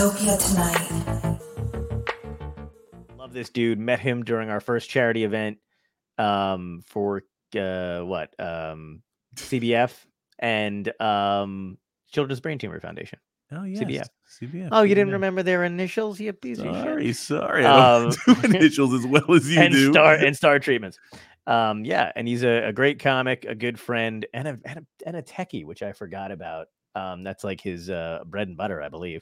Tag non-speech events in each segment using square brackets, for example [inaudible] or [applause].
Dystopia tonight. Love this dude. Met him during our first charity event um, for uh, what um, CBF and um, Children's Brain Tumor Foundation. Oh yeah, CBF. CBF. Oh, you didn't remember their initials? Yep, you piece of Sorry, shit. sorry. I don't Um, [laughs] do initials as well as you and do. star [laughs] and star treatments. Um, yeah, and he's a, a great comic, a good friend, and a, and a and a techie, which I forgot about. Um, that's like his uh, bread and butter, I believe.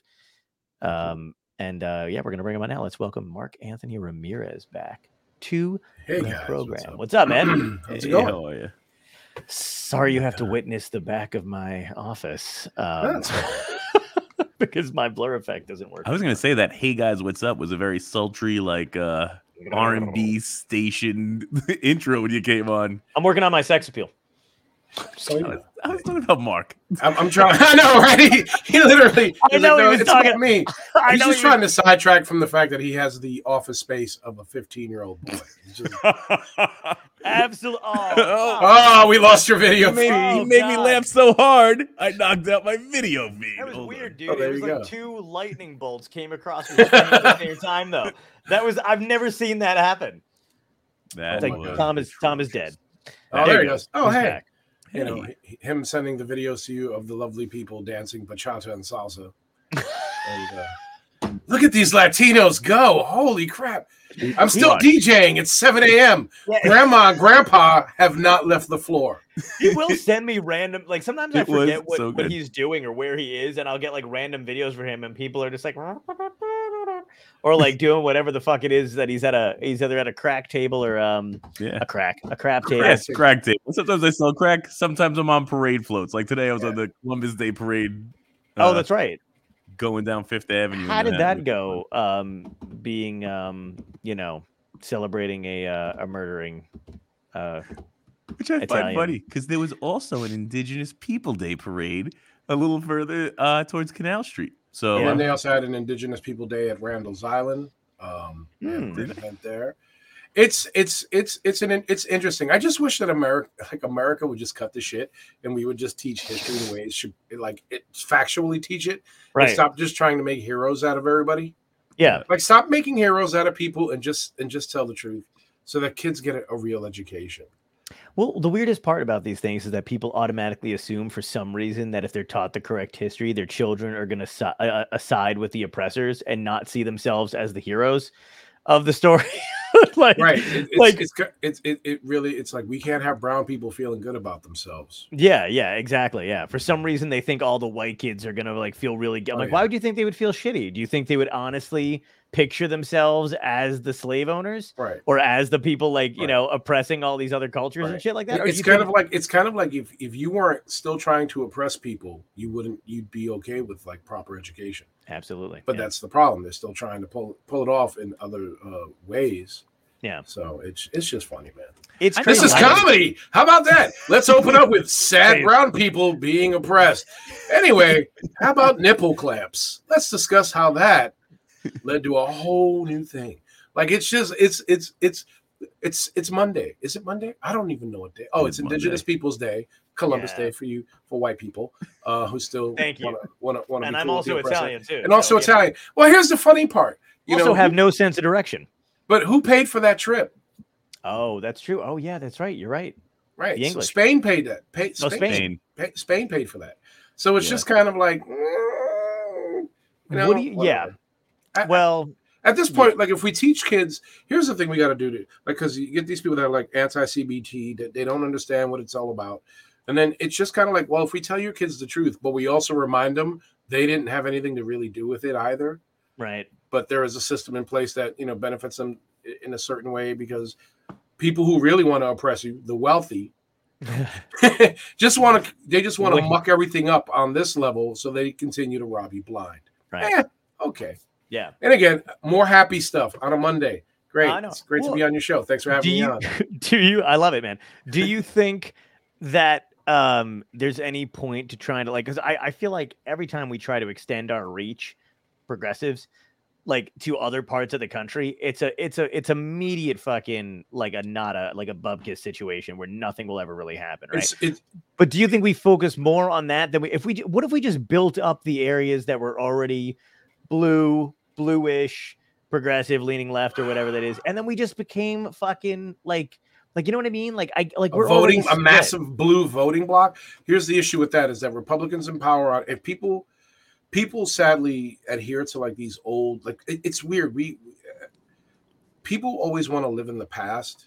Um, and uh, yeah, we're gonna bring him on now. Let's welcome Mark Anthony Ramirez back to Hey the guys, program. what's up? What's up, man? [clears throat] How's it Hey, how are you? Sorry you have to witness the back of my office um, That's [laughs] because my blur effect doesn't work. I was gonna say that "Hey guys, what's up" was a very sultry, like uh R and B station [laughs] intro when you came on. I'm working on my sex appeal. So, I was, I was talking about Mark. I'm, I'm trying. [laughs] I know, right? He, he literally. I he's know like, he no, was it's about talking- me. [laughs] I He's know just you- trying to sidetrack from the fact that he has the office space of a 15 year old boy. Just- [laughs] Absolutely. Oh, Oh. oh, we lost your video He made, feed. he Oh, made me laugh so hard, I knocked out my video feed. That was Hold weird, on. dude. Oh, it there was you like go. two lightning bolts came across your at the same time, though. That was I've never seen that happen. That oh It's like was- Tom is Tom is dead. Oh, there he you goes. Oh, He's hey. back. You know, Hey. him sending the videos to you of the lovely people dancing bachata and salsa. and uh, [laughs] look at these Latinos go. Holy crap. I'm still What? DJing. It's 7 a.m. Yeah, Grandma and grandpa have not left the floor. he will [laughs] send me random like sometimes I It was forget what, so what he's doing or where he is, and I'll get like random videos for him, and people are just like or like [laughs] doing whatever the fuck it is that he's at a he's either at a crack table or um Yeah. a crack a crap table. Yes, crack table. Sometimes I sell crack. Sometimes I'm on parade floats. Like today, I was on the Columbus Day parade. Oh, uh, that's right. going down Fifth Avenue. How did that go? Um, being um, you know, celebrating a uh, a murdering. Uh. Which I find funny because there was also an Indigenous People Day parade a little further uh, towards Canal Street. So And Yeah. then they also had an Indigenous People Day at Randall's Island. Um, they had Hmm. event there. It's it's it's it's an it's interesting. I just wish that America like America would just cut the shit and we would just teach history the way it should like it factually teach it and right. stop just trying to make heroes out of everybody. Yeah. Like stop making heroes out of people and just and just tell the truth so that kids get a, a real education. Well, the weirdest part about these things is that people automatically assume, for some reason, that if they're taught the correct history, their children are going to si- uh, uh, side with the oppressors and not see themselves as the heroes of the story. [laughs] [laughs] like, Right. It, it's, like- it's, it's it, it really it's like we can't have brown people feeling good about themselves. Yeah, yeah, exactly. Yeah. For some reason, they think all the white kids are gonna like feel really. good. I'm Oh, like, yeah. why would you think they would feel shitty? Do you think they would honestly picture themselves as the slave owners Right. or as the people like you Right. know oppressing all these other cultures and shit like that? It's kind think- of like it's kind of like if if you weren't still trying to oppress people, you wouldn't you'd be okay with like proper education. Absolutely. But yeah. that's the problem. They're still trying to pull pull it off in other uh, ways. Yeah. So it's it's just funny, man. it's This is like- comedy. How about that? Let's open up with sad brown people being oppressed. Anyway, how about nipple clamps? Let's discuss how that led to a whole new thing. Like it's just it's it's it's it's it's Monday. Is it Monday? I don't even know what day. Oh, It's it's Indigenous Monday. Peoples Day, Columbus Yeah. Day for you for white people uh, who still Thank you. wanna wanna, wanna and I'm cool also. Italian too. and also so, you know, Italian. Well, here's the funny part. You also know, have who- no sense of direction. but who paid for that trip? Oh, that's true. Oh yeah, that's right. You're right. Right. The So English. Spain paid that. Pay, Spain, Spain. Spain. pay- Spain paid for that. So it's Yeah. just kind of like, mm, you know, what do you? Yeah. I- Well, At this point, like if we teach kids, here's the thing we got to do to like because you get these people that are like anti-CRT that they don't understand what it's all about, and then it's just kind of like, well, if we tell your kids the truth, but we also remind them they didn't have anything to really do with it either, right. but there is a system in place that you know benefits them in a certain way because people who really want to oppress you, the wealthy, [laughs] [laughs] just want to they just want to muck everything up on this level so they continue to rob you blind. Right. Eh, okay. Yeah. And again, more happy stuff on a Monday. Great. It's great Well, to be on your show. Thanks for having do me you on. [laughs] do you i love it man do you think that um there's any point to trying to like because I, I feel like every time we try to extend our reach progressives like to other parts of the country it's a it's a it's immediate fucking like a not a like a bubkiss situation where nothing will ever really happen right? It's it's but do you think we focus more on that than we if we what if we just built up the areas that were already blue, bluish, progressive, leaning left or whatever that is, and then we just became fucking like, like you know what I mean? Like I like we're voting a massive blue voting block. Here's the issue with that is that Republicans in power are if people people sadly adhere to like these old like it- it's weird. We people always want to live in the past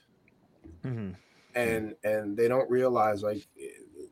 Mhm. and and they don't realize like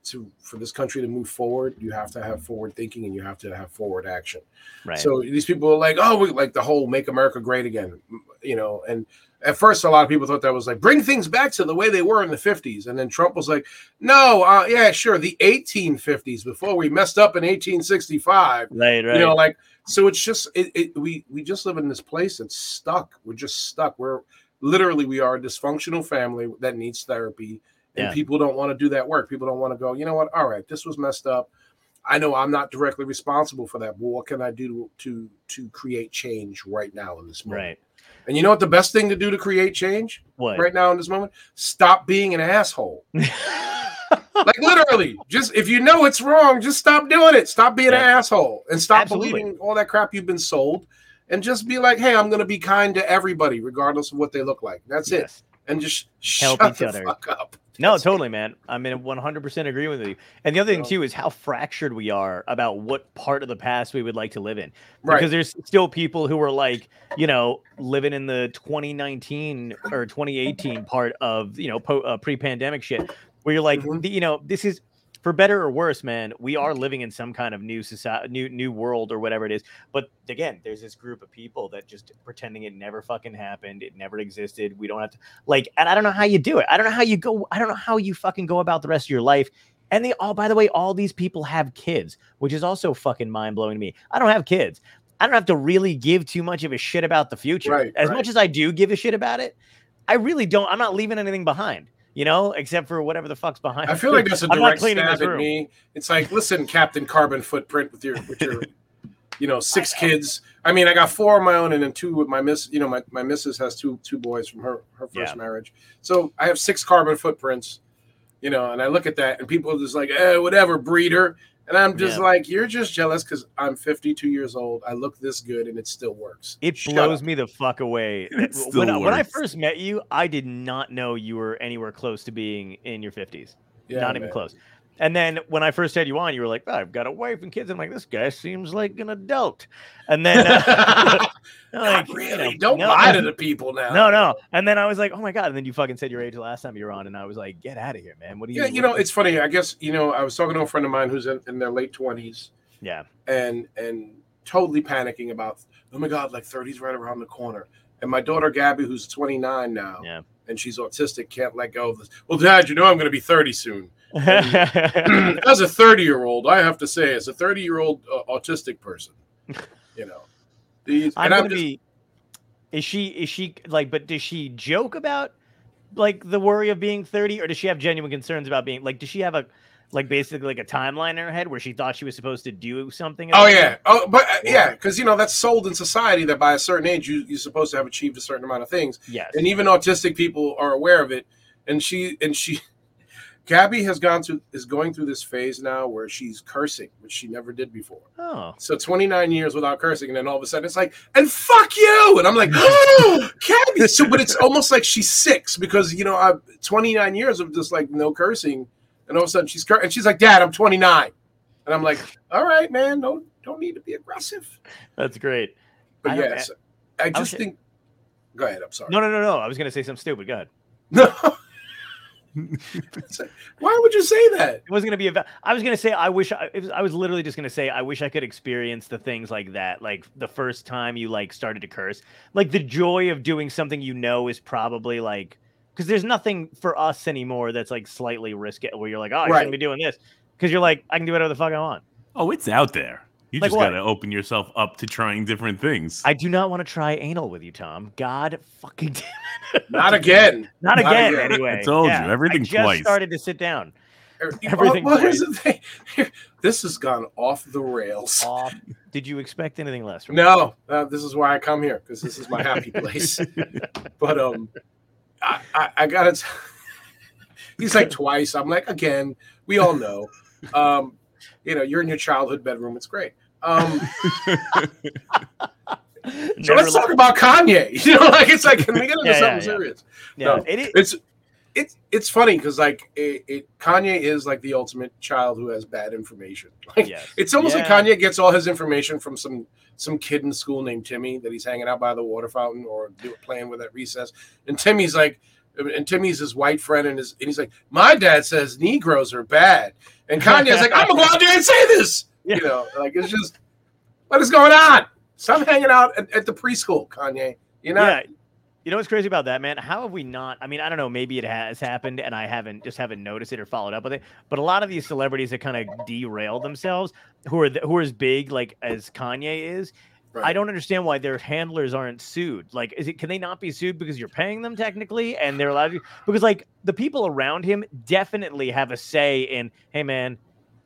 to for this country to move forward, you have to have forward thinking and you have to have forward action. Right. So these people are like, oh, we like the whole "Make America Great Again," you know. And at first, a lot of people thought that was like bring things back to the way they were in the '50s. And then Trump was like, no, uh, yeah, sure, the 1850s before we messed up in 1865. right, right. You know, like so. It's just it, it. We we just live in this place that's stuck. We're just stuck. We're literally we are a dysfunctional family that needs therapy. And Yeah. people don't want to do that work. People don't want to go, you know what? All right, this was messed up. I know I'm not directly responsible for that, but what can I do to to, to create change right now in this moment? right. And you know what the best thing to do to create change What? right now in this moment? Stop being an asshole. [laughs] like literally, just if you know it's wrong, just stop doing it. Stop being an asshole and stop Absolutely. believing all that crap you've been sold. And just be like, hey, I'm gonna be kind to everybody, regardless of what they look like. That's it. And just Help shut each the other. fuck up. No, That's totally, man. I mean, 100% agree with you. And the other thing too is how fractured we are about what part of the past we would like to live in. Right. Because there's still people who are like, you know, living in the 2019 or 2018 part of, you know, po- uh, pre-pandemic shit, where you're like, Mhm. the, you know, this is for better or worse, man. We are living in some kind of new society, new new world or whatever it is. But again, there's this group of people that just pretending it never fucking happened, it never existed. We don't have to like, and I don't know how you do it. I don't know how you go. I don't know how you fucking go about the rest of your life. And they all, by the way, all these people have kids, which is also fucking mind blowing to me. I don't have kids. I don't have to really give too much of a shit about the future. Right, as right. much as I do give a shit about it, I really don't. I'm not leaving anything behind, you know, except for whatever the fuck's behind. I feel like [laughs] that's a direct stab at me. It's like, listen, Captain Carbon Footprint with your with your, you know, [laughs] six kids. I mean, I got four of my own, and then two with my miss. You know, my my missus has two two boys from her her first Yeah. marriage. So I have six carbon footprints. You know, and I look at that, and people are just like, eh, whatever, breeder. And I'm just Yeah. like, you're just jealous because I'm 52 years old. I look this good, and it still works. It Shut blows up. me the fuck away. [laughs] When, I, when I first met you, I did not know you were anywhere close to being in your 50s. Yeah, not even close. And then when I first had you on, you were like, oh, I've got a wife and kids. I'm like, this guy seems like an adult. And then, uh, [laughs] [laughs] like, Not you really. know, Don't no, lie to the people now. No, no. And then I was like, oh my God. And then you fucking said your age last time you were on. And I was like, get out of here, man. What are you? Yeah, you know, it's funny. I guess you know, I was talking to a friend of mine who's in, in their late 20s. yeah. and and totally panicking about oh my god like 30's right around the corner and my daughter gabby who's 29 now Yeah. And she's autistic can't let go of this well dad you know i'm going to be 30 soon [laughs] as a 30 year old i have to say as a 30 year old uh, autistic person you know these, I'm gonna be. Is she? Is she like? But does she joke about like the worry of being 30, or does she have genuine concerns about being like? Does she have a like basically like a timeline in her head where she thought she was supposed to do something? oh yeah. oh but uh, yeah because you know that's sold in society that by a certain age you, you're supposed to have achieved a certain amount of things. Yes. and even autistic people are aware of it. And she and she [laughs] gabby has gone through is going through this phase now where she's cursing which she never did before. Oh. so 29 years without cursing and then all of a sudden it's like and fuck you! And i'm like oh [laughs] gabby! So but it's almost like she's six because you know i 29 years of just like no cursing and all of a sudden she's and she's like dad i'm 29 and i'm like all right man don't don't need to be aggressive That's great. but I don't- yes i just was- think go ahead i'm sorry No, no, no, no. I was gonna say something stupid. Go ahead. No. [laughs] Why would you say that? It wasn't gonna be a. I was gonna say I wish I. Was, I was literally just gonna say I wish I could experience the things like that, like the first time you like started to curse, like the joy of doing something you know is probably like because there's nothing for us anymore that's like slightly risky where you're like, oh, I Right. shouldn't be doing this because you're like, I can do whatever the fuck I want. Oh, it's out there. You Like just got to open yourself up to trying different things. I do not want to try anal with you, Tom. God fucking damn it. [laughs] Not again. Not Not again, again. anyway. I told you, Yeah, everything I just twice. started to sit down. [laughs] Everything. Everything Well, here's the thing. [laughs] This has gone off the rails. Off. Did you expect anything less from No, uh, this is why I come here because this is my happy place. but um, I, I, I got it. [laughs] He's like twice. I'm like again. We all know. Um, you know, you're in your childhood bedroom. It's great. Um, [laughs] so Never let's let- talk about Kanye. [laughs] You know, like it's like, can we get into Yeah, yeah, something yeah. serious? Yeah, no. it is- It's it's it's funny because like it, it Kanye is like the ultimate child who has bad information. [laughs] Like yes. it's almost Yeah. like Kanye gets all his information from some some kid in school named Timmy that he's hanging out by the water fountain or do, playing with at recess. And Timmy's like, and Timmy's his white friend, and, his, and he's like, my dad says Negroes are bad, and Kanye's like, I'm gonna go out there and say this. Yeah. You know, like it's just what is going on? Stop hanging out at, at the preschool, Kanye. You know, yeah. You know what's crazy about that, man? How have we not? I mean, I don't know. Maybe it has happened, and I haven't just haven't noticed it or followed up with it. But a lot of these celebrities that kind of derail themselves, who are who are as big like as Kanye is, I don't understand why their handlers aren't sued. Like, is it can they not be sued because you're paying them technically, and they're allowed to? Because like the people around him definitely have a say in, hey man,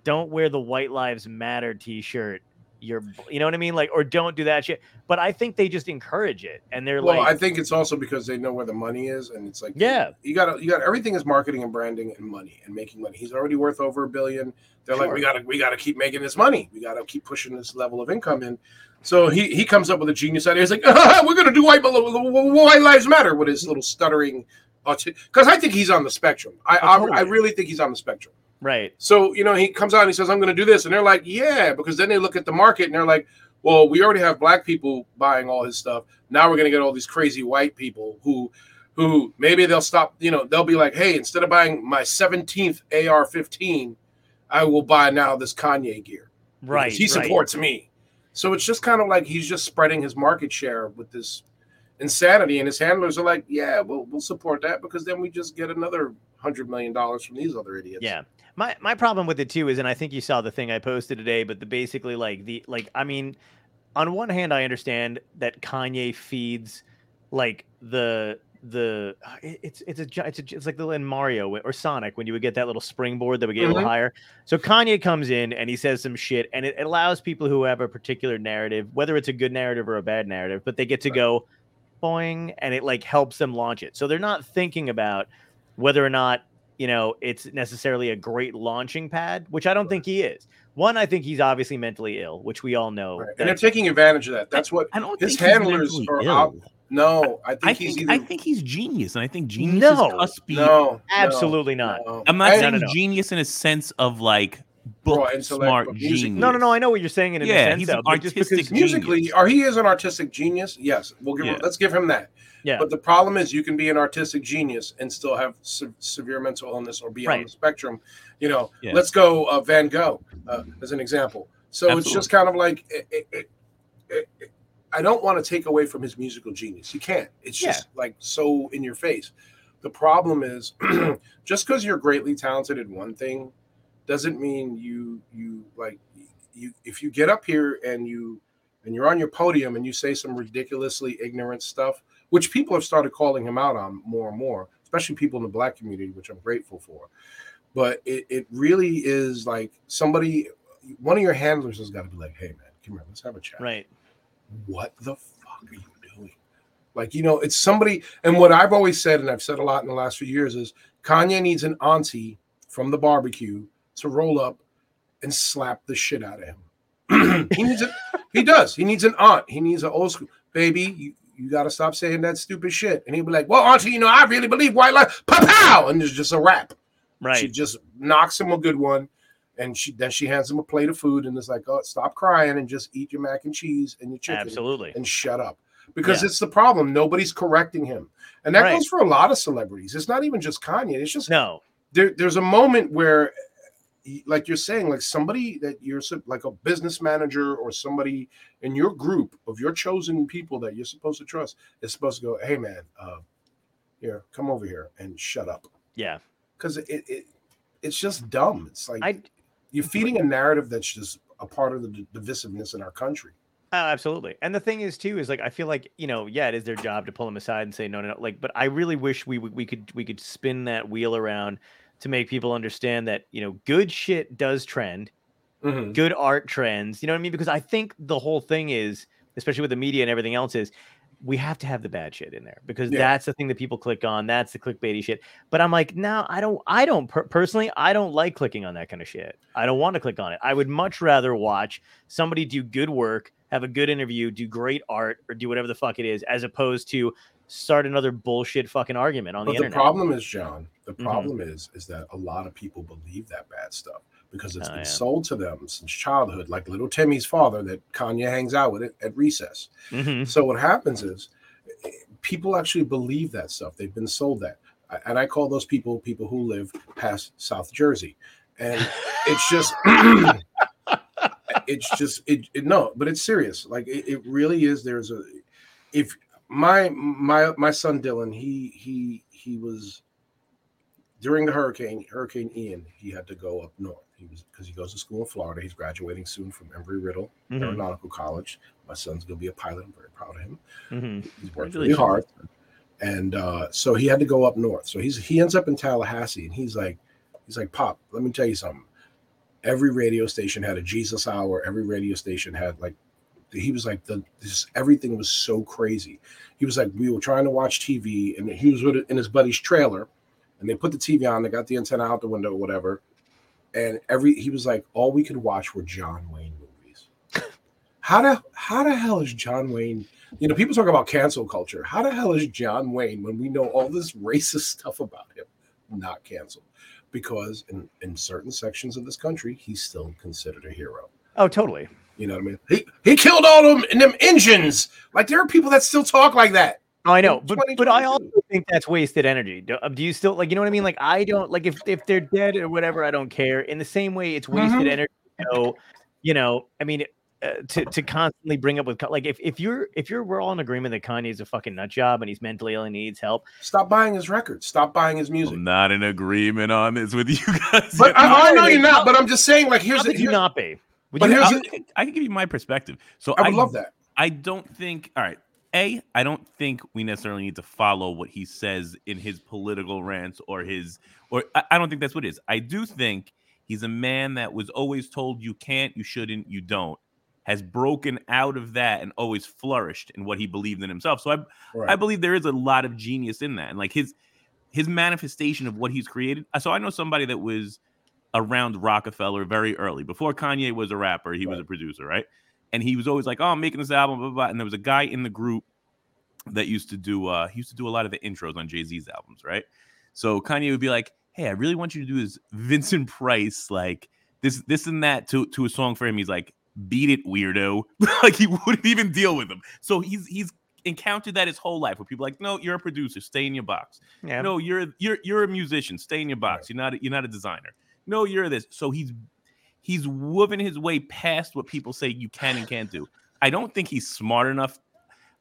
don't wear the White Lives Matter T-shirt. You're, you know what I mean? Like, or don't do that shit. But I think they just encourage it, and they're like Well, like, I think it's also because they know where the money is, and it's like, Yeah. you got to you got everything is marketing and branding and money and making money. He's already worth over a billion. They're like, we got to we got to keep making this money. We got to keep pushing this level of income in. So he he comes up with a genius idea. He's like, [laughs] we're gonna do white white lives matter with his little stuttering, because I think he's on the spectrum. I, I I really think he's on the spectrum. Right. So, you know, he comes out and he says, I'm going to do this. And they're like, yeah, because then they look at the market and they're like, well, we already have black people buying all his stuff. Now we're going to get all these crazy white people who, who maybe they'll stop, you know, they'll be like, hey, instead of buying my 17th AR 15, I will buy now this Kanye gear. Right. He right. supports me. So it's just kind of like he's just spreading his market share with this insanity. And his handlers are like, yeah, we'll, we'll support that because then we just get another $100 million from these other idiots. Yeah. My my problem with it too is, and I think you saw the thing I posted today, but the basically like the like I mean, on one hand, I understand that Kanye feeds like the the uh, it's it's a it's a, it's like the in Mario or Sonic when you would get that little springboard that would get a Mhm. little higher. So Kanye comes in and he says some shit, and it, it allows people who have a particular narrative, whether it's a good narrative or a bad narrative, but they get to Right. go boing, and it like helps them launch it. So they're not thinking about whether or not you know it's necessarily a great launching pad, which I don't think he is. One, I think he's obviously mentally ill, which we all know. Right. that- And they're taking advantage of that. That's what. I don't His think he's handlers mentally are ill. out- No, I think I he's think either. I think he's genius, and I think genius No. is cuspy. no, absolutely not. no. I'm not I- saying no, no. genius in a sense of like book intellect, smart but genius. No, no, no. I know what you're saying in a Yeah, sense, he's though, an but just because artistic musically, or he is an artistic genius. Yes, we'll give him. Let's give him that. Yeah. But the problem is, you can be an artistic genius and still have se- severe mental illness or be on the spectrum. You know, Yeah. let's go uh, Van Gogh uh, as an example. So it's just kind of like it, it, it, it- it- I don't want to take away from his musical genius. You can't. It's just like so in your face. The problem is [clears throat] just because you're greatly talented in one thing doesn't mean you you like you if you get up here and you and you're on your podium and you say some ridiculously ignorant stuff, which people have started calling him out on more and more, especially people in the black community, which I'm grateful for. But it, it really is like somebody, one of your handlers has got to be like, hey, man, come here, let's have a chat. right. What the fuck are you doing? Like, you know, it's somebody, and what I've always said, and I've said a lot in the last few years, is Kanye needs an auntie from the barbecue to roll up and slap the shit out of him. [clears throat] he needs it. He does. He needs an aunt. He needs an old school baby. You, you got to stop saying that stupid shit. And he'd be like, "Well, auntie, you know, I really believe white life." Pow and it's just a rap. Right. She just knocks him a good one, and she then she hands him a plate of food, and it's like, "Oh, stop crying and just eat your mac and cheese and your chicken Absolutely. and shut up." Because Yeah. it's the problem. Nobody's correcting him, and that Right. goes for a lot of celebrities. It's not even just Kanye. It's just No. there, there's a moment where like you're saying like somebody that you're like a business manager or somebody in your group of your chosen people that you're supposed to trust is supposed to go hey man uh here come over here and shut up Yeah. because it, it it's just dumb it's like I you're feeding a narrative that's just a part of the divisiveness in our country Oh, absolutely. And the thing is too is like I feel like you know yeah it is their job to pull them aside and say no no no like but I really wish we we could we could spin that wheel around to make people understand that you know good shit does trend Mhm. good art trends you know what I mean because I think the whole thing is especially with the media and everything else is we have to have the bad shit in there because Yeah. that's the thing that people click on. That's the clickbaity shit. But I'm like, no, I don't. I don't per- personally. I don't like clicking on that kind of shit. I don't want to click on it. I would much rather watch somebody do good work, have a good interview, do great art, or do whatever the fuck it is, as opposed to start another bullshit fucking argument on But the the internet. problem is, John, the Mhm. problem is, is that a lot of people believe that bad stuff because it's Oh, been yeah. sold to them since childhood, like little Timmy's father that Kanye hangs out with at, recess. Mhm. So what happens is eh, people actually believe that stuff. They've been sold that. And I call those people people who live past South Jersey. And it's just [laughs] [clears throat] it's just it, it no, but it's serious. Like it, it really is. There's a if my my my son Dylan, he he he was during the hurricane, Hurricane Ian, he had to go up north. He was because he goes to school in Florida. He's graduating soon from Embry Riddle Mhm. Aeronautical College. My son's gonna be a pilot. I'm very proud of him. Mhm. He's worked really hard, and uh, so he had to go up north. So he's he ends up in Tallahassee, and he's like, he's like, Pop, let me tell you something. Every radio station had a Jesus hour. Every radio station had like, he was like the this everything was so crazy. He was like, we were trying to watch TV, and he was with it in his buddy's trailer, and they put the TV on. They got the antenna out the window, or whatever. And every he was like, all we could watch were John Wayne movies. [laughs] How the how the hell is John Wayne? You know, people talk about cancel culture. How the hell is John Wayne when we know all this [laughs] racist stuff about him not canceled? Because in, in certain sections of this country, he's still considered a hero. Oh, totally. You know what I mean? He he killed all them in them engines. Like there are people that still talk like that. Oh, I know, but but I also think that's wasted energy. Do, uh, do you still like? You know what I mean? Like I don't like if if they're dead or whatever. I don't care. In the same way, it's wasted Mhm. energy. So, you know, I mean, uh, to to constantly bring up with like if if you're if you're we're all in agreement that Kanye's a fucking nut job and he's mentally ill and needs help. Stop buying his records. Stop buying his music. I'm not in agreement on this with you [laughs] guys. But I, I know you're not. But I'm just saying, like, here's the, could you here's, not be? Would But you here's how- the- I, I can give you my perspective. So I would love that. I don't think. All right. A, I don't think we necessarily need to follow what he says in his political rants or his, or I, I don't think that's what it is. I do think he's a man that was always told you can't, you shouldn't, you don't, has broken out of that and always flourished in what he believed in himself. So I, Right. I believe there is a lot of genius in that, and like his, his manifestation of what he's created. So I know somebody that was around Roc-A-Fella very early before Kanye was a rapper. He was a producer, right? And he was always like, "Oh, I'm making this album." Blah, blah, blah. And there was a guy in the group that used to do uh he used to do a lot of the intros on Jay Z's albums, right? So Kanye would be like, "Hey, I really want you to do this Vincent Price like this this and that to to a song for him." He's like, "Beat it, weirdo!" [laughs] like he wouldn't even deal with him. So he's he's encountered that his whole life where people are like, "No, you're a producer, stay in your box." yeah. No, you're you're you're a musician. Stay in your box. You're not you're not a designer. No, you're this. So he's he's woven his way past what people say you can and can't do. I don't think he's smart enough.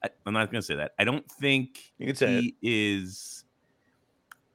I, I'm not gonna say that. I don't think You could say he is.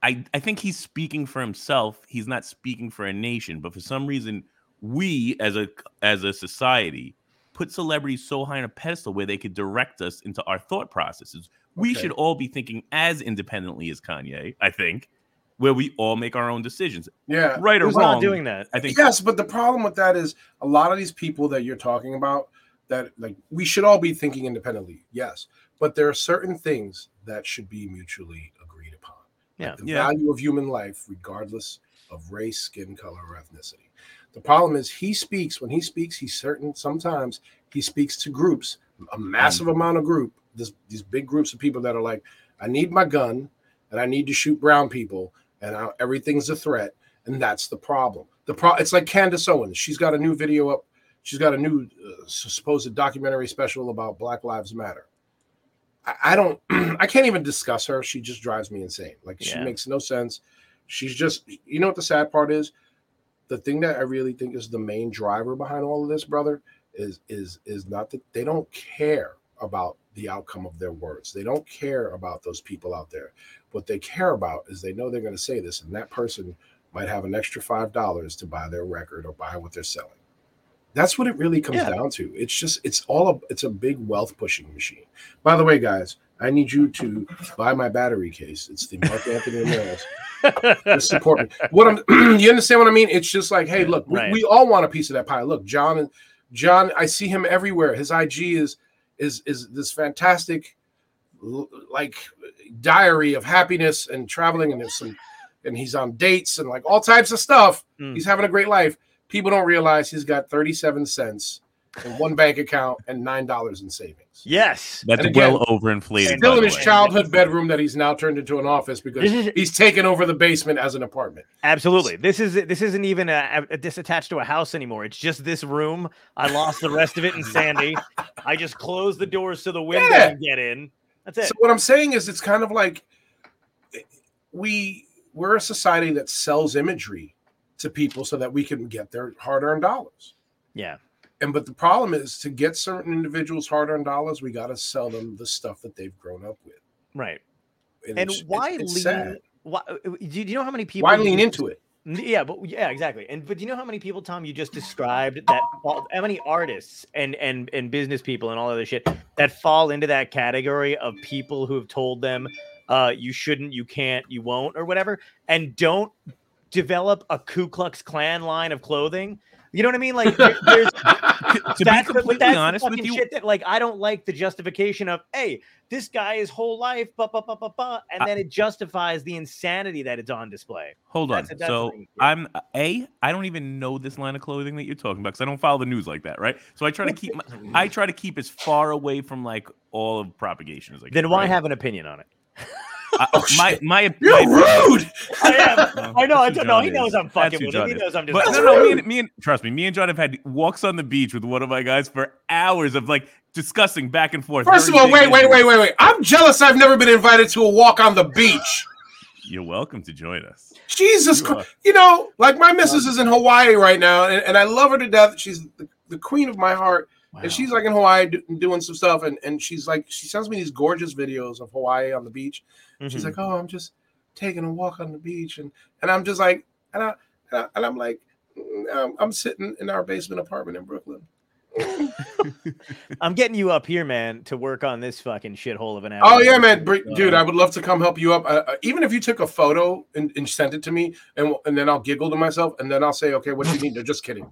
I I think he's speaking for himself. He's not speaking for a nation. But for some reason, we as a as a society put celebrities so high on a pedestal where they could direct us into our thought processes. We Okay. should all be thinking as independently as Kanye. I think, where we all make our own decisions, Yeah. right or Who's wrong. not doing that? I think Yes, but the problem with that is a lot of these people that you're talking about that like we should all be thinking independently. Yes, but there are certain things that should be mutually agreed upon. Yeah. The Yeah. value of human life, regardless of race, skin color, or ethnicity. The problem is he speaks when he speaks. He's certain sometimes he speaks to groups, a massive mm. amount of group. This these big groups of people that are like, I need my gun and I need to shoot brown people, and I, everything's a threat, and that's the problem. The pro it's like Candace Owens. She's got a new video up. She's got a new uh, supposed documentary special about Black Lives Matter. I, I don't. [clears throat] I can't even discuss her. She just drives me insane. Like she makes no sense. She's just. You know what the sad part is? The thing that I really think is the main driver behind all of this, brother, is is is not that they don't care about the outcome of their words. They don't care about those people out there. What they care about is they know they're going to say this, and that person might have an extra five dollars to buy their record or buy what they're selling. That's what it really comes Yeah. down to. It's just it's all a it's a big wealth pushing machine. By the way, guys, I need you to buy my battery case. It's the Mark Anthony Ramirez. Just support me. What I'm [clears throat] you understand what I mean? It's just like, hey, look, we, Right. we all want a piece of that pie. Look, John John, I see him everywhere. His IG is is is this fantastic like diary of happiness and traveling, and there's some, and he's on dates and like all types of stuff. Mm. He's having a great life. People don't realize he's got 37 cents in one bank account and nine dollars in savings. Yes. That's And again, well overinflated. Still in his way. childhood bedroom that he's now turned into an office because is- he's taken over the basement as an apartment. Absolutely. This is this isn't even a, a, this attached to a house anymore. It's just this room. I lost the rest of it in [laughs] Sandy. I just closed the doors so the wind Yeah. doesn't get in. That's it. So what I'm saying is, it's kind of like eh, we we're a society that sells imagery to people so that we can get their hard-earned dollars. yeah. And but the problem is to get certain individuals hard-earned dollars, we got to sell them the stuff that they've grown up with. Right. And it's- why it's lean? Why, uh, do you know how many people? Why lean into it? Yeah, but yeah, exactly. And but do you know how many people, Tom, you just described that fall, how many artists and and and business people and all other shit that fall into that category of people who have told them uh you shouldn't, you can't, you won't, or whatever, and don't develop a Ku Klux Klan line of clothing. You know what I mean? Like there- [laughs] there's to be that's the- completely that's the honest with you, shit that like I don't like the justification of hey, this guy his whole life, ba ba ba ba ba, and I- then it justifies the insanity that it's on display. hold on. That's- the so. I'm a. I don't even know this line of clothing that you're talking about because I don't follow the news like that, right? So I try to keep. My, I try to keep as far away from like all of propagation as I can. Then why right? have an opinion on it? [laughs] I, Oh, my my You're my- rude. [laughs] I am. I know. I don't know. He knows. I'm fucking who with him. John He knows I'm just. But no, no, me and, me and trust me, me and John have had walks on the beach with one of my guys for hours of like discussing back and forth. First of very all, wait, wait, wait, wait, wait. I'm jealous. I've never been invited to a walk on the beach. You're welcome to join us. Jesus You Christ. You know, like my missus is in Hawaii right now, and, and I love her to death. She's the, the queen of my heart. And she's like in Hawaii do, doing some stuff, and, and she's like, she sends me these gorgeous videos of Hawaii on the beach. She's Mhm. like, oh, I'm just taking a walk on the beach, and and I'm just like, and I and, I, and I'm like, mm, I'm, I'm sitting in our basement apartment in Brooklyn. [laughs] I'm getting you up here, man, to work on this fucking shithole of an. Hour. Oh yeah, man, dude, I would love to come help you up. Uh, uh, even if you took a photo and, and sent it to me, and and then I'll giggle to myself, and then I'll say, okay, what do you need? No, just kidding.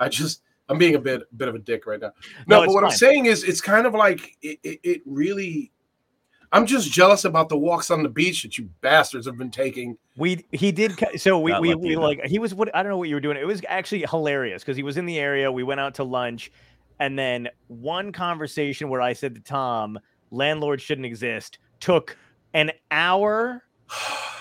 I just I'm being a bit bit of a dick right now. No, No, but it's what I'm saying is, it's kind of like it, it, it really. I'm just jealous about the walks on the beach that you bastards have been taking. We he did so we Not we, we like he was what I don't know what you were doing. It was actually hilarious because he was in the area. We went out to lunch, and then one conversation where I said to Tom, "Landlords shouldn't exist," took an hour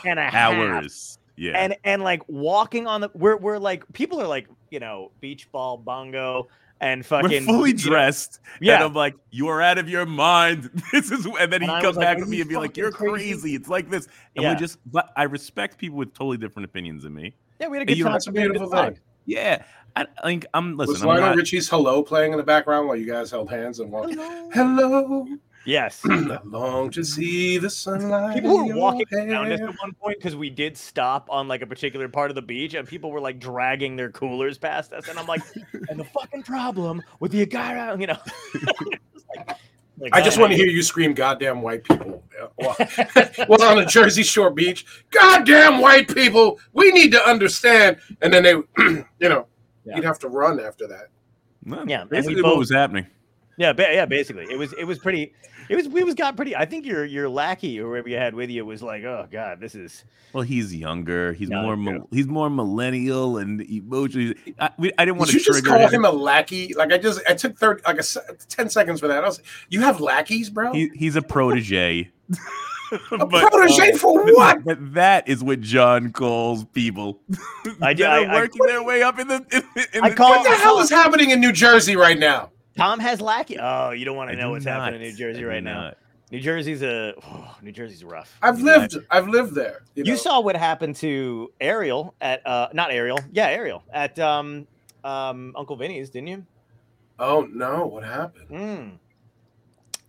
and a half. Hours. Yeah. and and like walking on the we're we're like people are like you know beach ball bongo and We're fucking fully you know, dressed. And yeah I'm like, you are out of your mind. [laughs] This is and then he And I comes was like, back to me and be like, You're crazy?" crazy. It's like this. And Yeah. we just but I respect people with totally different opinions than me. yeah we had a and good you- time That's a we had good beautiful time. thing. Yeah. I, I think I'm listen, Was Lionel not, Richie's "Hello" playing in the background while you guys held hands and walked? Hello, yes [clears throat] I long to see the sunlight. people were walking around us at one point because we did stop on like a particular part of the beach and people were like dragging their coolers past us and i'm like [laughs] and the fucking problem with the guy around you know [laughs] Like- like, I just want to hear you scream, "Goddamn white people!" While, [laughs] while on a Jersey Shore beach, "Goddamn white people! We need to understand." And then they, [clears throat] you know, Yeah. you'd have to run after that. no, Yeah, basically what was happening. Yeah, ba- yeah, basically, it was it was pretty. It was it was got pretty. I think your your lackey or whoever you had with you was like, oh god, this is Well, he's younger. He's No, more true. mil- he's more millennial and emotionally. I, we, I didn't want Did to you just call him. him a lackey? Like I just, I took thirty, like a ten seconds for that. I was, you have lackeys, bro. He, he's a protege. [laughs] [laughs] a But- protege um, for what? But that is what John calls people. [laughs] I do- that are I- I- working their way up in the. In, the- in I the call- What the hell is happening in New Jersey right now? Tom has lackey. Oh, you don't want I to know do what's happening in. New Jersey I do right now. New Jersey's a oh, New Jersey's rough. I've You know? lived, I've lived there. You, You know? saw what happened to Ariel at uh not Ariel, yeah Ariel at um um Uncle Vinny's, didn't you? Oh no, what happened? Mm.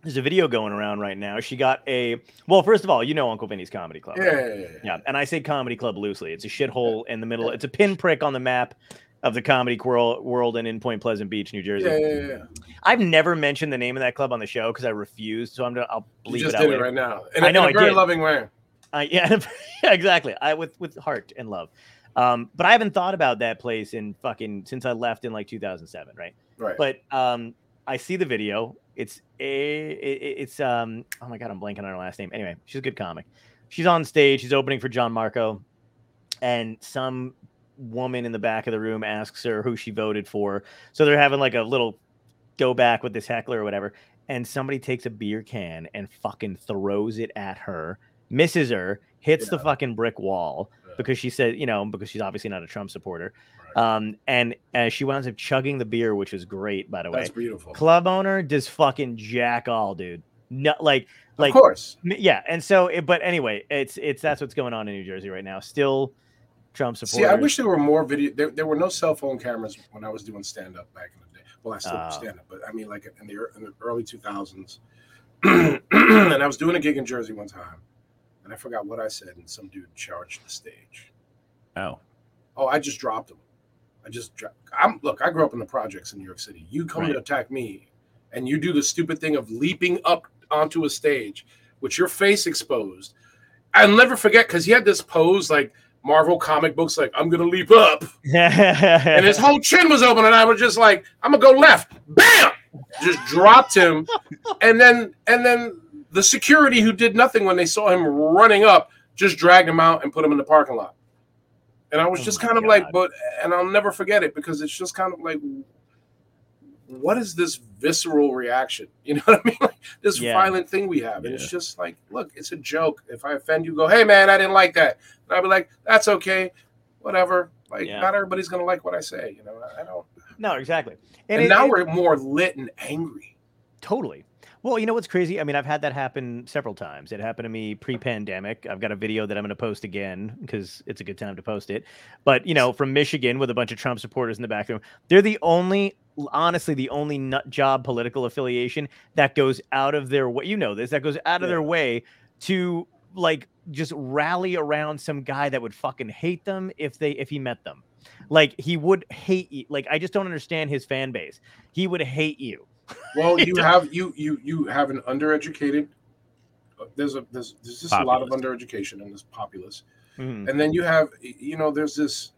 There's a video going around right now. She got a well. First of all, you know Uncle Vinny's Comedy Club. Yeah, right? yeah, yeah, yeah. Yeah, and I say comedy club loosely. It's a shithole in the middle. It's a pinprick on the map of the comedy world and in Point Pleasant Beach, New Jersey. yeah, yeah, yeah. I've never mentioned the name of that club on the show because I refused. So I'm gonna I'll You bleep just it out did it right now. In, I a- know, in a I very did. loving way. I, yeah, [laughs] yeah, exactly. I with with heart and love. Um, but I haven't thought about that place in fucking since I left in like 2007, right? Right. But um, I see the video It's a it, it's um oh my god, I'm blanking on her last name. Anyway, she's a good comic. She's on stage. She's opening for John Marco, and some woman in the back of the room asks her who she voted for. So they're having like a little go back with this heckler or whatever. And somebody takes a beer can and fucking throws it at her, misses her, hits the fucking brick wall Yeah. because she said, you know, because she's obviously not a Trump supporter. Um, and uh, she winds up chugging the beer, which was great, by the way. That's beautiful. Club owner does fucking jack all, dude. No, like, of like, course. yeah. And so, it, but anyway, it's it's that's what's going on in New Jersey right now. Still, Trump supporters. See, I wish there were more video. There, there were no cell phone cameras when I was doing stand up back in the day. Well, I still Oh. do ah. stand up, but I mean, like in the, in the early 2000s. [clears throat] and I was doing a gig in Jersey one time, and I forgot what I said, and some dude charged the stage. Oh, Oh, I just dropped him. I just dropped. I'm look. I grew up in the projects in New York City. You come Right. to attack me, and you do the stupid thing of leaping up onto a stage with your face exposed. I'll never forget because he had this pose like Marvel comic books, like I'm gonna leap up, [laughs] and his whole chin was open, and I was just like, I'm gonna go left, bam, just dropped him, and then and then the security who did nothing when they saw him running up just dragged him out and put him in the parking lot. And I was Oh just kind of like, but and I'll never forget it because it's just kind of like, what is this visceral reaction? [laughs] You know what I mean? Like this Yeah. violent thing we have, and Yeah. it's just like, look, it's a joke. If I offend you, go, hey man, I didn't like that. And I'd be like, that's okay, whatever. Like Yeah. not everybody's gonna like what I say. You know, I- don't. no, exactly. And, it- now it- we're more lit and angry. Totally. Well, you know what's crazy? I mean, I've had that happen several times. It happened to me pre-pandemic. I've got a video that I'm going to post again because it's a good time to post it. But you know, from Michigan with a bunch of Trump supporters in the back room, they're the only, honestly, the only nut job political affiliation that goes out of their way. You know this that goes out of Yeah. their way to like just rally around some guy that would fucking hate them if they if he met them. Like he would hate you. Like I just don't understand his fan base. He would hate you. [laughs] Well, you have you you you have an undereducated. uh, There's a there's there's just a lot of undereducation in this populace, Mhm. and then you have you know there's this.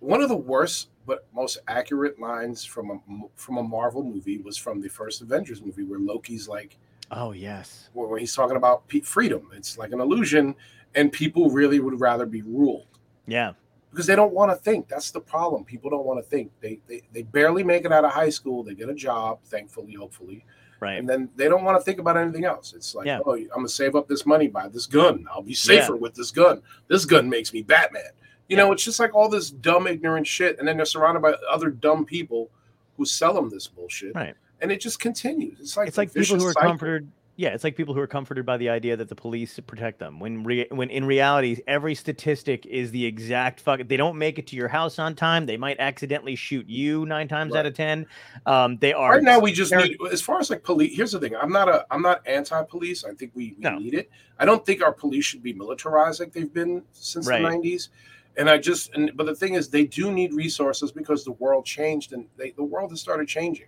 One of the worst but most accurate lines from a from a Marvel movie was from the first Avengers movie where Loki's like Oh yes. where where he's talking about freedom. It's like an illusion, and people really would rather be ruled. Yeah. because they don't want to think. That's the problem. People don't want to think. They, they they barely make it out of high school. They get a job, thankfully, hopefully, Right. and then they don't want to think about anything else. It's like, Yeah. oh, I'm gonna save up this money, buy this gun. I'll be safer with this gun. This gun makes me Batman. You know, it's just like all this dumb, ignorant shit, and then they're surrounded by other dumb people who sell them this bullshit, Right. And it just continues. It's like it's like people who are cycle. comforted. Yeah, it's like people who are comforted by the idea that the police protect them. When re- when in reality, every statistic is the exact fuck. They don't make it to your house on time. They might accidentally shoot you nine times out of ten. Um, they are right now we just need as far as like police here's the thing i'm not a i'm not anti-police i think we, we No. need it i don't think our police should be militarized like they've been since Right. the 90s and i just and but the thing is they do need resources because the world changed and they, the world has started changing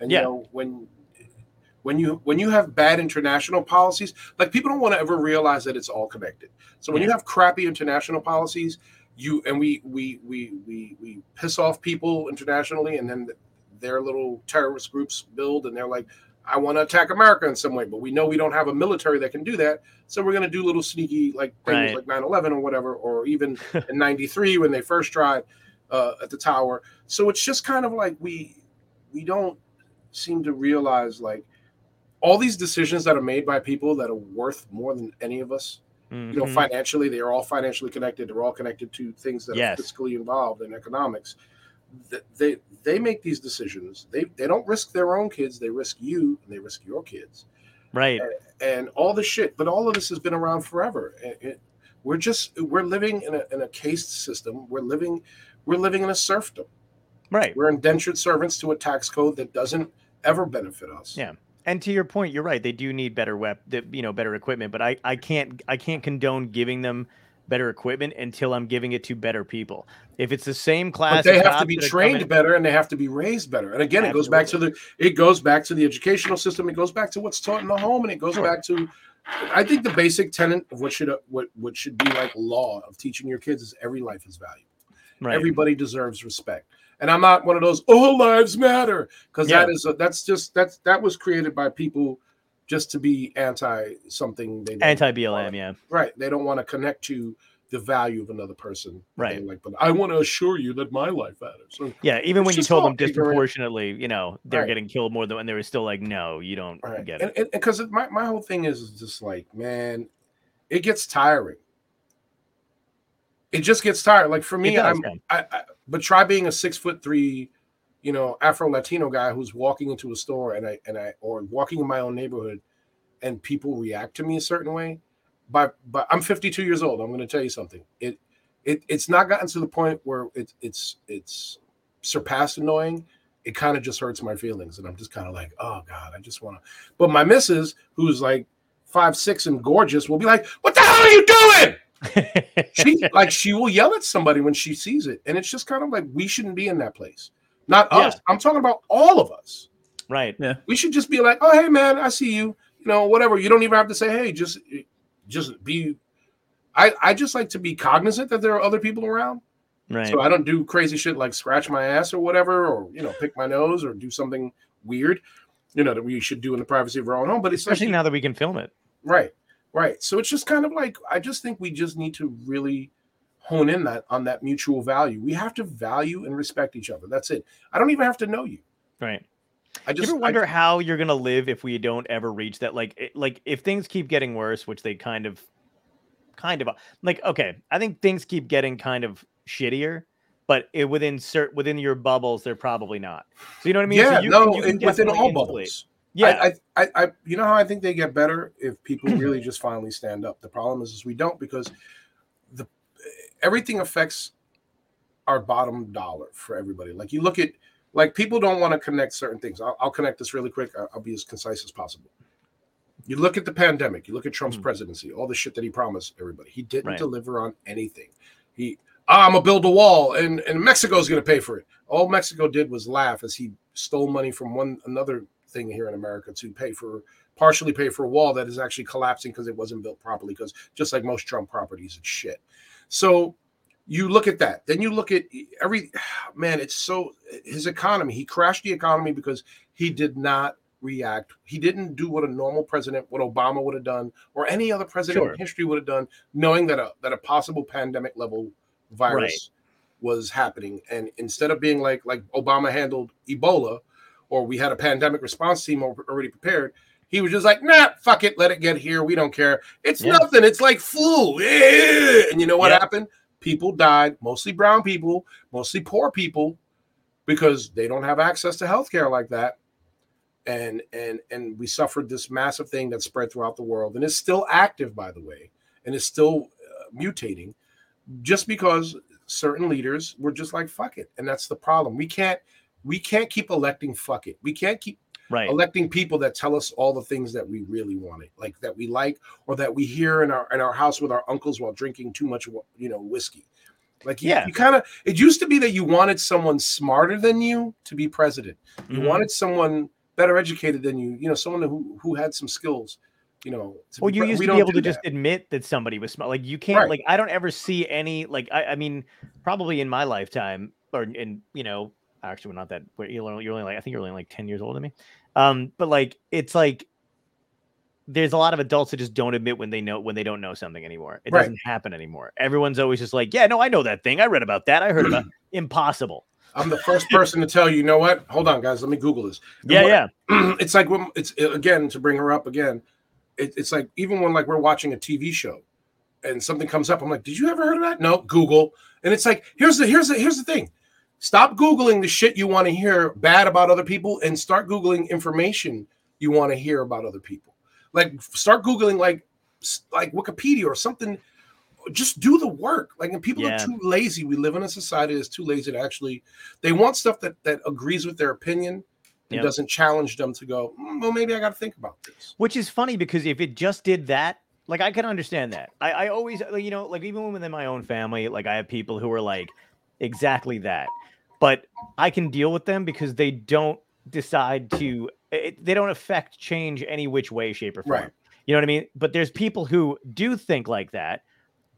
and Yeah. you know when when you when you have bad international policies like people don't want to ever realize that it's all connected so when you have crappy international policies you and we we we we we piss off people internationally and then their little terrorist groups build and they're like i want to attack america in some way but we know we don't have a military that can do that so we're going to do little sneaky like things Right. like 9-11 or whatever or even [laughs] in 93 when they first tried uh, at the tower so it's just kind of like we we don't seem to realize like all these decisions that are made by people that are worth more than any of us you know Mhm. financially they are all financially connected they're all connected to things that Yes. are fiscally involved in economics they they make these decisions they they don't risk their own kids they risk you and they risk your kids right. and all the shit but all of this has been around forever It- it- we're just we're living in a, in a caste system we're living we're living in a serfdom Right. we're indentured servants to a tax code that doesn't ever benefit us Yeah. And to your point, you're right. They do need better web, the- you know, better equipment. But I, I can't, I can't condone giving them better equipment until I'm giving it to better people. If it's the same class, but they have to be trained better and they have to be raised better and again it goes back to the it goes back to the educational system it goes back to what's taught in the home and it goes Sure. back to i think the basic tenet of what should what what should be like law of teaching your kids is every life is valuable Right. everybody deserves respect And I'm not one of those all lives matter because Yeah. that is a, that's just that's that was created by people just to be anti something they Anti BLM, yeah. Right. They don't want to connect to the value of another person. Right. Like, but I want to assure you that my life matters. So, Yeah, even when you told them disproportionately, you know, they're Right. getting killed more than, and they were still like, no, you don't right. get and it. because my, my whole thing is just like, man, it gets tiring. It just gets tired. Like for me, does, I'm yeah. I, I but try being a six foot three, you know, Afro Latino guy who's walking into a store and I and I or walking in my own neighborhood and people react to me a certain way. But but I'm 52 years old. I'm going to tell you something. It it it's not gotten to the point where it's it's it's surpassed annoying. It kind of just hurts my feelings, and I'm just kind of like, oh god, I just want to. But my missus, who's like five six and gorgeous, will be like, "What the hell are you doing?" She [laughs] like she will yell at somebody when she sees it, and it's just kind of like we shouldn't be in that place. Not Yeah. us. I'm talking about all of us. right. Yeah. We should just be like, "Oh, hey, man, I see you." You know, whatever. You don't even have to say, "Hey," just just be. I I just like to be cognizant that there are other people around, Right. so I don't do crazy shit like scratch my ass or whatever, or you know, pick my nose or do something weird. You know that we should do in the privacy of our own home. But it's like Especially now that we can film it. Right, right. So it's just kind of like I just think we just need to really hone in that on that mutual value. We have to value and respect each other. That's it. I don't even have to know you. Right. I just you ever I- wonder how you're gonna live if we don't ever reach that? Like, it, like if things keep getting worse, which they kind of, kind of like. Okay, I think things keep getting kind of shittier, but it, within cert within your bubbles, they're probably not. So you know what I mean? So yeah, you no, you it- within all bubbles. Yeah, I, I, I, you know how I think they get better if people really just finally stand up. The problem is, is we don't because the everything affects our bottom dollar for everybody. Like you look at, like people don't want to connect certain things. I'll, I'll connect this really quick. I'll, I'll be as concise as possible. You look at the pandemic. You look at Trump's Mhm. presidency. All the shit that he promised everybody. He didn't Right. deliver on anything. He, ah, I'm gonna build a wall, and and Mexico's gonna pay for it. All Mexico did was laugh as he stole money from one another thing here in America to pay for partially pay for a wall that is actually collapsing because it wasn't built properly. Because just like most Trump properties, it's shit. So you look at that. Then you look at every [sighs] man. It's so his economy. He crashed the economy because he did not react. He didn't do what a normal president, what Obama would have done, or any other president Sure. in history would have done, knowing that a that a possible pandemic level virus was happening. And instead of being like like Obama handled Ebola, or we had a pandemic response team already prepared, he was just like, nah, fuck it, let it get here. We don't care. It's Yeah. nothing. It's like flu. Eh. And you know what Yep. happened? People died, mostly brown people, mostly poor people, because they don't have access to healthcare like that. And and and we suffered this massive thing that spread throughout the world and is still active, by the way, and is still uh, mutating, just because certain leaders were just like fuck it, and that's the problem. We can't we can't keep electing fuck it. We can't keep right. electing people that tell us all the things that we really wanted, like that we like, or that we hear in our in our house with our uncles while drinking too much, you know, whiskey. Like you, Yeah. you kind of it used to be that you wanted someone smarter than you to be president. You Mhm. wanted someone better educated than you, you know, someone who who had some skills, you know. to Well, you pre- used to be able to just admit that somebody was smart. Like you can't. Right. Like I don't ever see any. Like I, I mean, probably in my lifetime, or in you know, actually, we're not that. You're only, you're only like I think you're only like ten years older than me. Um, but like it's like there's a lot of adults that just don't admit when they know when they don't know something anymore. It Right. doesn't happen anymore. Everyone's always just like, yeah, no, I know that thing. I read about that. I heard about. [clears throat] Impossible. I'm the first person to tell you, you know what? Hold on, guys. Let me Google this. And Yeah, what- yeah. [clears throat] it's like when it's again to bring her up again. It, it's like even when like we're watching a TV show and something comes up, I'm like, did you ever heard of that? No, Google. And it's like, here's the here's the here's the thing. Stop googling the shit you want to hear bad about other people and start googling information you want to hear about other people. Like start googling like like Wikipedia or something. Just do the work. Like and people Yeah. are too lazy. We live in a society that's too lazy to actually. They want stuff that that agrees with their opinion and Yep. doesn't challenge them to go. "Mm, well, maybe I got to think about this. Which is funny because if it just did that, like I can understand that. I, I always, you know, like even within my own family, like I have people who are like exactly that, but I can deal with them because they don't decide to, it, they don't affect change any which way, shape, or form. Right. You know what I mean? But there's people who do think like that,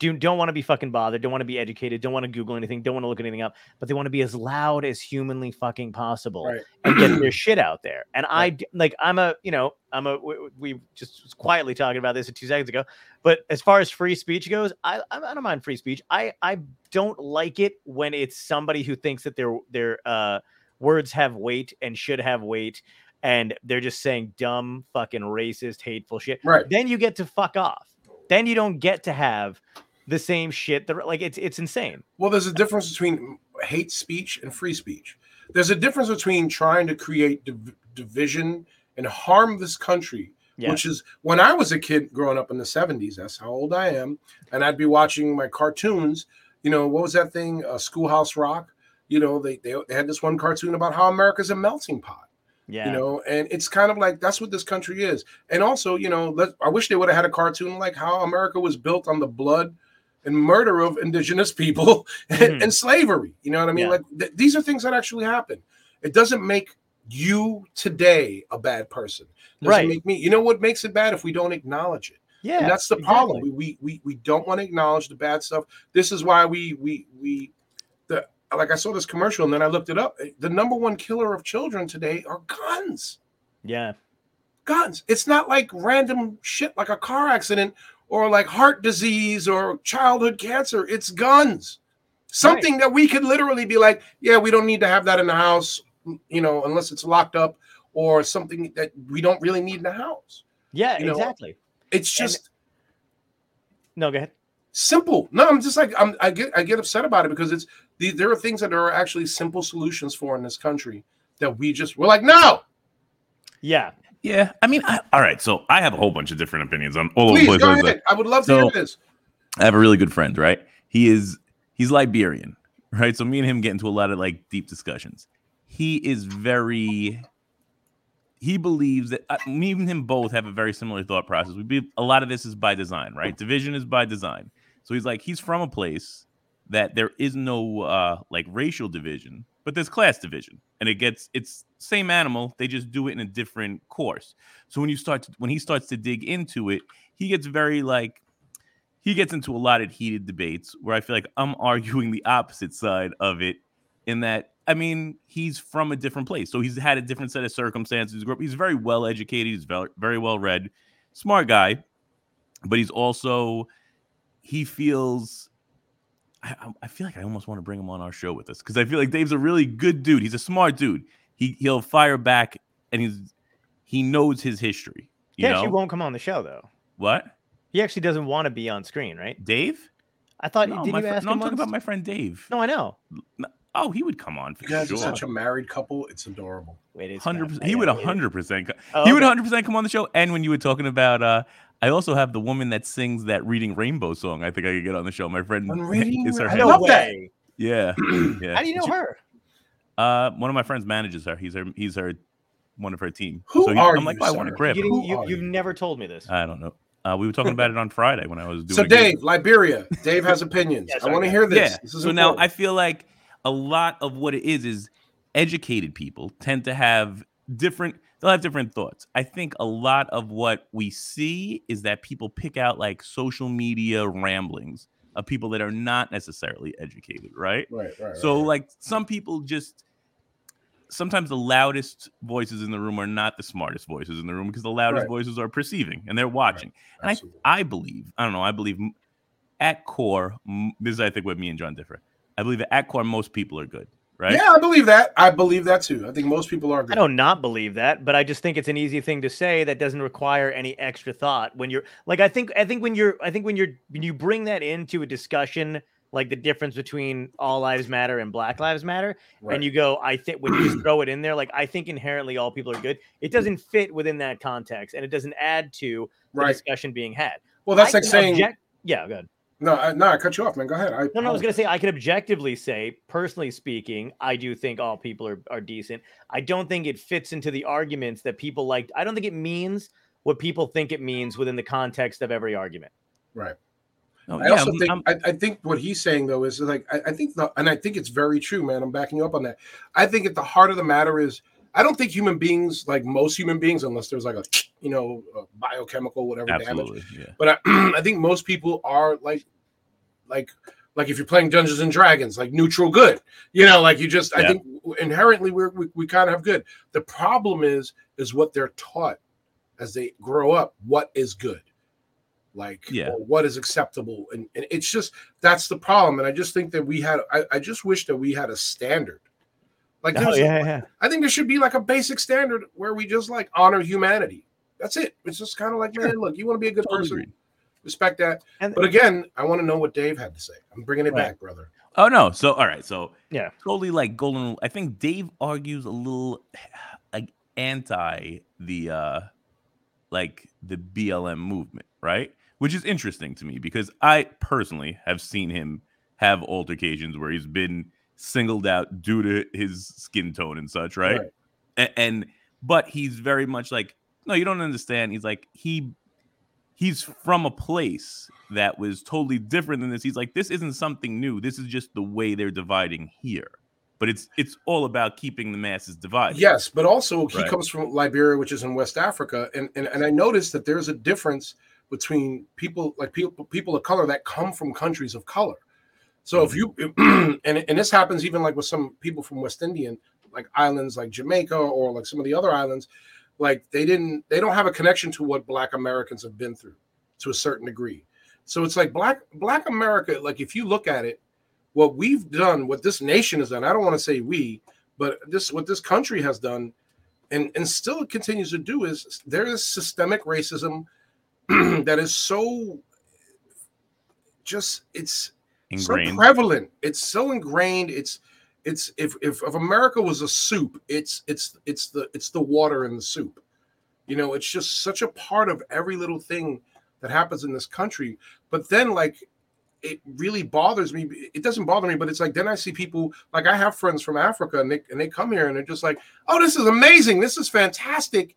do, don't want to be fucking bothered, don't want to be educated, don't want to Google anything, don't want to look anything up, but they want to be as loud as humanly fucking possible Right. and get their shit out there. And I like, I'm a, you know, I'm a, we, we just was quietly talking about this two seconds ago, but as far as free speech goes, I, I I don't mind free speech. I, I don't like it when it's somebody who thinks that their, their, uh, words have weight and should have weight and they're just saying dumb fucking racist hateful shit Right. then you get to fuck off then you don't get to have the same shit that like it's it's insane Well, there's a difference between hate speech and free speech. There's a difference between trying to create div- division and harm this country, yeah which is when I was a kid growing up in the 70s. That's how old I am. And I'd be watching my cartoons. You know, what was that thing? Uh, Schoolhouse Rock. You know, they, they, they had this one cartoon about how America's a melting pot. yeah you know and it's kind of like that's what this country is and also you know let, i wish they would have had a cartoon like how america was built on the blood and murder of indigenous people [laughs] and, Mhm. and slavery you know what i mean? Yeah. like th- these are things that actually happen. It doesn't make you today a bad person. It doesn't Right. make me you know what makes it bad if we don't acknowledge it? Yeah and that's the problem. We, we we we don't want to acknowledge the bad stuff. This is why we we we the like i saw this commercial and then i looked it up. The number one killer of children today are guns. Yeah. Guns. It's not like random shit like a car accident or like heart disease or childhood cancer it's guns. Something that we could literally be like yeah we don't need to have that in the house you know unless it's locked up or something that we don't really need in the house. Yeah You know, exactly. it's And- just no go ahead. Simple. No, I'm just like I'm, I get I get upset about it because it's the, there are things that there are actually simple solutions for in this country that we just we're like no. yeah Yeah, I mean, I, all right. So I have a whole bunch of different opinions on all over the Please place. go I ahead. I would love to So- hear this. I have a really good friend, right? He is he's Liberian, right? So me and him get into a lot of like deep discussions. He is very he believes that uh, me and him both have a very similar thought process. We be a lot of this is by design, right? Division is by design. So he's like he's from a place that there is no uh like racial division, but there's class division. And it gets it's same animal, they just do it in a different course. So when you start to, when he starts to dig into it, he gets very like he gets into a lot of heated debates where I feel like I'm [laughs] arguing the opposite side of it in that I mean he's from a different place. So he's had a different set of circumstances. He He's very well educated, he's very, very well read, smart guy, but he's also he feels I, I- I feel like I almost want to bring him on our show with us because I feel like Dave's a really good dude. He's a smart dude. He he'll fire back and he's he knows his history. he You actually won't come on the show though what? he actually doesn't want to be on screen right Dave? i thought No, did my you fri- ask no, him I'm talking about my friend Dave. no i know Oh, he would come on for You guys sure. are such a married couple. It's adorable. wait it's Hundred not- percent. I He would gotta hundred percent. Oh, He would okay. hundred percent come on the show. And when you were talking about, uh I also have the woman that sings that "Reading Rainbow" song. I think I could get on the show. My friend [laughs] Reading is her. Ra- I love that. Yeah, [clears throat] yeah. how do you know her Uh, one of my friends manages her. He's her. He's her. One of her team. Who he- are I'm like, you, oh, I want to sir? grab you, her. didn't- Who you, are you've you? never told me this I don't know. Uh, we were talking about it on Friday when I was doing. So a gig. Dave, Liberia. Dave has opinions. Yeah, I want to hear this. Yeah. This is so now I feel like a lot of what it is is educated people tend to have different they'll have different thoughts. I think a lot of what we see is that people pick out like social media ramblings of people that are not necessarily educated, right? right, right. So right. like some people just sometimes the loudest voices in the room are not the smartest voices in the room because the loudest Right. voices are perceiving and they're watching. And I I believe, I don't know, I believe at core, this is I think what me and John differ. I believe that at core most people are good, right? Yeah, I believe that. I believe that too. I think most people are. Good. I don't not believe that, but I just think it's an easy thing to say that doesn't require any extra thought when you're like I think I think when you're I think when you're when you bring that into a discussion like the difference between all lives matter and black lives matter Right. and you go I think when you just [clears throat] throw it in there like I think inherently all people are good it doesn't fit within that context and it doesn't add to the right. discussion being had. Well, that's I like saying object- yeah, good. No. I, no, I cut you off, man. Go ahead. I, No, no, I was gonna say I can objectively say, personally speaking, I do think all people are, are decent. I don't think it fits into the arguments that people like. I don't think it means what people think it means within the context of every argument. Right. No, I yeah, also think I'm- I, I think what he's saying though is like I, I think the and I think it's very true, man. I'm backing you up on that. I think at the heart of the matter is I don't think human beings, like most human beings, unless there's like a you know a biochemical whatever damage. absolutely, yeah. But I, [clears throat] I think most people are like like like if you're playing Dungeons and Dragons, like neutral good. You know, like you just I think inherently we're, we we kind of have good. The problem is is what they're taught as they grow up. What is good? Like Yeah. or what is acceptable, and, and it's just that's the problem. And I just think that we had I, I just wish that we had a standard. Like Oh there's- yeah, yeah. I think there should be like a basic standard where we just like honor humanity. That's it. It's just kind of like, man, look, you want to be a good Totally person, agree. respect that. And But again, I want to know what Dave had to say. I'm bringing it Right. back, brother. Oh no. So all right. So Yeah. totally like golden. I think Dave argues a little [sighs] like anti the uh like the BLM movement, right? Which is interesting to me because I personally have seen him have altercations where he's been singled out due to his skin tone and such, right? Right. A- and but he's very much like no you don't understand he's like he he's from a place that was totally different than this he's like this isn't something new this is just the way they're dividing here but it's it's all about keeping the masses divided Yes, but also he Right. comes from Liberia, which is in West Africa, and, and and I noticed that there's a difference between people like people people of color that come from countries of color. So if mm-hmm. you [clears throat] and and this happens even like with some people from West Indian like islands like Jamaica or like some of the other islands, like they didn't they don't have a connection to what Black Americans have been through to a certain degree. So it's like Black Black America. Like if you look at it, what we've done, what this nation has done. I don't want to say we, but this what this country has done and and still continues to do is there is systemic racism [clears throat] that is so just it's so prevalent. It's so ingrained. It's it's if, if if america was a soup it's it's it's the it's the water in the soup. You know it's just such a part of every little thing that happens in this country. But then like it really bothers me. It doesn't bother me but it's like then i see people like i have friends from africa and they and they come here and they're just like oh this is amazing. This is fantastic.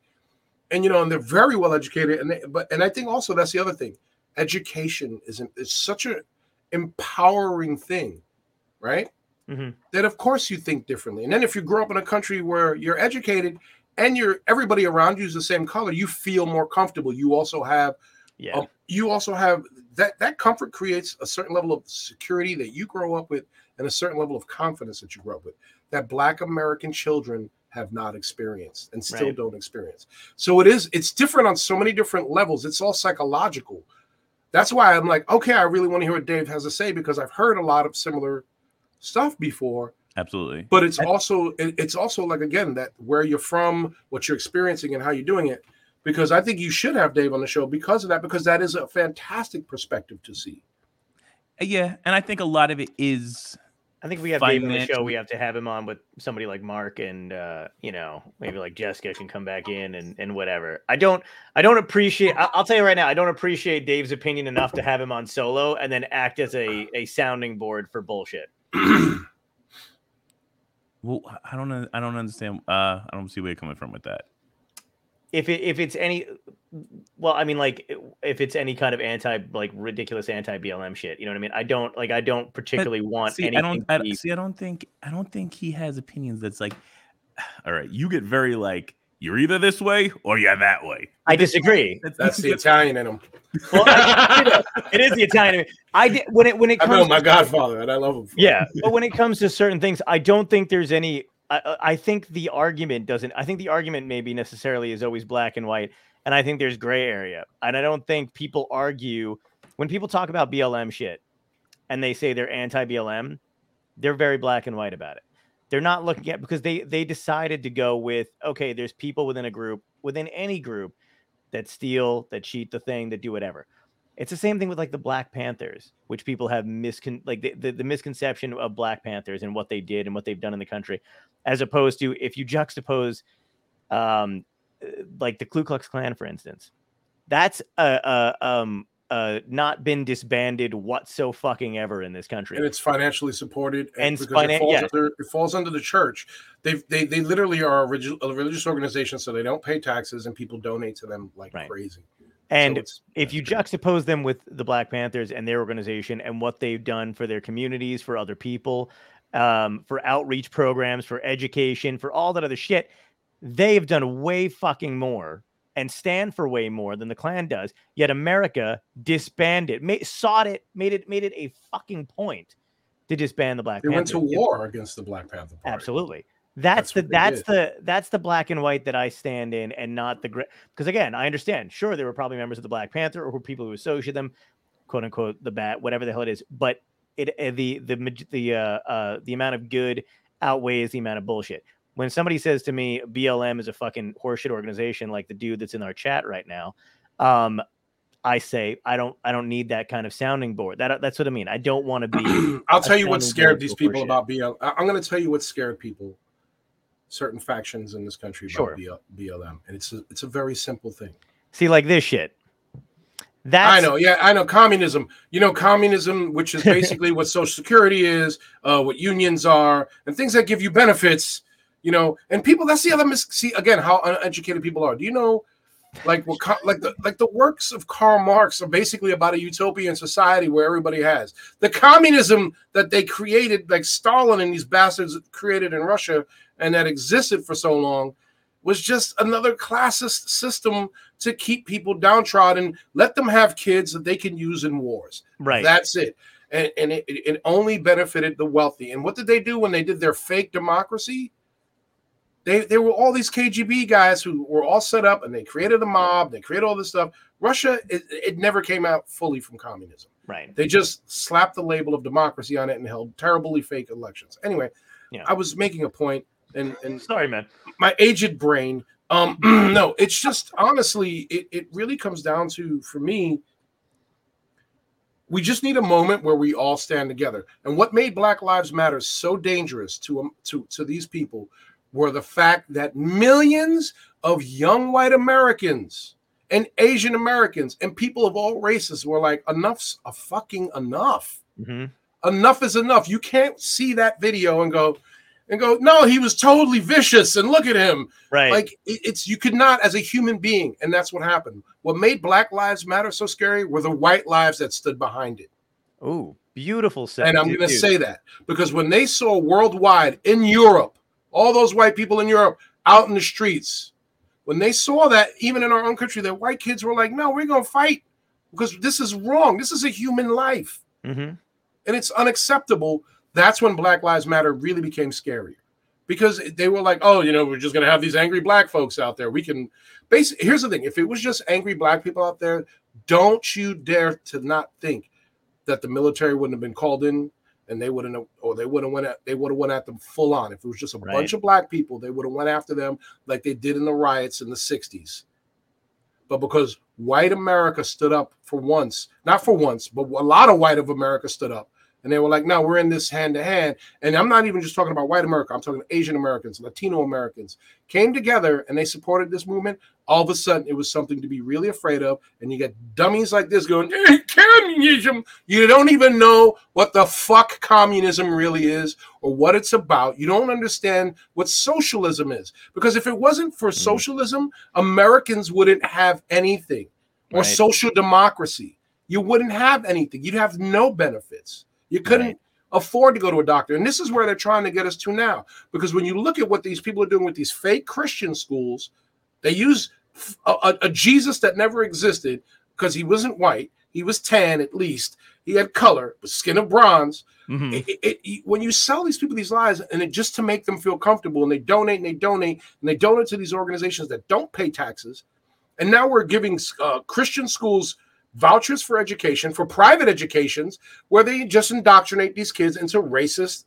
And you know and they're very well educated and they, but and i think also that's the other thing. Education is is such a empowering thing right Mhm. that of course you think differently and then if you grow up in a country where you're educated and you're everybody around you is the same color you feel more comfortable you also have Yeah. um, you also have that that comfort creates a certain level of security that you grow up with and a certain level of confidence that you grow up with that black american children have not experienced and still Right. don't experience so it is it's different on so many different levels it's all psychological that's why i'm like okay i really want to hear what dave has to say because i've heard a lot of similar stuff before. Absolutely. But it's also it's also like again that where you're from what you're experiencing and how you're doing it. Because i think you should have dave on the show because of that because that is a fantastic perspective to see. Uh, yeah and i think a lot of it is I think we have Dave on the show. We have to have him on with somebody like Mark and uh, you know maybe like Jessica can come back in and, and whatever. I don't I don't appreciate. I- I'll tell you right now. I don't appreciate Dave's opinion enough to have him on solo and then act as a a sounding board for bullshit. [clears throat] well i don't i don't understand uh i don't see where you're coming from with that If it if it's any, well, I mean like if it's any kind of anti like ridiculous anti BLM shit. You know what I mean? I don't like I don't particularly want see, anything. I don't, I don't be- see. I don't think. I don't think he has opinions. That's like, [sighs] all right. You get very like you're either this way or you're that way. I disagree. [laughs] that's the italian in him Well, I- it is the [laughs] Italian. in me. I did when it when it i comes know to my godfather and i love him for yeah but when it comes to certain things i don't think there's any I, I I think the argument doesn't i think the argument maybe necessarily is always black and white and i think there's gray area and i don't think people argue when people talk about blm shit and they say they're anti-blm they're very black and white about it. They're not looking at because they they decided to go with okay there's people within a group within any group that steal that cheat the thing that do whatever it's the same thing with like the Black Panthers, which people have miscon like the, the, the misconception of Black Panthers and what they did and what they've done in the country, as opposed to if you juxtapose, um, uh, like the Ku Klux Klan, for instance, that's uh, uh um uh not been disbanded whatso fucking ever in this country. and it's financially supported And because finan- it, falls yeah. under, it falls under the church they they they literally are a, a religious organization so they don't pay taxes and people donate to them like Right. crazy and So if you juxtapose them with the Black Panthers and their organization and what they've done for their communities, for other people, um, for outreach programs, for education, for all that other shit, they've done way fucking more and stand for way more than the Klan does. Yet America disbanded, made, sought it, made it, made it a fucking point to disband the Black They went to war against the Black Panther Party. Absolutely. That's, That's the that's did. the that's the black and white that I stand in, and not the gray. Because again, I understand. Sure, there were probably members of the Black Panther or people who associate them, quote unquote, the bat, whatever the hell it is. But it uh, the the the uh, uh the amount of good outweighs the amount of bullshit. When somebody says to me BLM is a fucking horseshit organization, like the dude that's in our chat right now, um, I say I don't I don't need that kind of sounding board. That that's what I mean. I don't want to be. [clears throat] I'll tell you what scared these people shit. about BL. I- I'm going to tell you what scared people, certain factions in this country about Sure. BL, BLM, and it's a, it's a very simple thing. See, like this shit. That's I know, yeah, I know. Communism, you know, communism, which is [laughs] basically what Social Security is, uh, what unions are, and things that give you benefits. You know, and people. That's the other mis- see again how uneducated people are. Do you know, like what, like the like the works of Karl Marx are basically about a utopian society where everybody has the communism that they created, like Stalin and these bastards created in Russia, and that existed for so long, was just another classist system to keep people downtrodden, let them have kids that they can use in wars. right. That's it. And, and it, it only benefited the wealthy. And what did they do when they did their fake democracy? They, they were all these KGB guys who were all set up and they created a mob, they created all this stuff. Russia, it, it never came out fully from communism. right. They just slapped the label of democracy on it and held terribly fake elections. Anyway, Yeah. I was making a point, and, and Sorry, man. my aged brain um [clears throat] no it's just honestly it, it really comes down to for me we just need a moment where we all stand together and what made black lives matter so dangerous to um, to to these people were the fact that millions of young white americans and asian americans and people of all races were like enough's a fucking enough Mhm. enough is enough. You can't see that video and go and go, no, he was totally vicious and look at him. Right. Like it's you could not as a human being, and that's what happened. What made Black Lives Matter so scary were the white lives that stood behind it. Ooh, beautiful and I'm going to dude. say that because when they saw worldwide in Europe, all those white people in Europe out in the streets, when they saw that, even in our own country, that white kids were like, no, we're going to fight because this is wrong. This is a human life Mhm. and it's unacceptable. That's when Black Lives Matter really became scary because they were like, oh, you know, we're just going to have these angry black folks out there. We can basically, here's the thing if it was just angry black people out there, don't you dare to not think that the military wouldn't have been called in and they wouldn't have, or they wouldn't went at, they would have went at them full on. If it was just a Right. bunch of black people, they would have went after them like they did in the riots in the 60s. But because white America stood up for once, not for once, but a lot of white of America stood up. And they were like, no, we're in this hand to hand. And I'm not even just talking about white America, I'm talking Asian Americans, Latino Americans came together and they supported this movement. All of a sudden, it was something to be really afraid of. And you get dummies like this going, "Eh, communism. You don't even know what the fuck communism really is or what it's about. You don't understand what socialism is. Because if it wasn't for Mhm. socialism, Americans wouldn't have anything or Right. social democracy. You wouldn't have anything. You'd have no benefits. You couldn't Right. afford to go to a doctor. And this is where they're trying to get us to now. Because when you look at what these people are doing with these fake Christian schools, they use a Jesus that never existed because he wasn't white. He was tan at least. He had color, but skin of bronze. Mhm. It- it- it- when you sell these people these lies and it just to make them feel comfortable and they donate and they donate and they donate to these organizations that don't pay taxes and now we're giving uh, christian schools vouchers for education for private educations where they just indoctrinate these kids into racist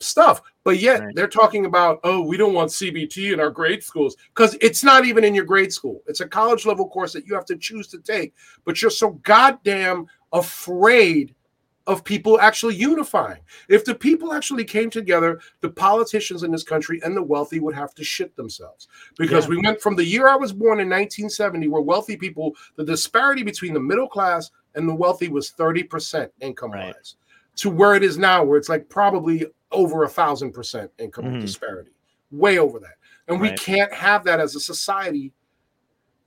stuff. But yet Right. they're talking about oh we don't want CRT in our grade schools because it's not even in your grade school. It's a college level course that you have to choose to take. But you're so goddamn afraid of people actually unifying. If the people actually came together, the politicians in this country and the wealthy would have to shit themselves. Because Yeah. we went from the year I was born in 1970, where wealthy people, the disparity between the middle class and the wealthy was 30% income wise, Right. to where it is now, where it's like probably over a thousand percent income Mhm. disparity, way over that. And we can't have that as a society.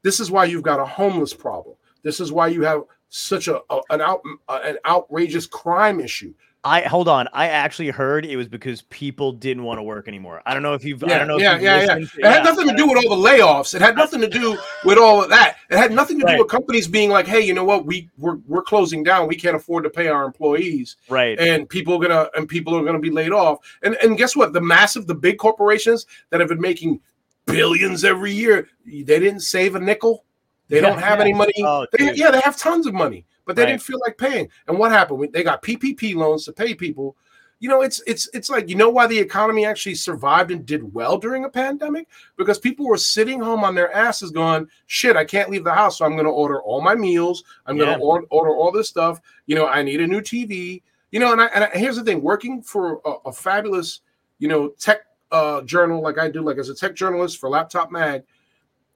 This is why you've got a homeless problem. This is why you have such a, a- an out an outrageous crime issue I hold on. I actually heard it was because people didn't want to work anymore. I don't know if you've. I Yeah, don't know. yeah, if yeah, yeah. It had nothing to do with all the layoffs. It had nothing to do with all of that. It had nothing to do with companies being like, "Hey, you know what? We we're, we're closing down. We can't afford to pay our employees, Right. and people are gonna and people are gonna be laid off." And and guess what? The massive, the big corporations that have been making billions every year, they didn't save a nickel. They Yeah, don't have yeah. any money. Oh, They- yeah, they have tons of money, but they Right. didn't feel like paying. And what happened? They got PPP loans to pay people. You know, it's it's it's like you know why the economy actually survived and did well during a pandemic because people were sitting home on their asses going, "Shit, I can't leave the house, so I'm going to order all my meals. I'm going to order, order all this stuff. You know, I need a new TV. You know, and I, and I, here's the thing: working for a, a fabulous, you know, tech uh, journal like I do, like as a tech journalist for Laptop Mag,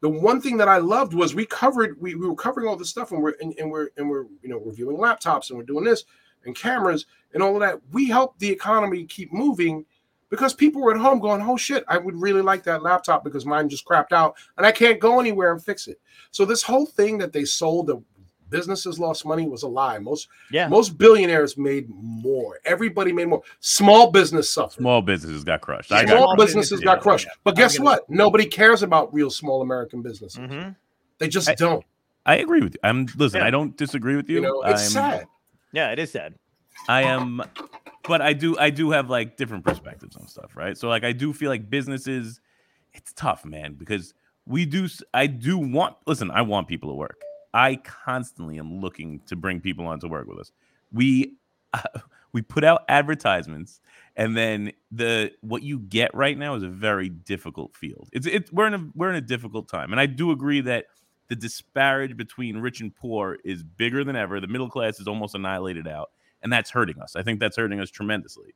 the one thing that I loved was we covered we, we were covering all this stuff and we're and, and we're and we're you know reviewing laptops and we're doing this and cameras and all of that. We helped the economy keep moving because people were at home going, "Oh shit, I would really like that laptop because mine just crapped out and I can't go anywhere and fix it." So this whole thing that they sold that businesses lost money was a lie. Most Yeah. most billionaires made more. Everybody made more. Small business suffered. Small businesses got crushed. I Small got Small businesses businesses, got yeah, crushed. yeah. But guess gonna- what? Nobody cares about real small American businesses. hmm They just I- don't. I agree with you. I'm listen. Yeah. I don't disagree with you. You know, it's I'm, sad. Yeah, it is sad. I am, but I do I do have like different perspectives on stuff, right? So like I do feel like businesses, it's tough, man, because we do. I do want. Listen, I want people to work. I constantly am looking to bring people on to work with us. We [laughs] we put out advertisements, and then the what you get right now is a very difficult field. It's it we're in a we're in a difficult time, and I do agree that the disparage between rich and poor is bigger than ever. The middle class is almost annihilated out, and that's hurting us. I think that's hurting us tremendously.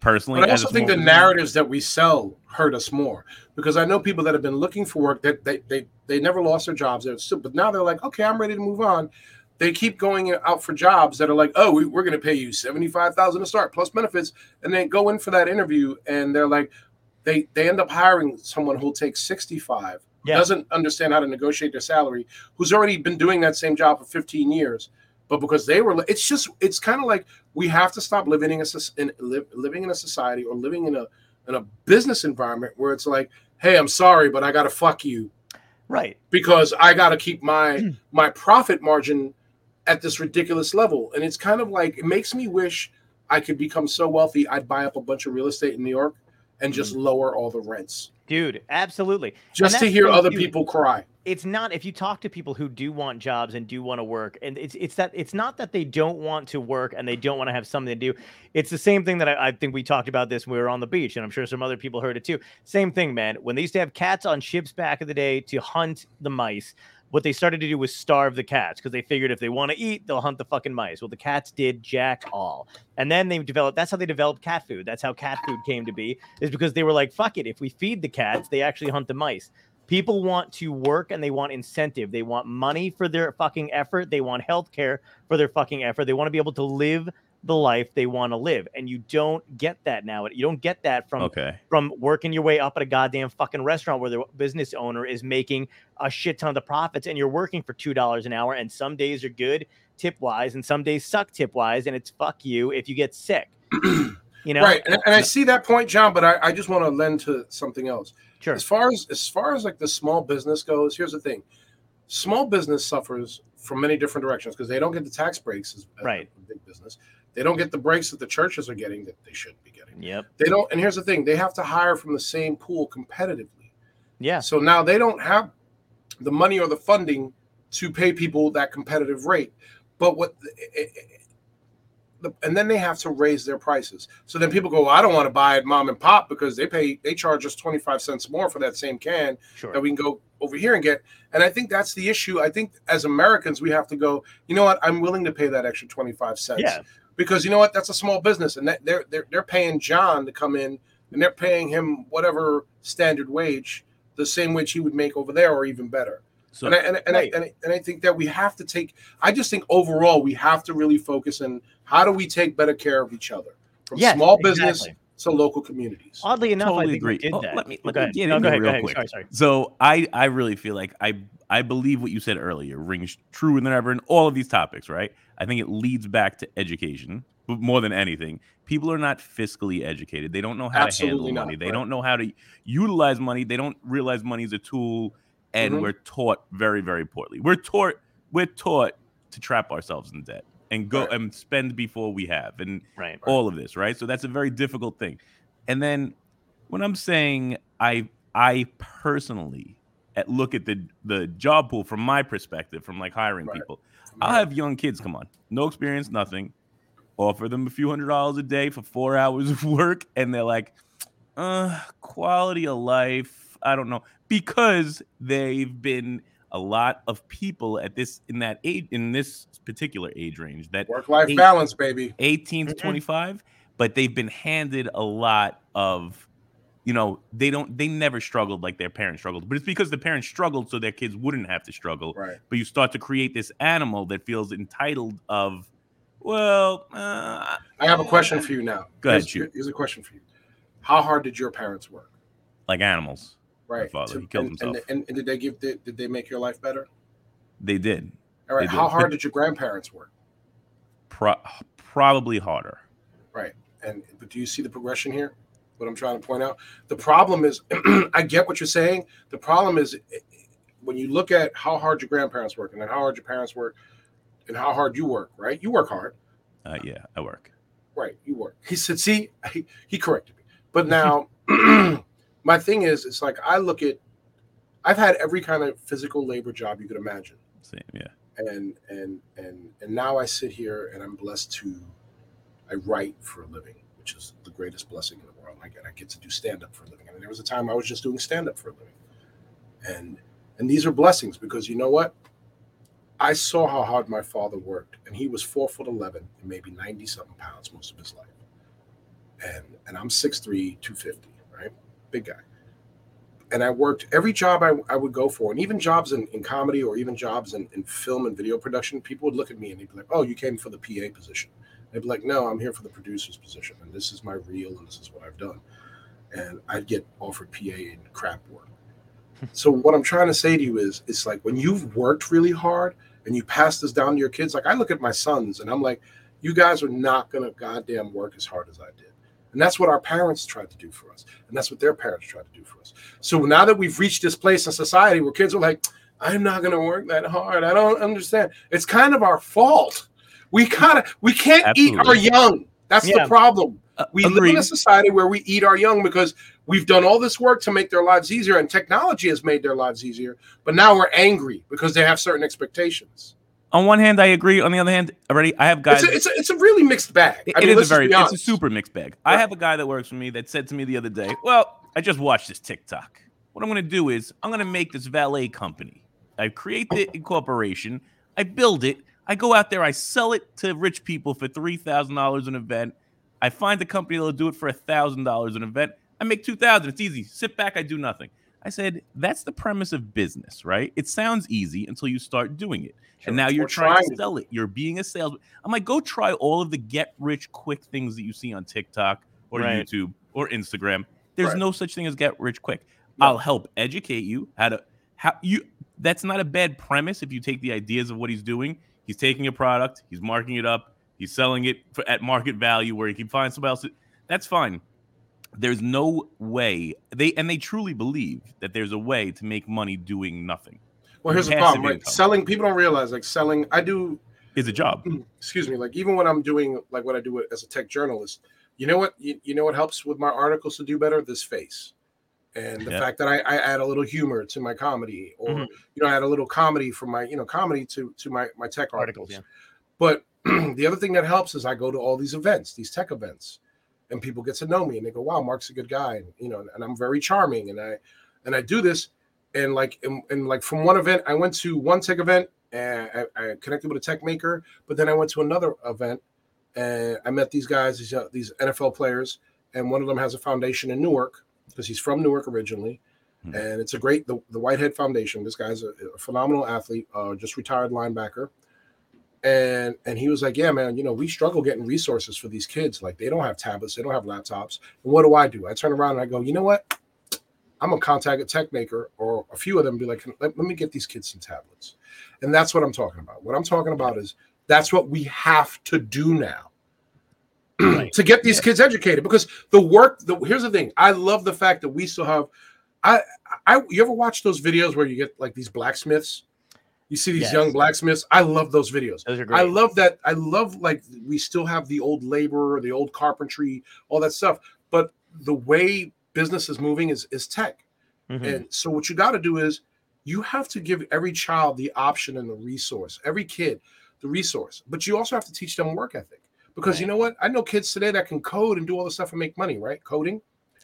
Personally, But I also think the narratives that we sell hurt us more because I know people that have been looking for work that they they, they never lost their jobs, still, but now they're like, okay, I'm ready to move on. They keep going out for jobs that are like, oh, we, we're going to pay you seventy five thousand to start plus benefits, and then go in for that interview, and they're like, they they end up hiring someone who'll take sixty five, Yeah. doesn't understand how to negotiate their salary, who's already been doing that same job for fifteen years, but because they were, it's just it's kind of like we have to stop living in a in, live, living in a society or living in a in a business environment where it's like, hey, I'm sorry, but I got to fuck you Right. because I got to keep my [clears throat] my profit margin at this ridiculous level. And it's kind of like it makes me wish I could become so wealthy I'd buy up a bunch of real estate in New York and just mm-hmm. lower all the rents Dude, absolutely. just to hear other too. people cry. it's not if you talk to people who do want jobs and do want to work and it's it's that it's not that they don't want to work and they don't want to have something to do it's the same thing that I, I think we talked about this when we were on the beach and i'm sure some other people heard it too same thing man when they used to have cats on ships back in the day to hunt the mice what they started to do was starve the cats because they figured if they want to eat they'll hunt the fucking mice well the cats did jack all and then they developed that's how they developed cat food that's how cat food came to be is because they were like fuck it if we feed the cats they actually hunt the mice People want to work and they want incentive. They want money for their fucking effort. They want health care for their fucking effort. They want to be able to live the life they want to live. And you don't get that now. You don't get that from Okay. from working your way up at a goddamn fucking restaurant where the business owner is making a shit ton of the profits and you're working for two dollars an hour. And some days are good tip wise and some days suck tip wise. And it's fuck you if you get sick. [clears throat] You know? Right. And, and I see that point, John, but I, I just want to lend to something else. Sure. As far as as far as like the small business goes, here's the thing: small business suffers from many different directions because they don't get the tax breaks as, as Right. a big business. They don't get the breaks that the churches are getting that they should be getting. Yep. They don't. And here's the thing: they have to hire from the same pool competitively. Yeah. So now they don't have the money or the funding to pay people that competitive rate. But what, the, and then they have to raise their prices. So then people go, well, I don't want to buy at mom and pop because they pay, they charge us 25 cents more for that same can Sure. that we can go over here and get. And I think that's the issue. I think as Americans, we have to go, you know what? I'm willing to pay that extra 25 cents Yeah. Because you know what? That's a small business and that they're, they're, they're paying John to come in and they're paying him whatever standard wage, the same wage he would make over there or even better. So and I, and, and, Right. I, and, I, and I think that we have to take, I just think overall, we have to really focus on how do we take better care of each other from Yes, small business exactly. To local communities. Oddly enough, Totally I agree. did Oh, that. let me- let go me ahead. get No, into go ahead. Real ahead. quick. Sorry, sorry. So I I really feel like I I believe what you said earlier rings true than ever in all of these topics, right? I think it leads back to education, but more than anything, people are not fiscally educated. They don't know how Absolutely to handle not, money. They right. don't know how to utilize money. They don't realize money is a tool, and Mhm. we're taught very, very poorly. We're taught we're taught to trap ourselves in debt and go Right. and spend before we have, and Right. all of this, right? So that's a very difficult thing. And then when I'm saying I I personally at look at the the job pool from my perspective, from like hiring people, I'll have young kids come on, no experience, nothing, offer them a few hundred dollars a day for four [laughs] hours of work, and they're like, uh, quality of life, I don't know, because they've been a lot of people at this in that age in this particular age range that Work life balance, baby. 18 to Mhm. 25 but they've been handed a lot of you know they don't they never struggled like their parents struggled but it's because the parents struggled so their kids wouldn't have to struggle Right. but you start to create this animal that feels entitled of well uh, I have a question for you now. Go ahead, Here's, here's a question for you. How hard did your parents work? like animals Right. father, To- he killed and, himself. And, and, and did they give did, did they make your life better? they did All right. They How hard [laughs] did your grandparents work? Pro- probably harder Right. And but do you see the progression here? What I'm trying to point out. The problem is, [clears throat] I get what you're saying. The problem is when you look at how hard your grandparents work and then how hard your parents work and how hard you work. Right. You work hard. uh, yeah i work Right. You work. He said, see, [laughs] he, he corrected me. But [laughs] now [clears throat] my thing is, it's like I look at. I've had every kind of physical labor job you could imagine. same yeah and and and and now I sit here and I'm blessed to I write for a living, which is the greatest blessing in the world. I get I get to do stand up for a living, I and there was a time I was just doing stand up for a living, and and these are blessings because you know what? I saw how hard my father worked, and he was four foot eleven and maybe ninety something pounds most of his life, and and I'm 6'3", 250, right, big guy and I worked every job I, I would go for, and even jobs in, in comedy or even jobs in, in film and video production, people would look at me and they'd be like, Oh, you came for the PA position. They'd be like, No, I'm here for the producer's position, and this is my reel, and this is what I've done. And I'd get offered PA and crap work. so what I'm trying to say to you is it's like when you've worked really hard and you pass this down to your kids, like I look at my sons and I'm like, you guys are not gonna goddamn work as hard as I did. And that's what our parents tried to do for us. And that's what their parents tried to do for us. So now that we've reached this place in society where kids are like, I'm not going to work that hard. I don't understand. It's kind of our fault. We kind of we can't eat our young. That's Yeah. the problem. Uh, We live in a society where we eat our young because we've done all this work to make their lives easier, and technology has made their lives easier. But now we're angry because they have certain expectations. On one hand i agree on the other hand already i have guys It's a, it's, a, it's a really mixed bag. It- I it mean, is a very it's a super mixed bag. I have a guy that works for me that said to me the other day, "Well, I just watched this TikTok. What I'm going to do is I'm going to make this valet company. I create the incorporation, I build it, I go out there, I sell it to rich people for three thousand dollars an event. I find a company that'll do it for a thousand dollars an event. I make two thousand. It's easy. Sit back, I do nothing." I said, "That's the premise of business, right? It sounds easy until you start doing it." Sure. And now you're trying, trying to sell it. You're being a salesman. I'm like, go try all of the get rich quick things that you see on TikTok or Right. YouTube or Instagram. There's Right. no such thing as get rich quick. I'll help educate you how to how you that's not a bad premise if you take the ideas of what he's doing. He's taking a product, he's marking it up, he's selling it for, at market value where he can find somebody else. That's fine. There's no way they and they truly believe that there's a way to make money doing nothing. Well, here's the problem, right? income. Selling people don't realize like selling. I do Is a job. excuse me, like even when I'm doing like what I do as a tech journalist, you know what you, you know what helps with my articles to do better? This face. And the Yeah. fact that I, I add a little humor to my comedy, or Mhm. you know, I add a little comedy from my you know comedy to to my my tech articles. Articles, yeah. But [clears throat] the other thing that helps is I go to all these events, these tech events, and people get to know me and they go, "Wow, Mark's a good guy," and, you know, and I'm very charming, and I and I do this, and like and, and like from one event, I went to one tech event and I, I connected with a tech maker, but then I went to another event and I met these guys, these uh, these NFL players, and one of them has a foundation in Newark because he's from Newark originally. Hmm. And it's a great the, the Whitehead Foundation. This guy's a, a phenomenal athlete, uh, just retired linebacker and and he was like yeah man you know we struggle getting resources for these kids. Like they don't have tablets they don't have laptops. And what do i do? I turn around and i go you know what? I'm gonna contact a tech maker or a few of them and be like let, let me get these kids some tablets. And that's what i'm talking about. What i'm talking about is that's what we have to do now [clears throat] Right. to get these kids educated. Because the work the here's the thing. I love the fact that we still have i i you ever watch those videos where you get like these blacksmiths you see these Yes. young blacksmiths i love those videos Those are great. i love that i love like we still have the old labor the old carpentry all that stuff but the way business is moving is is tech Mhm. and so what you got to do is you have to give every child the option and the resource, every kid the resource. But you also have to teach them work ethic. Because you know what? I know kids today that can code and do all this stuff and make money, right? Coding.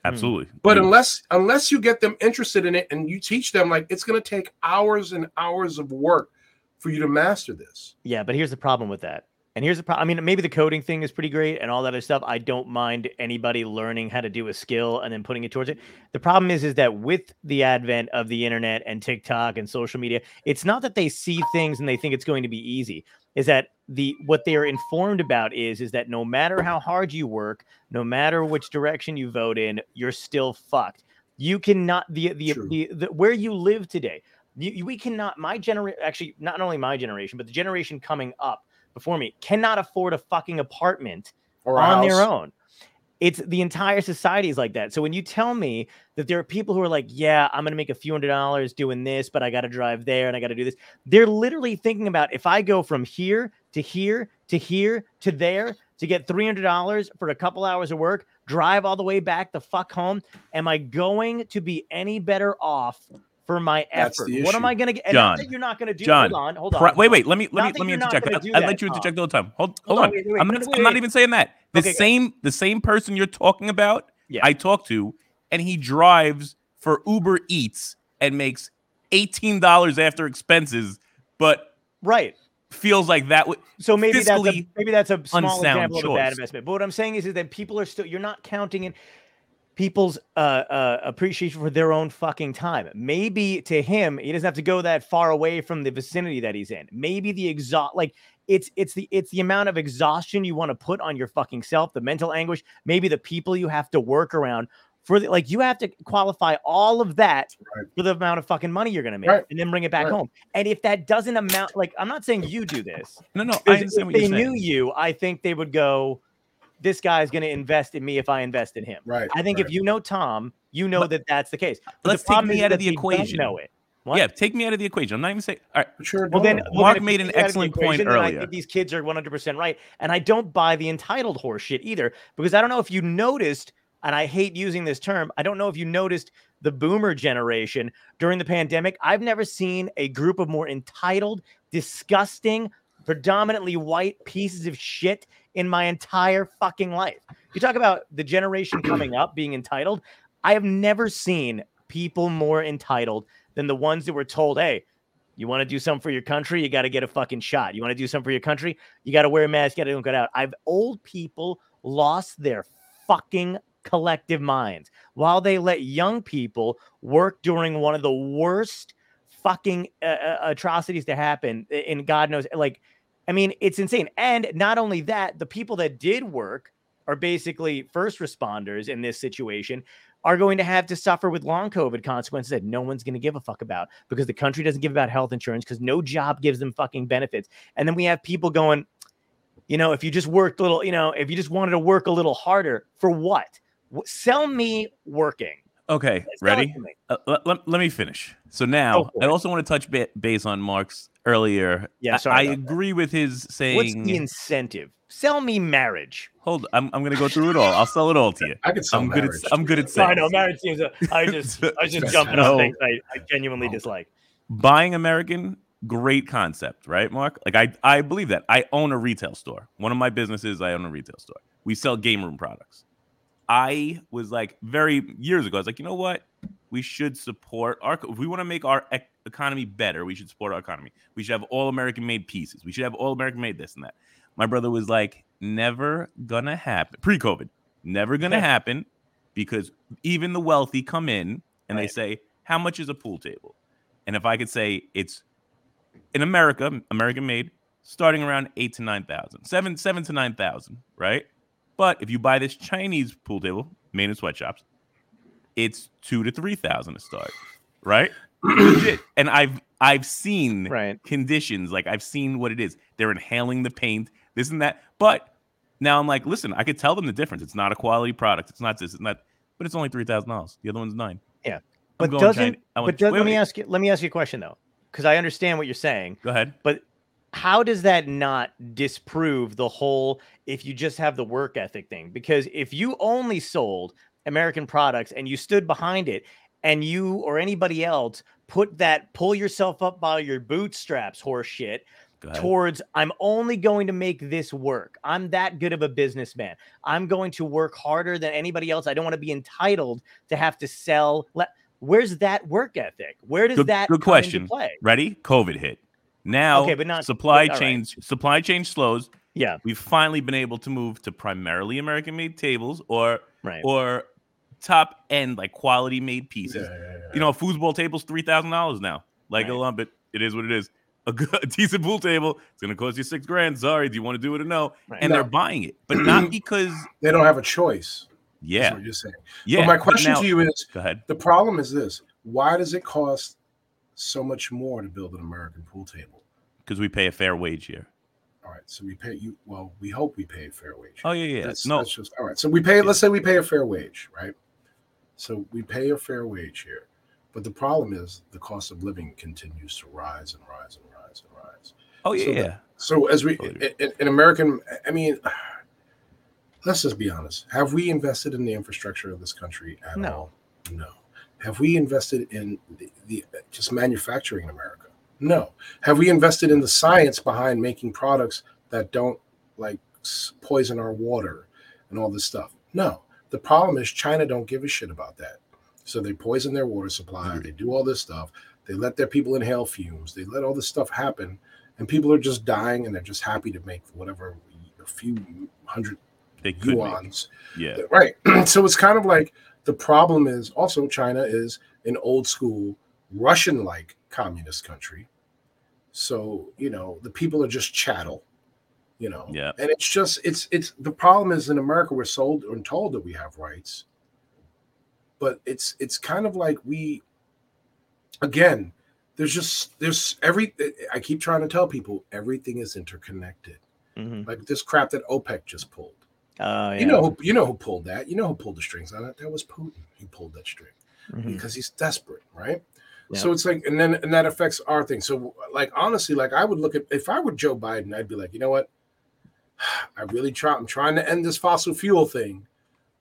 Hmm. Absolutely. But You- unless unless you get them interested in it and you teach them like it's going to take hours and hours of work for you to master this. Yeah, but here's the problem with that. And here's the problem. I mean, maybe the coding thing is pretty great and all that other stuff. I don't mind anybody learning how to do a skill and then putting it towards it. The problem is, is that with the advent of the internet and TikTok and social media, it's not that they see things and they think it's going to be easy. Is that the what they are informed about is is that no matter how hard you work, no matter which direction you vote in, you're still fucked. You cannot the the, the, the where you live today. You, we cannot my generation actually not only my generation but the generation coming up before me cannot afford a fucking apartment Or on their own. It's the entire society is like that. So when you tell me that there are people who are like, yeah, I'm going to make a few hundred dollars doing this, but I got to drive there and I got to do this. They're literally thinking about if I go from here to here to here to there to get $300 for a couple hours of work, drive all the way back the fuck home, am I going to be any better off for my That's effort? the What am. I going to get? And John, you're not going to do. John, hold on, hold on. Pri- hold wait, on. wait. Let me Not let me let me you're not interject. gonna I, do I let you Tom. interject all the time. Hold Hold hold on, on. wait, wait, I'm wait, not wait, I'm not even saying that. The Okay, same the same person you're talking about. Yeah. I talk to, and he drives for Uber Eats and makes eighteen dollars after expenses, but Right. feels like that would So maybe that's a, maybe that's a small example of a bad investment. But what I'm saying is, is that people are still you're not counting in people's uh, uh, appreciation for their own fucking time. Maybe to him, he doesn't have to go that far away from the vicinity that he's in. Maybe the exhaust, like it's it's the it's the amount of exhaustion you want to put on your fucking self, the mental anguish, maybe the people you have to work around. For the, like, you have to qualify all of that Right. for the amount of fucking money you're gonna make, Right. and then bring it back Right. home. And if that doesn't amount, like, I'm not saying you do this, no no. I because understand if what they you're knew you, I think they would go, "This guy's going to invest in me if I invest in him." Right. I think right. if you know Tom, you know But- that that's the case. But Let's the take problem me is out of the equation. Know it? What? Yeah, take me out of the equation. I'm not even saying. All right, But you're Well, then, well, Mark then made an take it out of the excellent point equation, then I earlier. think these kids are 100% right, and I don't buy the entitled horseshit either because I don't know if you noticed, and I hate using this term. I don't know if you noticed the boomer generation during the pandemic. I've never seen a group of more entitled, disgusting, predominantly white pieces of shit in my entire fucking life. You talk about the generation coming up being entitled. I have never seen people more entitled than the ones that were told, hey, you want to do something for your country, you got to get a fucking shot. You want to do something for your country, you got to wear a mask, you got to don't get out. I've old people lost their fucking collective minds while they let young people work during one of the worst fucking uh, uh, atrocities to happen in God knows like I mean it's insane. And not only that the people that did work are basically first responders in this situation are going to have to suffer with long COVID consequences that no one's going to give a fuck about because the country doesn't give about health insurance because no job gives them fucking benefits. And then we have people going, you know, if you just worked a little, you know, if you just wanted to work a little harder for what? Sell me working. Okay, Sell it ready? Uh, let, let, let me finish. So now I also want to touch ba- base on Mark's earlier. Yeah, I- sorry I, about that. agree with his saying. What's the incentive? Sell me marriage. Hold, I'm, I'm gonna go through it all. I'll sell it all to you. I could sell I'm good at marriage. I'm good at No, I know marriage seems. A, I just, [laughs] I was just It's jumping fantastic. on things I, I genuinely Oh. dislike. Buying American, great concept, right, Mark? Like I I believe that. I own a retail store. One of my businesses, I own a retail store. We sell game room products. I was like very years ago. I was like, you know what? We should support our. If we want to make our ec- economy better, we should support our economy. We should have all American made pieces. We should have all American made this and that. My brother was like, never gonna happen. Pre COVID, never gonna Yeah. [laughs] happen because even the wealthy come in and they say, how much is a pool table? And if I could say it's in America, American made, starting around eight to nine thousand, seven, seven to nine thousand, right? But if you buy this Chinese pool table made in sweatshops, it's two to three thousand to start, right? [clears throat] And I've I've seen Right. conditions like I've seen what it is. They're inhaling the paint, this and that. But Now I'm like, listen, I could tell them the difference. It's not a quality product. It's not this. It's not. But it's only three thousand dollars. The other one's nine. Yeah. I'm But doesn't China- I but does, wait, let me ask you let me ask you a question though, because I understand what you're saying. Go ahead. But how does that not disprove the whole if you just have the work ethic thing? Because if you only sold American products and you stood behind it and you or anybody else put that pull yourself up by your bootstraps horse shit towards I'm only going to make this work. I'm that good of a businessman. I'm going to work harder than anybody else. I don't want to be entitled to have to sell. Where's that work ethic? Where does Good- that good question. play? Ready? COVID hit. Now, Okay, but not- supply but- all right. chain. Supply chain slows. Yeah, We've finally been able to move to primarily American-made tables or right. or top end like quality made pieces. Yeah, yeah, yeah. You know, a foosball table's three thousand dollars now. Like Right. a lump, it it is what it is. A, good, a decent pool table, it's gonna cost you six grand. Sorry, do you want to do it or no? Right. And No. they're buying it, but not [clears throat] because they don't have a choice. Yeah, what you're saying. yeah. but my question now- to you is: Go ahead. the problem is this: why does it cost so much more to build an American pool table? Because we pay a fair wage here. All right, so we pay you. Well, we hope we pay a fair wage. Oh yeah, yeah. That's, no, that's just all right. So we pay. Let's say we pay a fair wage, right? So we pay a fair wage here, but the problem is the cost of living continues to rise and rise and rise and rise. oh yeah, so yeah. So as we Totally. in, in American, I mean, let's just be honest. Have we invested in the infrastructure of this country at No. all? No. Have we invested in the, the just manufacturing in America? No. Have we invested in the science behind making products that don't like poison our water and all this stuff? No. The problem is China don't give a shit about that. So they poison their water supply. Mm-hmm. They do all this stuff. They let their people inhale fumes. They let all this stuff happen, and people are just dying, and they're just happy to make whatever a few hundred They make. yuans. Yeah, Right. [clears throat] so it's kind of like the problem is also China is an old school Russian like communist country. So, you know, the people are just chattel, you know. Yeah. And it's just it's it's the problem is in America we're sold and told that we have rights. But it's it's kind of like we again, there's just there's every I keep trying to tell people everything is interconnected. Mhm. Like this crap that OPEC just pulled. Yeah. You know, who, you know who pulled that. You know who pulled the strings on it. That was Putin. He pulled that string Mhm. because he's desperate, right? Yeah. So it's like, and then and that affects our thing. So, like honestly, like I would look at if I were Joe Biden, I'd be like, you know what? [sighs] I really try. I'm trying to end this fossil fuel thing,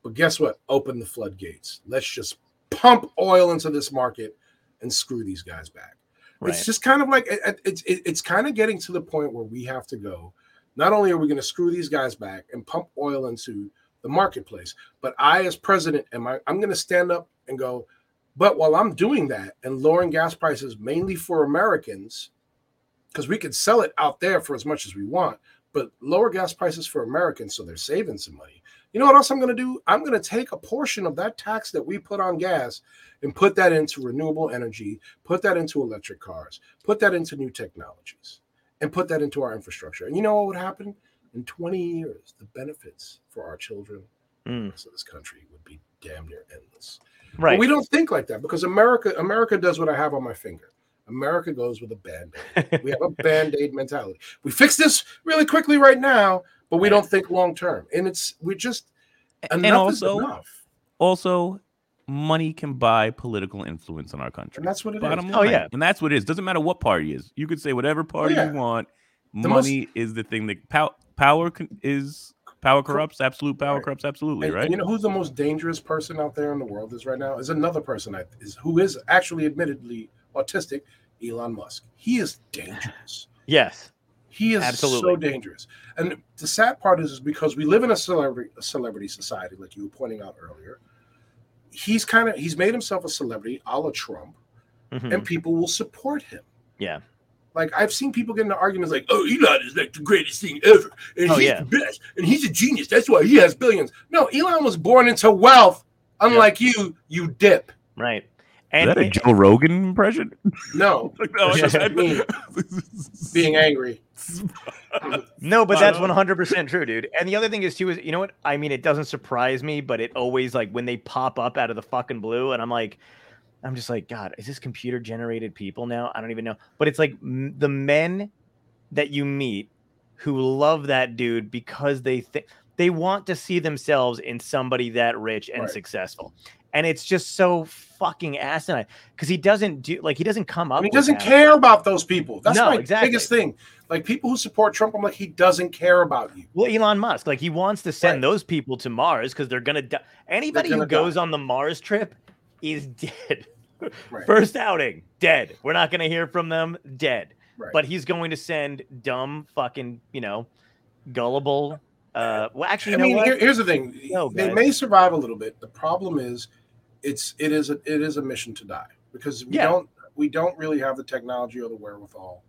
but guess what? Open the floodgates. Let's just pump oil into this market and screw these guys back. Right. It's just kind of like it- it- it's it, it's kind of getting to the point where we have to go. Not only are we going to screw these guys back and pump oil into the marketplace, but I, as president, am I? I'm going to stand up and go. But while I'm doing that and lowering gas prices mainly for Americans, because we could sell it out there for as much as we want, but lower gas prices for Americans so they're saving some money. You know what else I'm going to do? I'm going to take a portion of that tax that we put on gas and put that into renewable energy, put that into electric cars, put that into new technologies, and put that into our infrastructure. And you know what would happen? In 20 years, the benefits for our children Mm. of this country would be damn near endless. Right. But we don't think like that because America, America does what I have on my finger. America goes with a band-aid. [laughs] We have a band-aid mentality. We fix this really quickly right now, but we don't think long term. And it's we just enough and also, is enough. also, money can buy political influence in our country. And that's what it is. Bottom Oh, line. yeah. and that's what it is. Doesn't matter what party is. You could say whatever oh, party yeah. you want. The most- Money is the thing that pow- power con- is power corrupts. Absolute power Right. corrupts. Absolutely, And, right? and you know who's the most dangerous person out there in the world is right now? Is another person I, is who is actually admittedly autistic, Elon Musk. He is dangerous. yes. He is Absolutely. so dangerous. And the sad part is, is because we live in a celebrity a celebrity society, like you were pointing out earlier. He's kind of he's made himself a celebrity, a la Trump, Mhm. and people will support him. Yeah. Like I've seen people get into arguments like, "Oh, Elon is like the greatest thing ever, and Oh, he's yeah. the best, and he's a genius. That's why he has billions. No, Elon was born into wealth, unlike you. You dip. Right. Is that a Joe Rogan impression? No, [laughs] no, I just- Me. [laughs] being angry. No, but that's one hundred percent true, dude. And the other thing is too is you know what I mean. It doesn't surprise me, but it always like when they pop up out of the fucking blue, and I'm like, I'm just like, God, is this computer generated people now? I don't even know. But it's like m- the men that you meet who love that dude because they think They want to see themselves in somebody that rich and Right. successful. And it's just so fucking asinine because he doesn't do like he doesn't come up. And he doesn't that. care about those people. That's No, my exactly. biggest thing. Like people who support Trump, I'm like, he doesn't care about you. Well, Elon Musk, like he wants to send Right. those people to Mars because they're gonna die. Anybody who gonna goes die. on the Mars trip is [laughs] dead. Right. First outing, dead. We're not gonna hear from them, dead. Right. But he's going to send dumb, fucking, you know, gullible. Uh, well, actually, I mean, here- here's the thing. No, they may survive a little bit. The problem is, it's it is a it is a mission to die because we Yeah. don't we don't really have the technology or the wherewithal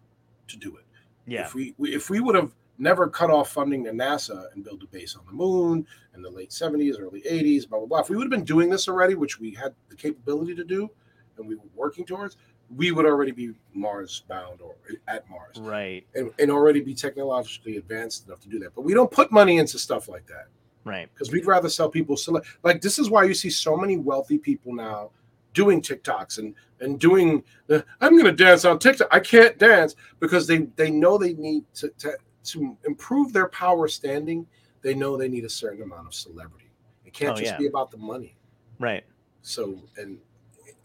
to do it. yeah, If we, we if we would have never cut off funding to NASA and built a base on the moon in the late 70s, early 80s, blah blah blah. If we would have been doing this already, which we had the capability to do, and we were working towards, we would already be Mars bound or at Mars right, and, and already be technologically advanced enough to do that. But we don't put money into stuff like that right. because we'd rather sell people select like this is why you see so many wealthy people now doing TikToks and and doing the I'm gonna dance on TikTok. I can't dance because they they know they need to to, to improve their power standing, they know they need a certain amount of celebrity. It can't Oh, just yeah. be about the money. Right. So and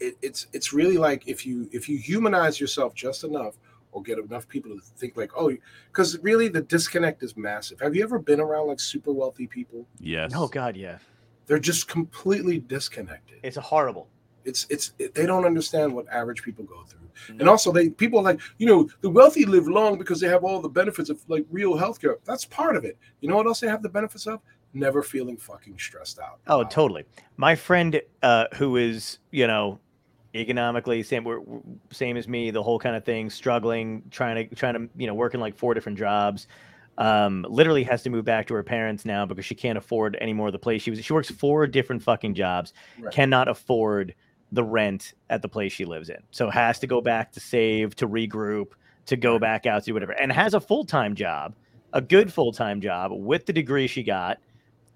it, it's it's really like if you if you humanize yourself just enough or get enough people to think like oh because really the disconnect is massive. Have you ever been around like super wealthy people? Yes. Oh God, yeah. they're just completely disconnected. It's horrible. It's it's it, they don't understand what average people go through, and also they people are like you know the wealthy live long because they have all the benefits of like real healthcare. That's part of it. You know what else they have the benefits of? Never feeling fucking stressed out. Oh, totally. My friend, uh, who is you know, economically same we're, same as me, the whole kind of thing, struggling, trying to trying to you know, working like four different jobs. Um, literally has to move back to her parents now because she can't afford any more of the place she was. She works four different fucking jobs, Right. cannot afford the rent at the place she lives in, so has to go back to save, to regroup, to go back out to do whatever, and has a full time job, a good full time job with the degree she got,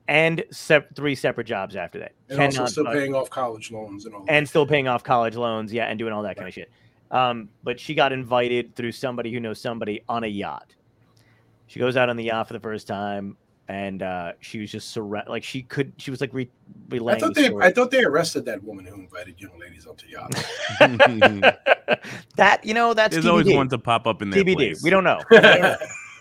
and sep- three separate jobs after that. and also still fuck- paying off college loans and all. that. and still paying off college loans, yeah, and doing all that kind of shit. Um, but she got invited through somebody who knows somebody on a yacht. She goes out on the yacht for the first time, and uh, she was just surrounded. Like she could, she was like re- I thought the they story. I thought they arrested that woman who invited young ladies onto yachts. [laughs] that you know that's There's always TBD. one to pop up in their TBD. place. We don't know. [laughs] yeah,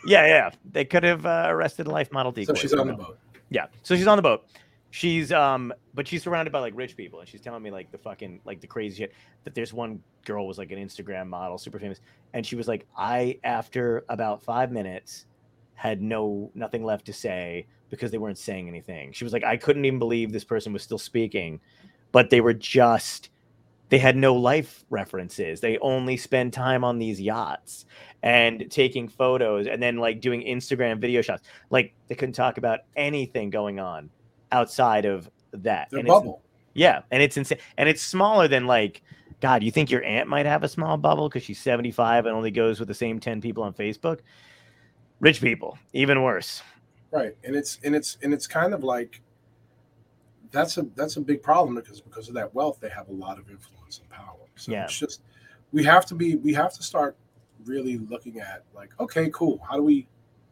yeah. They could have uh, arrested a life model so she's on the know. boat. Yeah. So she's on the boat. She's um but she's surrounded by like rich people and she's telling me like the fucking like the crazy shit that there's one girl was like an Instagram model, super famous, and she was like, I after about five minutes had no nothing left to say because they weren't saying anything. She was like, I couldn't even believe this person was still speaking, but they were just they had no life references. They only spend time on these yachts and taking photos and then like doing Instagram video shots. Like they couldn't talk about anything going on outside of that. Their And bubble. yeah, and it's insane, and it's smaller than like, God, you think your aunt might have a small bubble because she's seventy five and only goes with the same ten people on Facebook? Rich people, even worse. Right. And it's and it's and it's kind of like that's a that's a big problem because because of that wealth they have a lot of influence and power. So Yeah. it's just we have to be we have to start really looking at like, okay, cool. How do we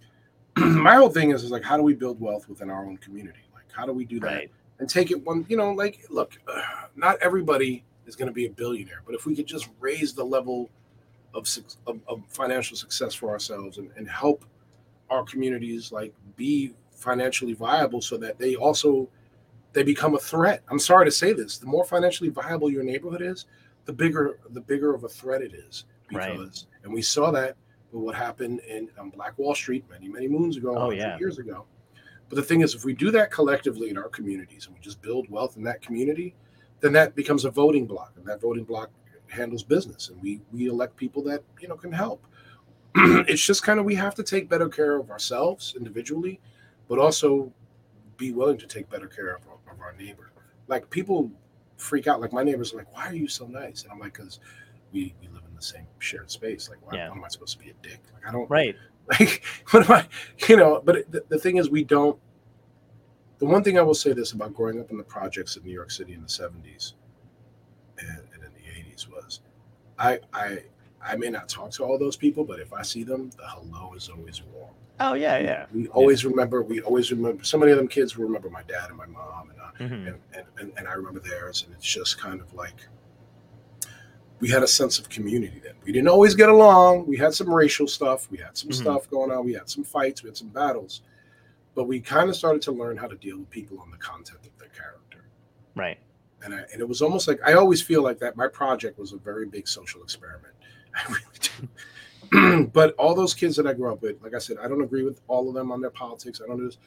[clears throat] my whole thing is is like how do we build wealth within our own community? Like how do we do that? Right. and take it one you know like look [sighs] not everybody is going to be a billionaire but if we could just raise the level of, of, of financial success for ourselves and, and help our communities like be financially viable so that they also they become a threat i'm sorry to say this the more financially viable your neighborhood is the bigger the bigger of a threat it is Right. and we saw that with what happened in on black wall street many many moons ago Oh, yeah. years ago but the thing is, if we do that collectively in our communities and we just build wealth in that community, then that becomes a voting block, and that voting block handles business, and we we elect people that you know can help. [clears throat] it's just kind of we have to take better care of ourselves individually, but also be willing to take better care of, our- of our neighbor. Like people freak out. Like my neighbors are like, "Why are you so nice?" And I'm like, "Cause we we live in the same shared space. Like, why, Yeah. why am I supposed to be a dick? Like, I don't Right. [laughs] like what am i you know but it- the, the thing is we don't the one thing i will say this about growing up in the projects of new york city in the 70s and, and in the 80s was i i i may not talk to all those people but if i see them the hello is always warm Oh yeah, yeah. We always remember. We always remember. So many of them kids will remember my dad and my mom, and, uh, Mhm. and, and, and and I remember theirs. And it's just kind of like we had a sense of community then. We didn't always get along. We had some racial stuff. We had some Mhm. stuff going on. We had some fights. We had some battles. But we kind of started to learn how to deal with people on the content of their character. Right. And, I, and it was almost like I always feel like that my project was a very big social experiment. [laughs] I really do. [clears throat] but all those kids that I grew up with, like I said, I don't agree with all of them on their politics. I don't do this.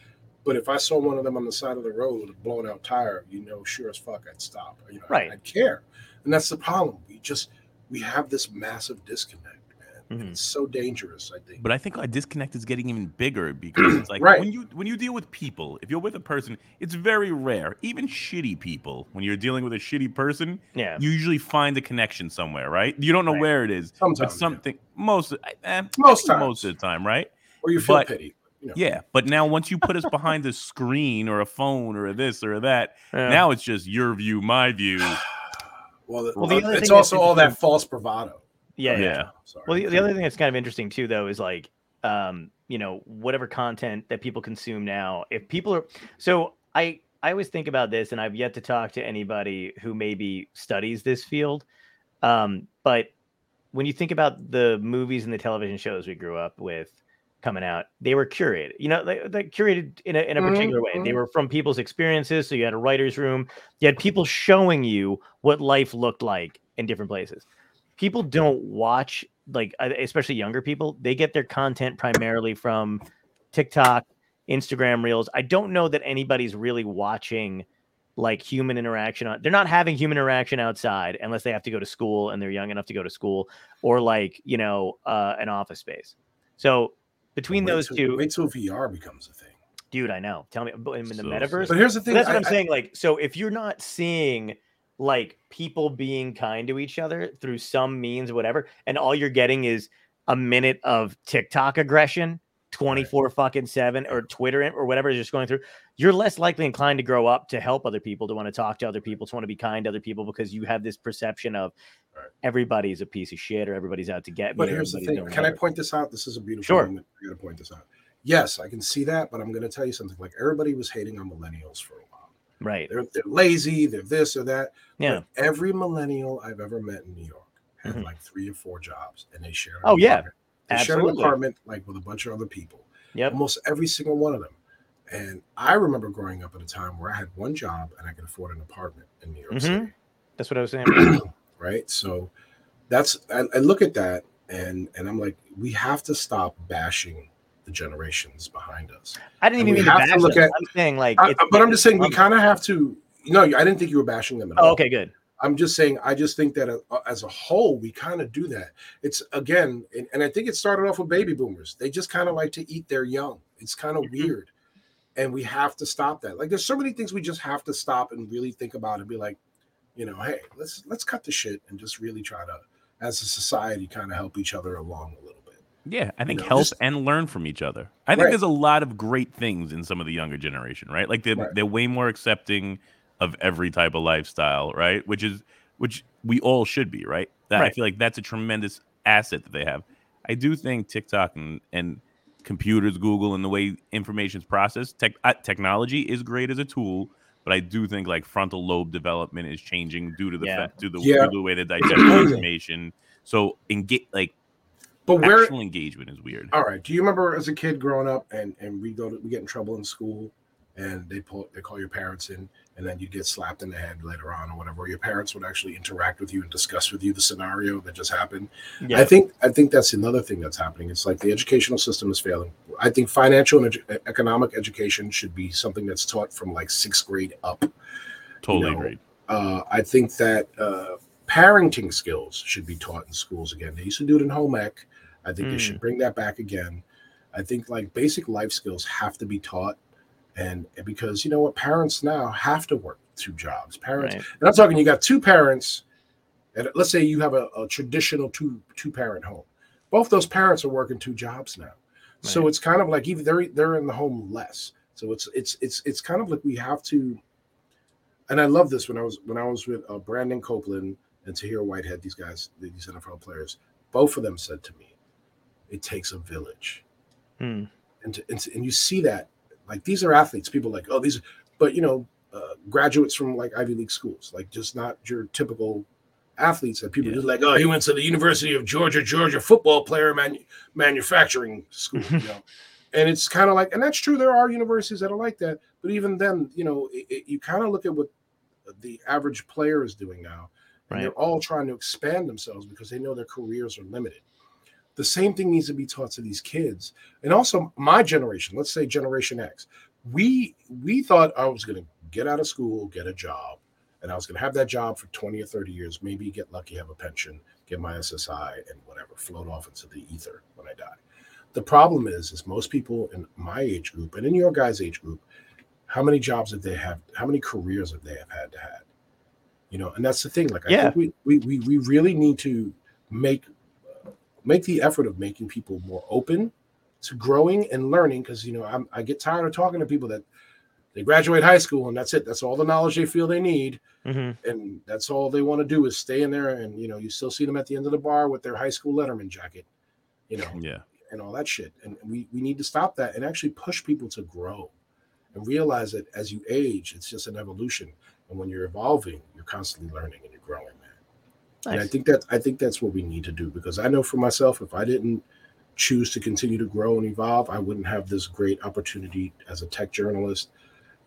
But if I saw one of them on the side of the road a blown out tire, you know, sure as fuck, I'd stop. You know, Right. I'd care. And that's the problem. We just we have this massive disconnect, man. And Mhm. It's so dangerous. I think. But I think our disconnect is getting even bigger because it's [clears throat] like Right. when you when you deal with people, if you're with a person, it's very rare. Even shitty people, when you're dealing with a shitty person, Yeah. you usually find a connection somewhere, right? You don't know Right. where it is, Sometimes, but something most eh, Most I think most of the time, right? or you feel but- pity. You know. Yeah. But now once you put us behind a screen or a phone or a this or a that, Yeah. now it's just your view, my view. [sighs] Well, the, Well, the other it's thing also all that false bravado. Yeah. yeah. Yeah. Sorry. Well, the, the other thing that's kind of interesting too, though, is like, um, you know, whatever content that people consume now. If people are, so I, I always think about this, and I've yet to talk to anybody who maybe studies this field. Um, but when you think about the movies and the television shows we grew up with coming out, they were curated. You know, they, they curated in a in a Mhm, particular way. They mhm. were from people's experiences. So you had a writer's room. You had people showing you what life looked like in different places people don't watch like uh, especially younger people they get their content primarily from tiktok instagram reels i don't know that anybody's really watching like human interaction on they're not having human interaction outside unless they have to go to school and they're young enough to go to school or like you know uh, an office space so between Wait those till- two Wait till VR becomes a thing. dude i know tell me but in the So metaverse But here's the but thing. that's what I- I'm I- saying. Like, so if you're not seeing like people being kind to each other through some means, whatever, and all you're getting is a minute of TikTok aggression, 24 fucking seven, or Twitter or whatever is just going through, you're less likely inclined to grow up to help other people, to want to talk to other people, to want to be kind to other people because you have this perception of everybody's a piece of shit or everybody's out to get me. But here's the thing. Can I point this out? This is a beautiful Sure. moment. I got to point this out. Yes, I can see that, but I'm going to tell you something. Like everybody was hating on millennials for a while. Right. They're, they're lazy. They're this or that. Yeah. But every millennial I've ever met in New York had Mhm. like three or four jobs, and they share. Oh, yeah. apartment. They share an apartment like with a bunch of other people. Yep. Almost every single one of them. And I remember growing up at a time where I had one job and I could afford an apartment in New York Mhm. City. That's what I was saying. [clears throat] right? So that's I, I look at that and and I'm like, we have to stop bashing the generations behind us. I didn't And even mean to bash them. at- I'm saying like, I- but I'm just saying we um, kind of have to. No, I didn't think you were bashing them at Oh, all. okay, good. I'm just saying, I just think that uh, as a whole, we kind of do that. It's again, and, and I think it started off with baby boomers. They just kind of like to eat their young. It's kind of Mhm. weird. And we have to stop that. Like there's so many things we just have to stop and really think about and be like, you know, hey, let's let's cut the shit and just really try to, as a society, kind of help each other along a little. Yeah, I think know, help just- and learn from each other. I think Right. there's a lot of great things in some of the younger generation, right? Like they're Right. they're way more accepting of every type of lifestyle, right? Which is which we all should be, right? That I feel like that's a tremendous asset that they have. I do think TikTok and and computers, Google, and the way information is processed, tech, uh, technology is great as a tool, but I do think like frontal lobe development is changing due to the Yeah. fa- due to the, Yeah. due to the way they digest [clears throat] information. So engage like But where actual engagement is weird. All right. Do you remember as a kid growing up and and we go to we get in trouble in school and they pull they call your parents in and then you get slapped in the head later on or whatever. Your parents would actually interact with you and discuss with you the scenario that just happened. Yeah. I think I think that's another thing that's happening. It's like the educational system is failing. I think financial and edu- economic education should be something that's taught from like sixth grade up. Totally know, agree. Uh, I think that uh, parenting skills should be taught in schools again. They used to do it in home ec. I think they Mm. should bring that back again. I think like basic life skills have to be taught, and because you know what, parents now have to work two jobs. Parents, Right. and I'm talking, you got two parents, and let's say you have a, a traditional two two parent home. Both those parents are working two jobs now, so it's kind of like even they're they're in the home less. So it's it's it's it's kind of like we have to. And I love this when I was when I was with uh, Brandon Copeland and Tahir Whitehead. These guys, these NFL players, both of them said to me, "It takes a village." Hmm. and to, and, to- and you see that like these are athletes. People like oh these, but you know, uh, graduates from like Ivy League schools, like just not your typical athletes that people Yeah. just like oh he went to the University of Georgia, Georgia football player manu- manufacturing school, you know. [laughs] And it's kind of like, and that's true. There are universities that are like that, but even then, you know, it, it- you kind of look at what the average player is doing now, and Right. they're all trying to expand themselves because they know their careers are limited. The same thing needs to be taught to these kids, and also my generation. Let's say Generation X. We we thought I was going to get out of school, get a job, and I was going to have that job for twenty or thirty years. Maybe get lucky, have a pension, get my SSI, and whatever, float off into the ether when I die. The problem is, is most people in my age group and in your guys' age group, how many jobs have they have? How many careers have they have had to have? You know, and that's the thing. Like, I Yeah. think we, we we really need to make make the effort of making people more open to growing and learning. Because you know, I'm, I get tired of talking to people that they graduate high school and that's it. That's all the knowledge they feel they need hmm and that's all they want to do is stay in there and you know you still see them at the end of the bar with their high school letterman jacket you know Yeah. and all that shit and we, we need to stop that and actually push people to grow and realize that as you age it's just an evolution and when you're evolving you're constantly learning and man and i think that i think that's what we need to do because i know for myself if i didn't choose to continue to grow and evolve i wouldn't have this great opportunity as a tech journalist.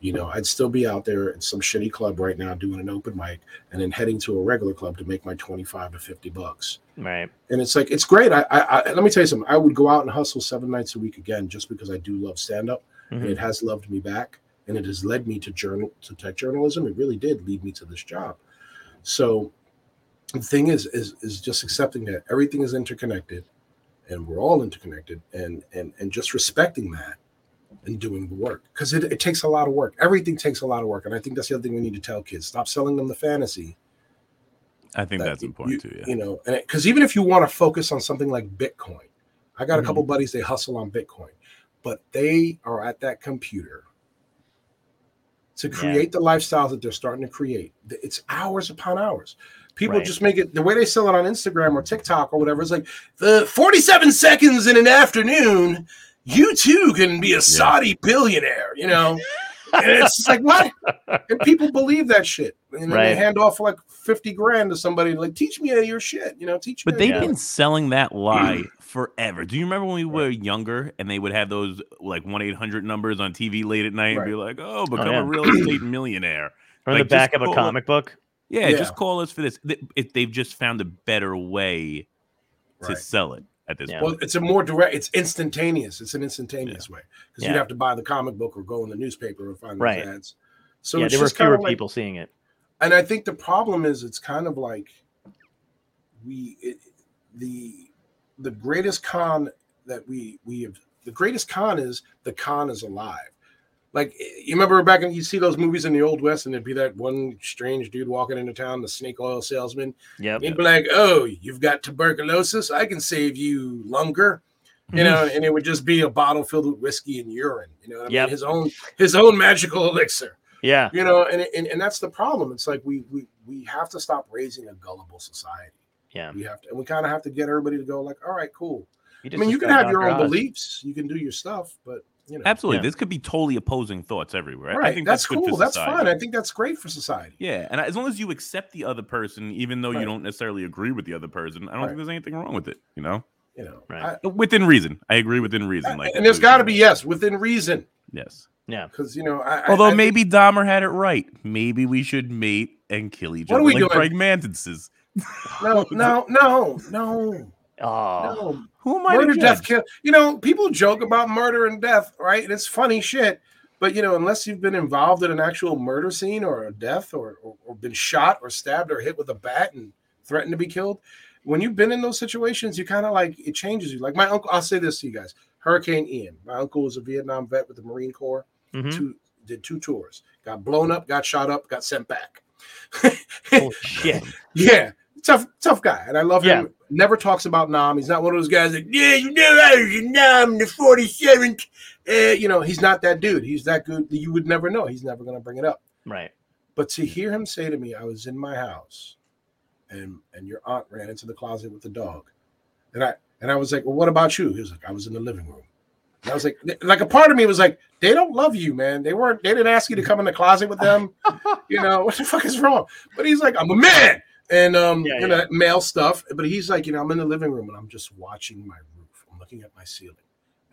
You know i'd still be out there at some shitty club right now doing an open mic and then heading to a regular club to make my 25 to 50 bucks. Right. and it's like it's great. I, I, I let me tell you something. I would go out and hustle seven nights a week again just because i do love stand up and Mhm. it has loved me back and it has led me to journal to tech journalism. It really did lead me to this job. So the thing is is is just accepting that everything is interconnected and we're all interconnected and and and just respecting that and doing the work because it, it takes a lot of work everything takes a lot of work and i think that's the other thing we need to tell kids stop selling them the fantasy I think that that's important you, too. Yeah. You know, and because even if you want to focus on something like Bitcoin, I got a Mhm. couple buddies they hustle on Bitcoin, but they are at that computer to Yeah. create the lifestyles that they're starting to create. It's hours upon hours. People Right. just make it the way they sell it on Instagram or TikTok or whatever. It's like the 47 seconds in an afternoon, you too can be a Saudi billionaire, you know? and it's just like what? And people believe that shit. And then they hand off like 50 grand to somebody, like, teach me your shit, you know, teach me. But they've been selling that lie [clears throat] forever. Do you remember when we were younger and they would have those like one eight hundred numbers on TV late at night and be like, "Oh, oh become yeah. a real estate millionaire." [clears throat] Or Like, the back of a call it- comic book. Yeah, Yeah. just call us for this. If they've just found a better way to sell it at this Yeah. point. Well, it's a more direct, it's instantaneous. It's an instantaneous way because Yeah. you'd have to buy the comic book or go in the newspaper and find those Right. ads. So yeah, there were fewer like, people seeing it. and I think the problem is it's kind of like we it, the the greatest con that we we have the greatest con is the con is alive. Like you remember back in you see those movies in the old west, and there'd be that one strange dude walking into town, the snake oil salesman. Yeah, He'd be like, "Oh, you've got tuberculosis. I can save you longer." You know, and it would just be a bottle filled with whiskey and urine. You know, I Yep. mean, his own his own magical elixir Yeah. you know and, and and that's the problem it's like we we we have to stop raising a gullible society Yeah. we have to and we kind of have to get everybody to go like all right cool You i mean you can have your own beliefs you can do your stuff but you know Absolutely, Yeah. this could be totally opposing thoughts everywhere. Right, I think that's, good cool for that's society. fine i think that's great for society Yeah, and as long as you accept the other person, even though Right. you don't necessarily agree with the other person, I don't Right. think there's anything wrong with it. You know, you know Right. I- within reason. I agree within reason. Like, and there's got to be yes within reason yes. Yeah. because you know I, I- Although I think- maybe Dahmer had it right. Maybe we should mate and kill each What are other we like doing? Frank Mantises. [laughs] no no no no Oh. no Who am I? murder death kill you know people joke about murder and death right and it's funny shit but you know unless you've been involved in an actual murder scene or a death or, or, or been shot or stabbed or hit with a bat and threatened to be killed when you've been in those situations you kind of like it changes you like my uncle i'll say this to you guys hurricane ian my uncle was a vietnam vet with the marine corps Mhm. two did two tours got blown up got shot up got sent back Holy [laughs] shit. yeah, tough, tough guy, and I love Yeah. him. Never talks about Nam. He's not one of those guys that yeah, you know, I was in Nam the forty seventh. Uh, you know, he's not that dude. He's that good that you would never know. He's never going to bring it up. Right. But to hear him say to me, "I was in my house, and and your aunt ran into the closet with the dog," and I and I was like, "Well, what about you?" He was like, "I was in the living room." And I was like, like a part of me was like, they don't love you, man. They weren't. They didn't ask you to come in the closet with them. you know what the fuck is wrong? But he's like, I'm a man, and um, Yeah, you know, male stuff. But he's like, you know, I'm in the living room and I'm just watching my roof. I'm looking at my ceiling,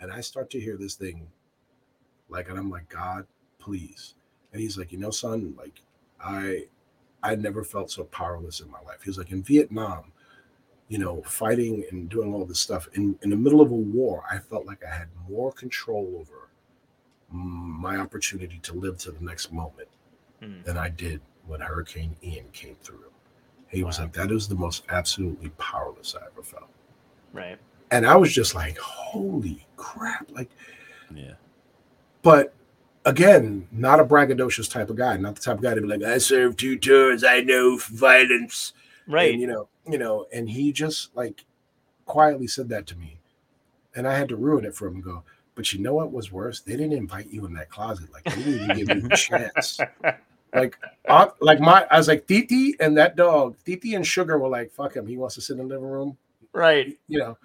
and I start to hear this thing, like, and I'm like, God, please. And he's like, you know, son, like, I, I never felt so powerless in my life. He was like, in Vietnam, you know, fighting and doing all this stuff in, in the middle of a war, I felt like I had more control over my opportunity to live to the next moment Hmm. than I did when Hurricane Ian came through. He was like, that is the most absolutely powerless I ever felt. Right. And I was just like, holy crap. Like, Yeah. but again, not a braggadocious type of guy, not the type of guy to be like, I served two tours, I know violence. Right. And, you know, you know, and he just like quietly said that to me. And I had to ruin it for him and go, but you know what was worse? They didn't invite you in that closet. Like they didn't even give you a chance. [laughs] Like, I, like my, I was like, Titi and that dog, Titi and Sugar were like, fuck him. He wants to sit in the living room, right. you know.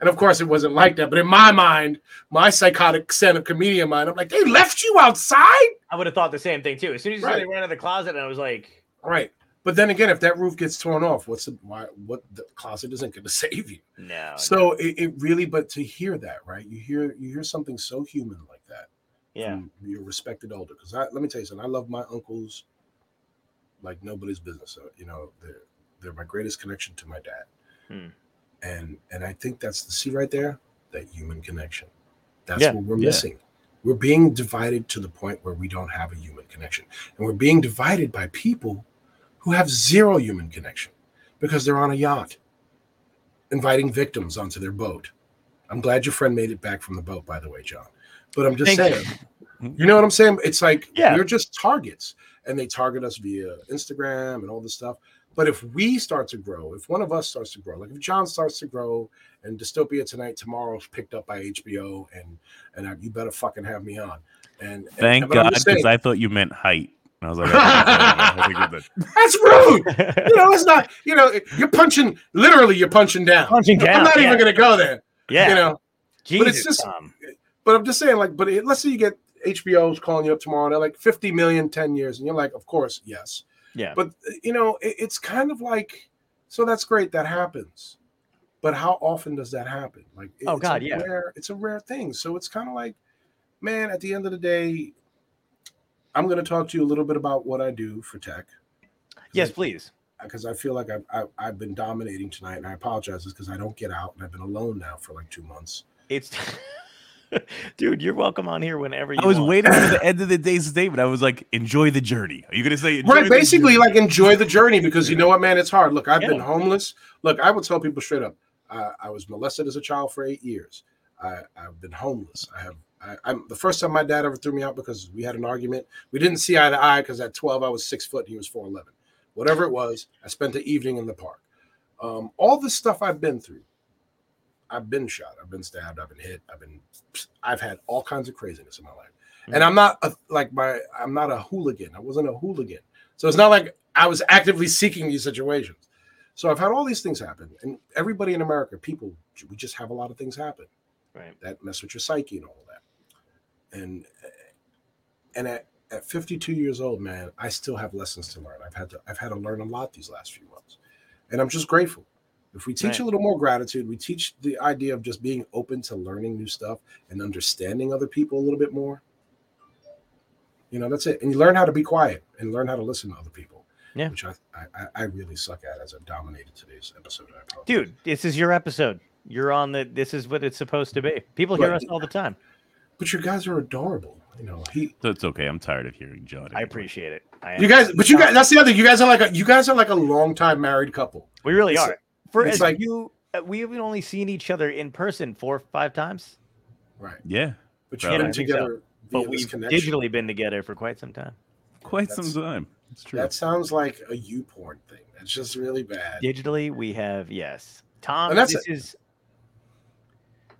And of course, it wasn't like that. But in my mind, my psychotic stand-up comedian mind, I'm like, they left you outside, I would have thought the same thing too. As soon as you said Right. they ran out of the closet, and I was like, right? But then again, if that roof gets torn off, what's the why? What the closet isn't going [laughs] to save you? no. So it, it really, but to hear that, right? You hear you hear something so human like yeah. your respected elder. Because I let me tell you something, I love my uncles like nobody's business. So, you know, they're they're my greatest connection to my dad. Hmm. And and I think that's the see right there, that human connection. That's Yeah. what we're Yeah. missing. We're being divided to the point where we don't have a human connection. And we're being divided by people who have zero human connection because they're on a yacht inviting victims onto their boat. I'm glad your friend made it back from the boat, by the way, John. But I'm just Thank saying, you know what I'm saying? It's like Yeah. we're just targets, and they target us via Instagram and all this stuff. But if we start to grow, if one of us starts to grow, like if John starts to grow, and Dystopia Tonight tomorrow's picked up by HBO, and and I, you better fucking have me on. And and- Thank but I'm God, because I thought you meant height. And I was like, I think we're good. that's rude. you know, it's not. You know, you're punching. Literally, you're punching down. Punching down. I'm not yeah. even going to go there. yeah. You know, Jesus, it's just-. But I'm just saying, like, but it, let's say you get HBO's calling you up tomorrow, and they're like 50 million, 10 years, and you're like, of course, yes. Yeah. But you know, it, it's kind of like, so that's great, that happens. But how often does that happen? Like, it- Oh, it's a God, yeah. rare, it's a rare thing. So it's kind of like, man, at the end of the day, I'm going to talk to you a little bit about what I do for tech. Yes, please. Because I feel like I've, I've, I've been dominating tonight, and I apologize because I don't get out, and I've been alone now for like two months. It's [laughs] [laughs] dude, you're welcome on here whenever you I was want. waiting for the [laughs] end of the day's statement. I was like, enjoy the journey. Are you going to say, enjoy right the basically journey? like enjoy the journey [laughs] because you know what man it's hard. Look i've been homeless. Look i would tell people straight up uh, i was molested as a child for eight years. I, i've been homeless. I have I, i'm the first time my dad ever threw me out because we had an argument. We didn't see eye to eye because at 12 i was six foot and he was 411 whatever it was i spent the evening in the park. Um, all the stuff i've been through i've been shot i've been stabbed i've been hit i've been i've had all kinds of craziness in my life and I'm mm. not a, like my I'm not a hooligan. I wasn't a hooligan, so it's not like I was actively seeking these situations. So I've had all these things happen, and everybody in America, people, we just have a lot of things happen Right. that mess with your psyche and all that. And and at, at 52 years old, man, I still have lessons to learn. I've had to I've had to learn a lot these last few months, and I'm just grateful. If we teach Right. a little more gratitude, we teach the idea of just being open to learning new stuff and understanding other people a little bit more. You know, that's it. And you learn how to be quiet and learn how to listen to other people. Yeah. Which I I, I really suck at as I've dominated today's episode. I. Dude, this is your episode. You're on the this is what it's supposed to be. People hear Right. us all the time. But you guys are adorable. You know, he That's okay. I'm tired of hearing John. I appreciate it. I you guys but you guys that's the other. You guys are like a you guys are like a long time married couple. we really it's- are. For it's as like- you uh, we've only seen each other in person four or five times, Right. Yeah, But you've I been think so. but we've connection. digitally been together for quite some time. quite That's- some time. It's true. That sounds like a you porn thing. That's just really bad. Digitally, we have yes. Tom, And that's this is.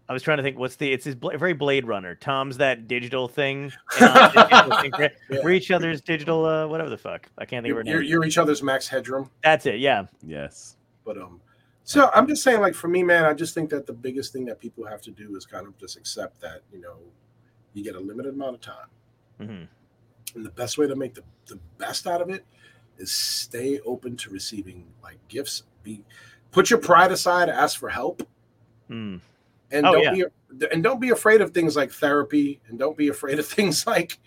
I was trying to think. What's the? It's his bla- very Blade Runner. Tom's that digital thing. and I'm the digital thing. We're- [laughs] Yeah. We're each other's digital. Uh, whatever the fuck. I can't think of You're, her you're, you're each other's max headroom. That's it. Yeah. yes. But um, So I'm just saying, like for me, man, I just think that the biggest thing that people have to do is kind of just accept that you know you get a limited amount of time, Mhm. and the best way to make the, the best out of it is stay open to receiving like gifts. Be put your pride aside, ask for help, Mm. and Oh, don't be and don't be afraid of things like therapy, and don't be afraid of [laughs] things like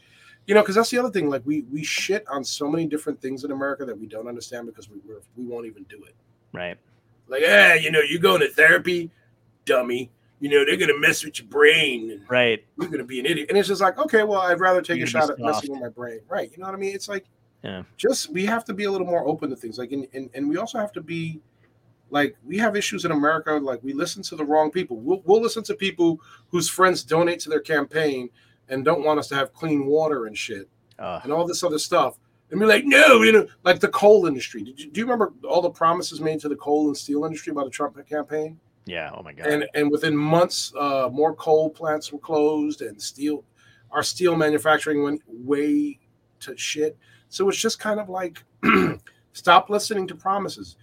you know because that's the other thing. Like we we shit on so many different things in America that we don't understand because we we're, we won't even do it. Right. Like, yeah, you know, you're going to therapy, dummy. You know, they're gonna mess with your brain Right. you're gonna be an idiot. And it's just like, okay, well, I'd rather take You're a shot at messing with my brain. Right. You know what I mean? It's like Yeah. just we have to be a little more open to things. Like and, and, and we also have to be like we have issues in America, like we listen to the wrong people. We'll, we'll listen to people whose friends donate to their campaign and don't want us to have clean water and shit Uh, and all this other stuff. And be like, no, you know, like the coal industry. Did you, do you remember all the promises made to the coal and steel industry by the Trump campaign? yeah. Oh my god. And and within months, uh, more coal plants were closed, and steel, our steel manufacturing went way to shit. So it's just kind of like, [clears throat] stop listening to promises.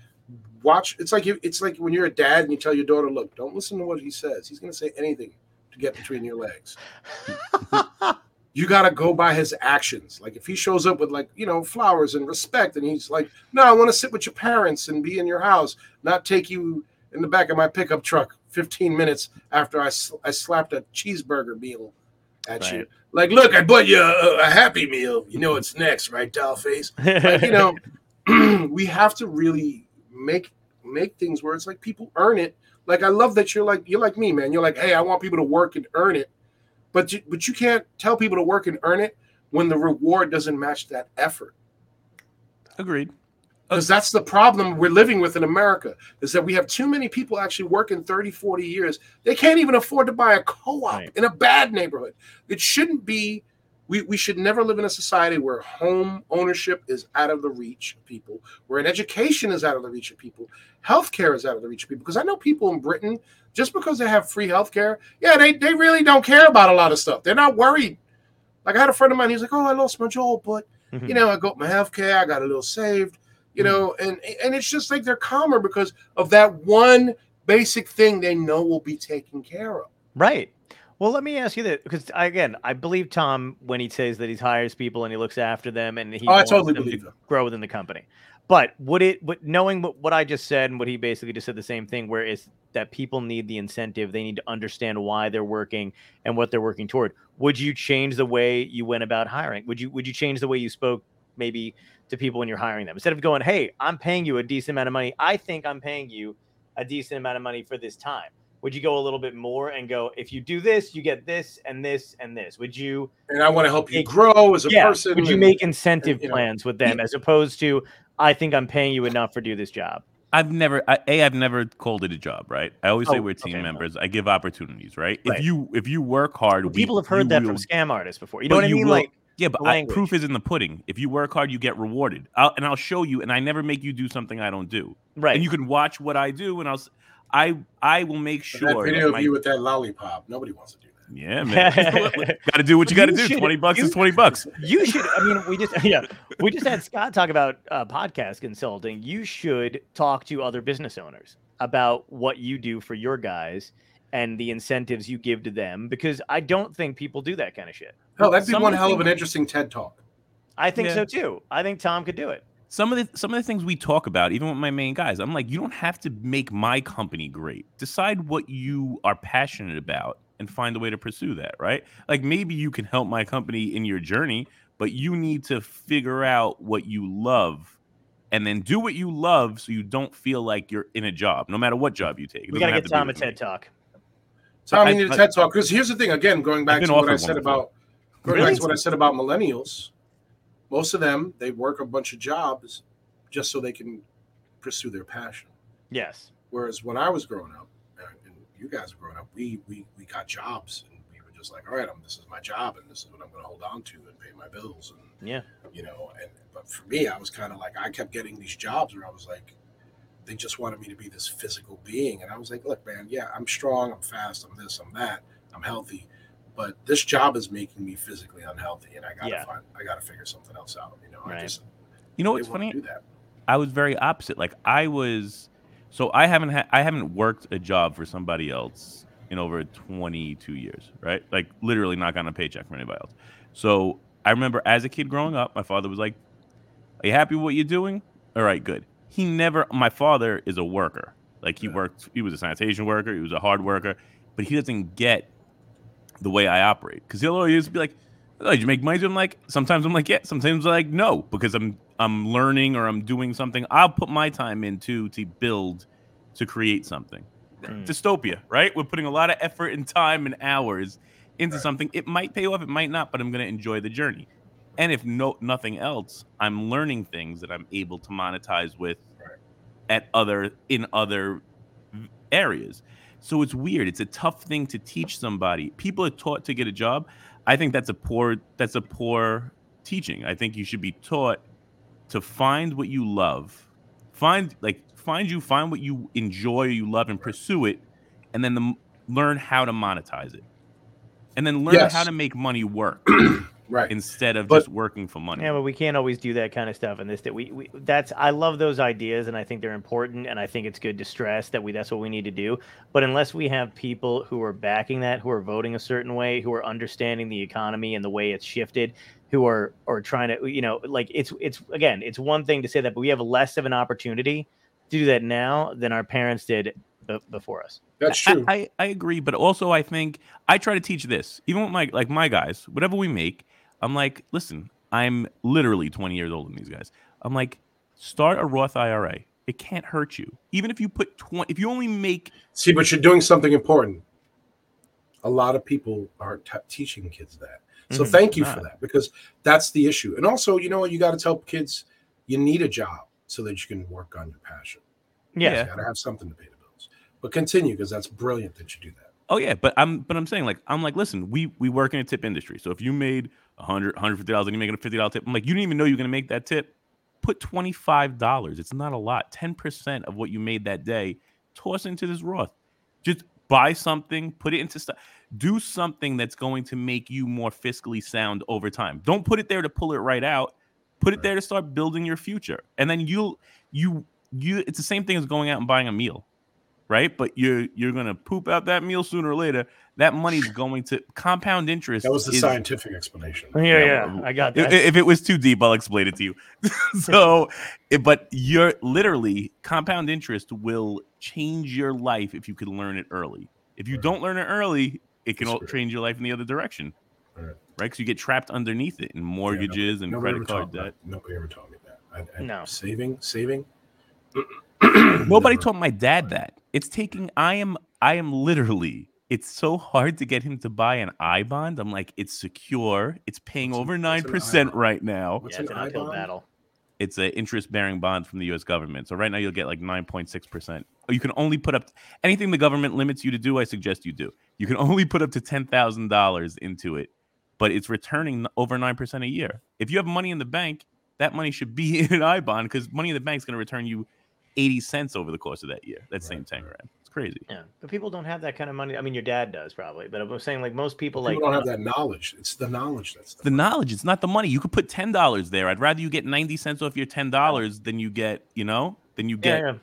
Watch. It's like you, it's like when you're a dad and you tell your daughter, look, don't listen to what he says. He's going to say anything to get between your legs. [laughs] you got to go by his actions. Like if he shows up with like, you know, flowers and respect and he's like, "No, I want to sit with your parents and be in your house, not take you in the back of my pickup truck 15 minutes after I sl- I slapped a cheeseburger meal at you." Like, "Look, I bought you a, a happy meal. You know what's next, right, doll face?" Like, you know, [laughs] [clears throat] we have to really make make things where it's like people earn it. Like I love that you're like you're like me, man. You're like, "Hey, I want people to work and earn it." But you, but you can't tell people to work and earn it when the reward doesn't match that effort. Agreed. Because that's the problem we're living with in America is that we have too many people actually working 30, 40 years. They can't even afford to buy a co-op Right. in a bad neighborhood. It shouldn't be we, we should never live in a society where home ownership is out of the reach of people, where an education is out of the reach of people, healthcare is out of the reach of people. Because I know people in Britain, just because they have free healthcare, yeah, they, they really don't care about a lot of stuff. They're not worried. Like I had a friend of mine, he's like, Oh, I lost my job, but Mhm. you know, I got my health care, I got a little saved, you know, and and it's just like they're calmer because of that one basic thing they know will be taken care of. Right. Well, let me ask you that because again, I believe Tom when he says that he hires people and he looks after them and he Oh, I wants totally them to believe him. grow within the company. But would it? But knowing what, what I just said and what he basically just said the same thing, where is that people need the incentive, they need to understand why they're working and what they're working toward. Would you change the way you went about hiring? Would you Would you change the way you spoke maybe to people when you're hiring them instead of going, "Hey, I'm paying you a decent amount of money. I think I'm paying you a decent amount of money for this time." Would you go a little bit more and go, "If you do this, you get this and this and this"? Would you And I want to help you grow as a yeah, person. would you and- make incentive you know, plans with them as opposed to I think I'm paying you enough for do this job? I've never, I, a, I've never called it a job, right? I always say Oh, we're team okay. members. I give opportunities, right? Right. If you if you work hard, we- People have heard that will- from scam artists before. You know but what I mean? will- like Yeah, but I, language. proof is in the pudding. If you work hard, you get rewarded. I'll, and I'll show you. And I never make you do something I don't do. right. And you can watch what I do, and I'll, I I will make sure. that that video of my- you with that lollipop, nobody wants to do that. Yeah, man. [laughs] got to do what you got to do. should- Twenty bucks you- is twenty bucks. you should. I mean, we just [laughs] yeah, we just had Scott talk about uh, podcast consulting. You should talk to other business owners about what you do for your guys and the incentives you give to them because I don't think people do that kind of shit. Hell, that'd be Some one of hell of an interesting TED talk. I think Yeah. so too. I think Tom could do it. some of the some of the things we talk about, even with my main guys, I'm like, you don't have to make my company great. Decide what you are passionate about and find a way to pursue that, right? Like maybe you can help my company in your journey, but you need to figure out what you love and then do what you love so you don't feel like you're in a job, no matter what job you take. It We gotta have get to Tom a with me. TED talk. So I I- need a I- TED talk because here's the thing. Again, going back to what I said about going Really? back to what I said about millennials. Most of them they work a bunch of jobs just so they can pursue their passion. Yes. Whereas when I was growing up, and you guys were growing up, we we we got jobs and we were just like, all right, I'm, this is my job and this is what I'm going to hold on to and pay my bills and Yeah. you know. And but for me, I was kind of like I kept getting these jobs where I was like, they just wanted me to be this physical being, and I was like, look, man, yeah, I'm strong, I'm fast, I'm this, I'm that, I'm healthy. But this job is making me physically unhealthy, and I gotta Yeah. find, I gotta figure something else out. You know, I Right. just You know what's funny? Do that. I was very opposite. Like I was So I haven't had I haven't worked a job for somebody else in over 22 years, right? Like literally not gotten a paycheck from anybody else. So I remember as a kid growing up, my father was like, "Are you happy with what you're doing? All right, good." He never. My father is a worker. Like he Yeah. worked. He was a sanitation worker. He was a hard worker, but he doesn't get the way I operate because he'll always be like, oh, "Did you make money?" I'm like, sometimes I'm like, "Yeah." Sometimes I'm like, "No," because I'm I'm learning or I'm doing something. I'll put my time into to build, to create something. Mm. Dystopia, right? We're putting a lot of effort and time and hours into Right. something. It might pay off, it might not, but I'm going to enjoy the journey. And if no nothing else, I'm learning things that I'm able to monetize with Right. at other in other areas. So it's weird. It's a tough thing to teach somebody. People are taught to get a job. I think that's a poor that's a poor teaching. I think you should be taught to find what you love. Find like find you find what you enjoy, you love and pursue it and then the, learn how to monetize it. And then learn Yes. how to make money work [clears throat] Right. instead of But- just working for money. Yeah, but we can't always do that kind of stuff. And this that we, we that's I love those ideas, and I think they're important, and I think it's good to stress that we that's what we need to do. But unless we have people who are backing that, who are voting a certain way, who are understanding the economy and the way it's shifted, who are or trying to, you know, like it's it's again, it's one thing to say that, but we have less of an opportunity to do that now than our parents did be- before us. That's I- true. I, I agree, but also I think I try to teach this, even with my like my guys, whatever we make. I'm like, listen, I'm literally 20 years older than these guys. I'm like, start a Roth IRA. It can't hurt you, even if you put 20. If you only make See, but you're doing something important. A lot of people aren't t- teaching kids that. So Mhm. thank you for that because that's the issue. And also, you know what? You got to tell kids you need a job so that you can work on your passion. Yeah. You got to have something to pay the bills. But continue because that's brilliant that you do that. Oh yeah, but I'm but I'm saying like I'm like listen, we we work in a tip industry. So if you made a hundred hundred fifty dollars and you're making a fifty dollar tip, I'm like you didn't even know you're gonna make that tip. Put twenty five dollars. It's not a lot. Ten percent of what you made that day, toss into this Roth. Just buy something, put it into stuff. Do something that's going to make you more fiscally sound over time. Don't put it there to pull it right out. Put it Right. there to start building your future, and then you'll you you. It's the same thing as going out and buying a meal right? But you're you're gonna poop out that meal sooner or later. That money's [sighs] going to compound interest. That was the is- scientific explanation. Yeah, Yeah, yeah, I got that. If it was too deep, I'll explain it to you. [laughs] so, but you're literally compound interest will change your life if you can learn it early. If you Right. don't learn it early, it can all change your life in the other direction, Right. right? Because you get trapped underneath it in mortgages and credit ever card taught debt. that. Nobody ever taught me that. I, I, No. Saving, saving. [clears throat] Nobody Never. taught my dad that. It's taking I am I am literally it's so hard to get him to buy an I bond. I'm like, it's secure. It's paying What's over what's nine percent right now. What's yeah, it's an an uphill battle. It's an interest bearing bond from the US government. So right now you'll get like 9.6%. You can only put up anything the government limits you to do, I suggest you do. You can only put up to $10,000 into it, but it's returning over 9% a year. If you have money in the bank, that money should be [laughs] in an I bond because money in the bank is going to return you 80 cents over the course of that year. That same Right, time right. around. It's crazy. Yeah, but people don't have that kind of money. I mean, your dad does probably, but I'm saying like most people, People like don't have that knowledge. It's the knowledge that's the knowledge it's not the money you could put $10 there i'd rather you get 90 cents off your $10 than you get you know than you yeah, get yeah.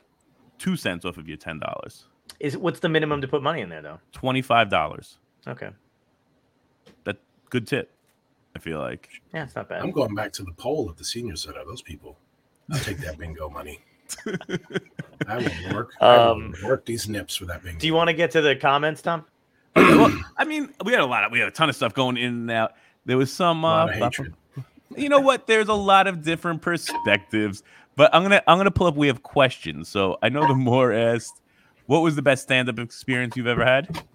Two cents off of your $10 Is what's the minimum to put money in there though? $25 Okay, that good tip i feel like yeah, it's not bad. I'm going back to the poll at the senior center. Those people, I'll take that bingo money. [laughs] I will work. I Um, will work these nips for that bingo. Do you want to get to the comments, Tom? Well, i mean we had a lot of we had a ton of stuff going in and out there was some A uh of hatred. you know what there's a lot of different perspectives but i'm gonna i'm gonna pull up we have questions so i know the [laughs] more asked what was the best stand-up experience you've ever had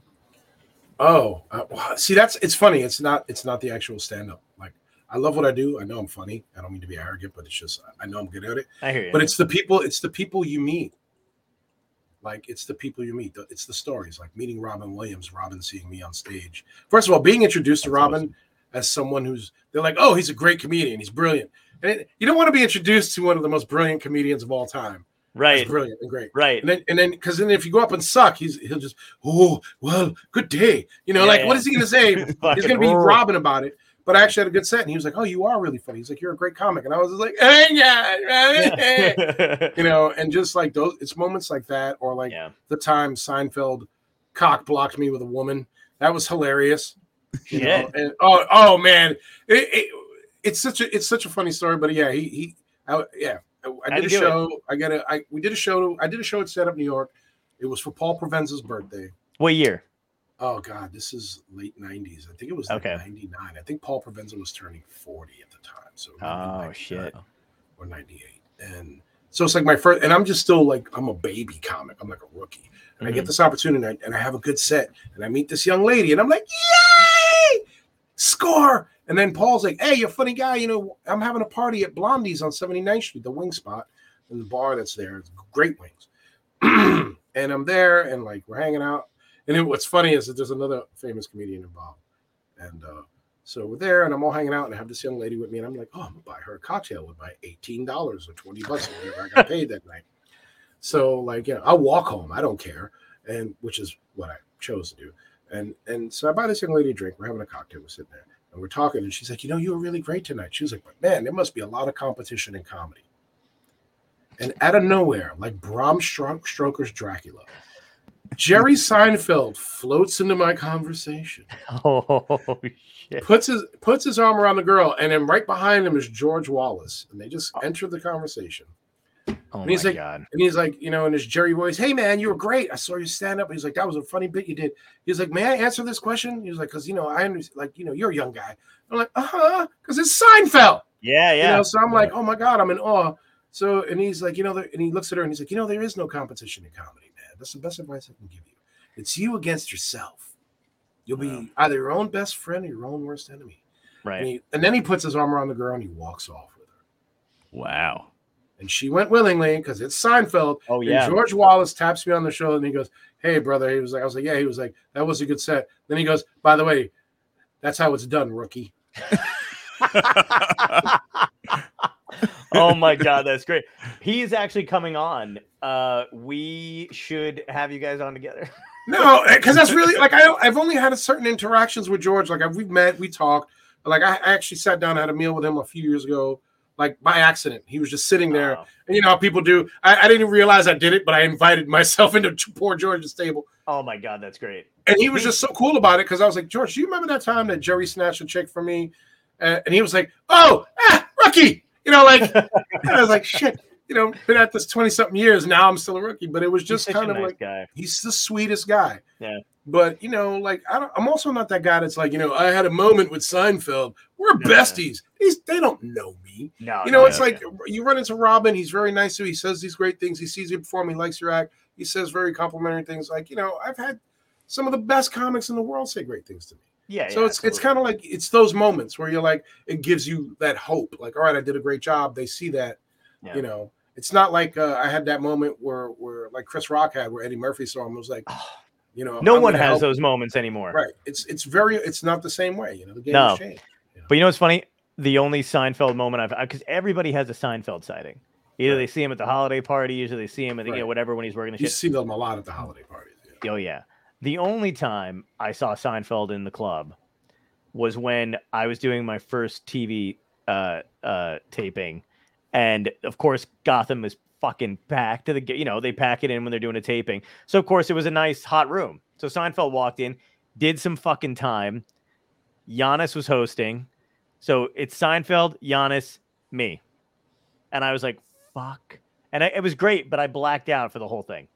Oh, uh, see, that's it's funny. It's not. It's not the actual stand up. Like I love what I do. I know I'm funny. I don't mean to be arrogant, but it's just I know I'm good at it. I hear you. But it's the people. It's the people you meet. Like it's the people you meet. It's the stories. Like meeting Robin Williams. Robin seeing me on stage. First of all, being introduced to Robin awesome. as someone who's they're like, oh, he's a great comedian. He's brilliant. And it, you don't want to be introduced to one of the most brilliant comedians of all time. Right, brilliant and great. right. And then, and then, because then if you go up and suck, he's he'll just, oh, well, good day. You know, Yeah, like yeah. what is he gonna say? [laughs] He's gonna be oh. roar. Robin about it. but I actually had a good set. And he was like, "Oh, you are really funny." He's like, "You're a great comic," and I was just like, "Hey, yeah, yeah. [laughs] you know." And just like those, it's moments like that, or like yeah. the time Seinfeld cock blocked me with a woman. That was hilarious. You know? And oh, oh man, it, it, it's such a it's such a funny story. But yeah, he he, I, yeah, I, did a do it? show. I got a, I we did a show. I did a show at Stand Up New York. It was for Paul Provenza's birthday. What year? Oh God, this is late '90s. I think it was like Okay. '99. I think Paul Provenza was turning 40 at the time. So Oh shit. or 98. And so it's like my first, and I'm just still like I'm a baby comic. I'm like a rookie, and I get Mhm. this opportunity, and I, and I have a good set, and I meet this young lady, and I'm like, yay, score! And then Paul's like, hey, you're a funny guy. You know, I'm having a party at Blondie's on 79th Street, the wing spot, and the bar that's there. It's great wings. [clears throat] and I'm there, and like we're hanging out. And then what's funny is that there's another famous comedian involved, and uh, so we're there, and I'm all hanging out, and I have this young lady with me, and I'm like, oh, I'm gonna buy her a cocktail with my eighteen dollars or twenty bucks or whatever I got paid that night. So like, you know, I'll walk home, I don't care, and which is what I chose to do. And and so I buy this young lady a drink. We're having a cocktail. We're sitting there, and we're talking, and she's like, you know, you were really great tonight. She was like, but man, there must be a lot of competition in comedy. And out of nowhere, like Bram Stro- Stoker's Dracula, Jerry [laughs] Seinfeld floats into my conversation Oh shit. puts his puts his arm around the girl, and then right behind him is George Wallace, and they just oh. enter the conversation. Oh And my he's like- god. And he's like, you know, in his Jerry voice, "Hey man, you were great. I saw you stand up." He's like, "That was a funny bit you did." He's like, "May I answer this question?" He's like, "Cause you know, I understand, like, you know, you're a young guy." I'm like, "Uh huh," because it's Seinfeld. Yeah, yeah. You know, so I'm like, "Oh my god, I'm in awe." So, and he's like, you know, there, and he looks at her and he's like, you know, there is no competition in comedy, man. That's the best advice I can give you. It's you against yourself. You'll be Wow. either your own best friend or your own worst enemy. And, right. he, and then he puts his arm around the girl and he walks off with her. Wow. And she went willingly because it's Seinfeld. Oh yeah. And. George Wallace taps me on the shoulder and he goes, Hey, brother. He was like, I was like, Yeah, he was like, That was a good set. Then he goes, By the way, that's how it's done, rookie. [laughs] oh my god, that's great. He's actually coming on. Uh we should have you guys on together. [laughs] No, because that's really like I, I've only had a certain interactions with George. Like I've, we've met, we talked. Like I, I actually sat down had a meal with him a few years ago, like by accident. He was just sitting there. And you know how people do. I, I didn't even realize I did it, but I invited [laughs] myself into poor George's table. Oh my god, that's great. And he was just so cool about it because I was like, George, do you remember that time that Jerry snatched a chick from me? Uh, and he was like, Oh, ah, rookie. You know, like [laughs] I was like, shit, you know, been at this 20 something years. Now I'm still a rookie. But it was just kind of nice like guy. he's the sweetest guy. Yeah. But you know, like I don't, I'm also not that guy that's like, you know, I had a moment with Seinfeld. We're Yeah. besties. He's they don't know me. No, You know, no, it's no, like you run into Robin. He's very nice to you. He says these great things. He sees you perform. He likes your act. He says very complimentary things. Like you know, I've had some of the best comics in the world say great things to me. yeah, so yeah, it's it's kind of like it's those moments where you're like, it gives you that hope. Like, all right, I did a great job. They see that. Yeah. You know, it's not like uh, I had that moment where where like Chris Rock had where Eddie Murphy saw him. and was like, you know, no I'm one has help. those moments anymore. Right. It's it's very it's not the same way. You know, the game No. has changed. But you know what's funny? The only Seinfeld moment I've because everybody has a Seinfeld sighting. Either Right. they see him at the holiday party, usually they see him at the, you know Right. whatever when he's working the You shit. see them a lot at the holiday parties. Yeah. Oh yeah. The only time I saw Seinfeld in the club was when I was doing my first TV uh uh taping. And of course Gotham is fucking packed to the you know, they pack it in when they're doing a taping. So of course it was a nice hot room. So Seinfeld walked in, did some fucking time. Giannis was hosting. So it's Seinfeld, Giannis, me. And I was like, fuck. And I, it was great, but I blacked out for the whole thing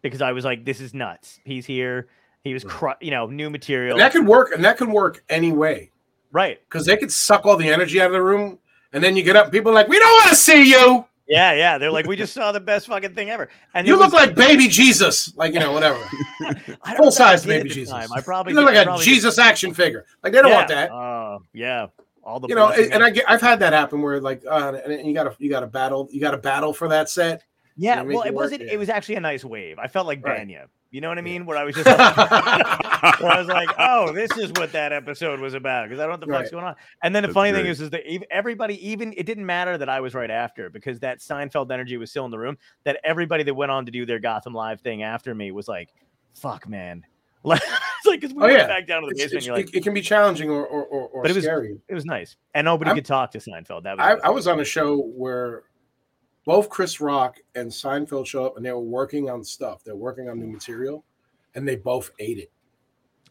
because I was like, this is nuts. He's here. He was, Right. cru- you know, new material. And that could work, and that could work any way right. because they could suck all the energy out of the room, and then you get up, and people are like, "We don't want to see you. Yeah, yeah. They're like, we just saw the best fucking thing ever. And You look like baby Jesus, like you know, whatever. [laughs] I don't think I full-size baby Jesus. time. I probably You look did- like a probably did. Jesus action figure. Like they don't want that. Oh, yeah. All the You know, and, and I get, I've had that happen where like, uh, and you got to you got to battle, you got to battle for that set. yeah. to make Well, it it work, wasn't. yeah. It was actually a nice wave. I felt like Right. Bania. You know what I mean? Where I was just. right. [laughs] where I was like, oh, this is what that episode was about because I don't know what the fuck's going on. And then the That's funny thing is, is that everybody, even it didn't matter that I was right after because that Seinfeld energy was still in the room. That everybody that went on to do their Gotham Live thing after me was like, fuck, man. [laughs] Like, it's like because we Oh, went yeah. back down to the It's- basement. it's- You're like, it, it can be challenging or or, or, or But it was- scary. it was nice, and nobody I'm- could talk to Seinfeld. That was I, I was on a show where both Chris Rock and Seinfeld show up and they were working on stuff. They're working on new material, and they both ate it.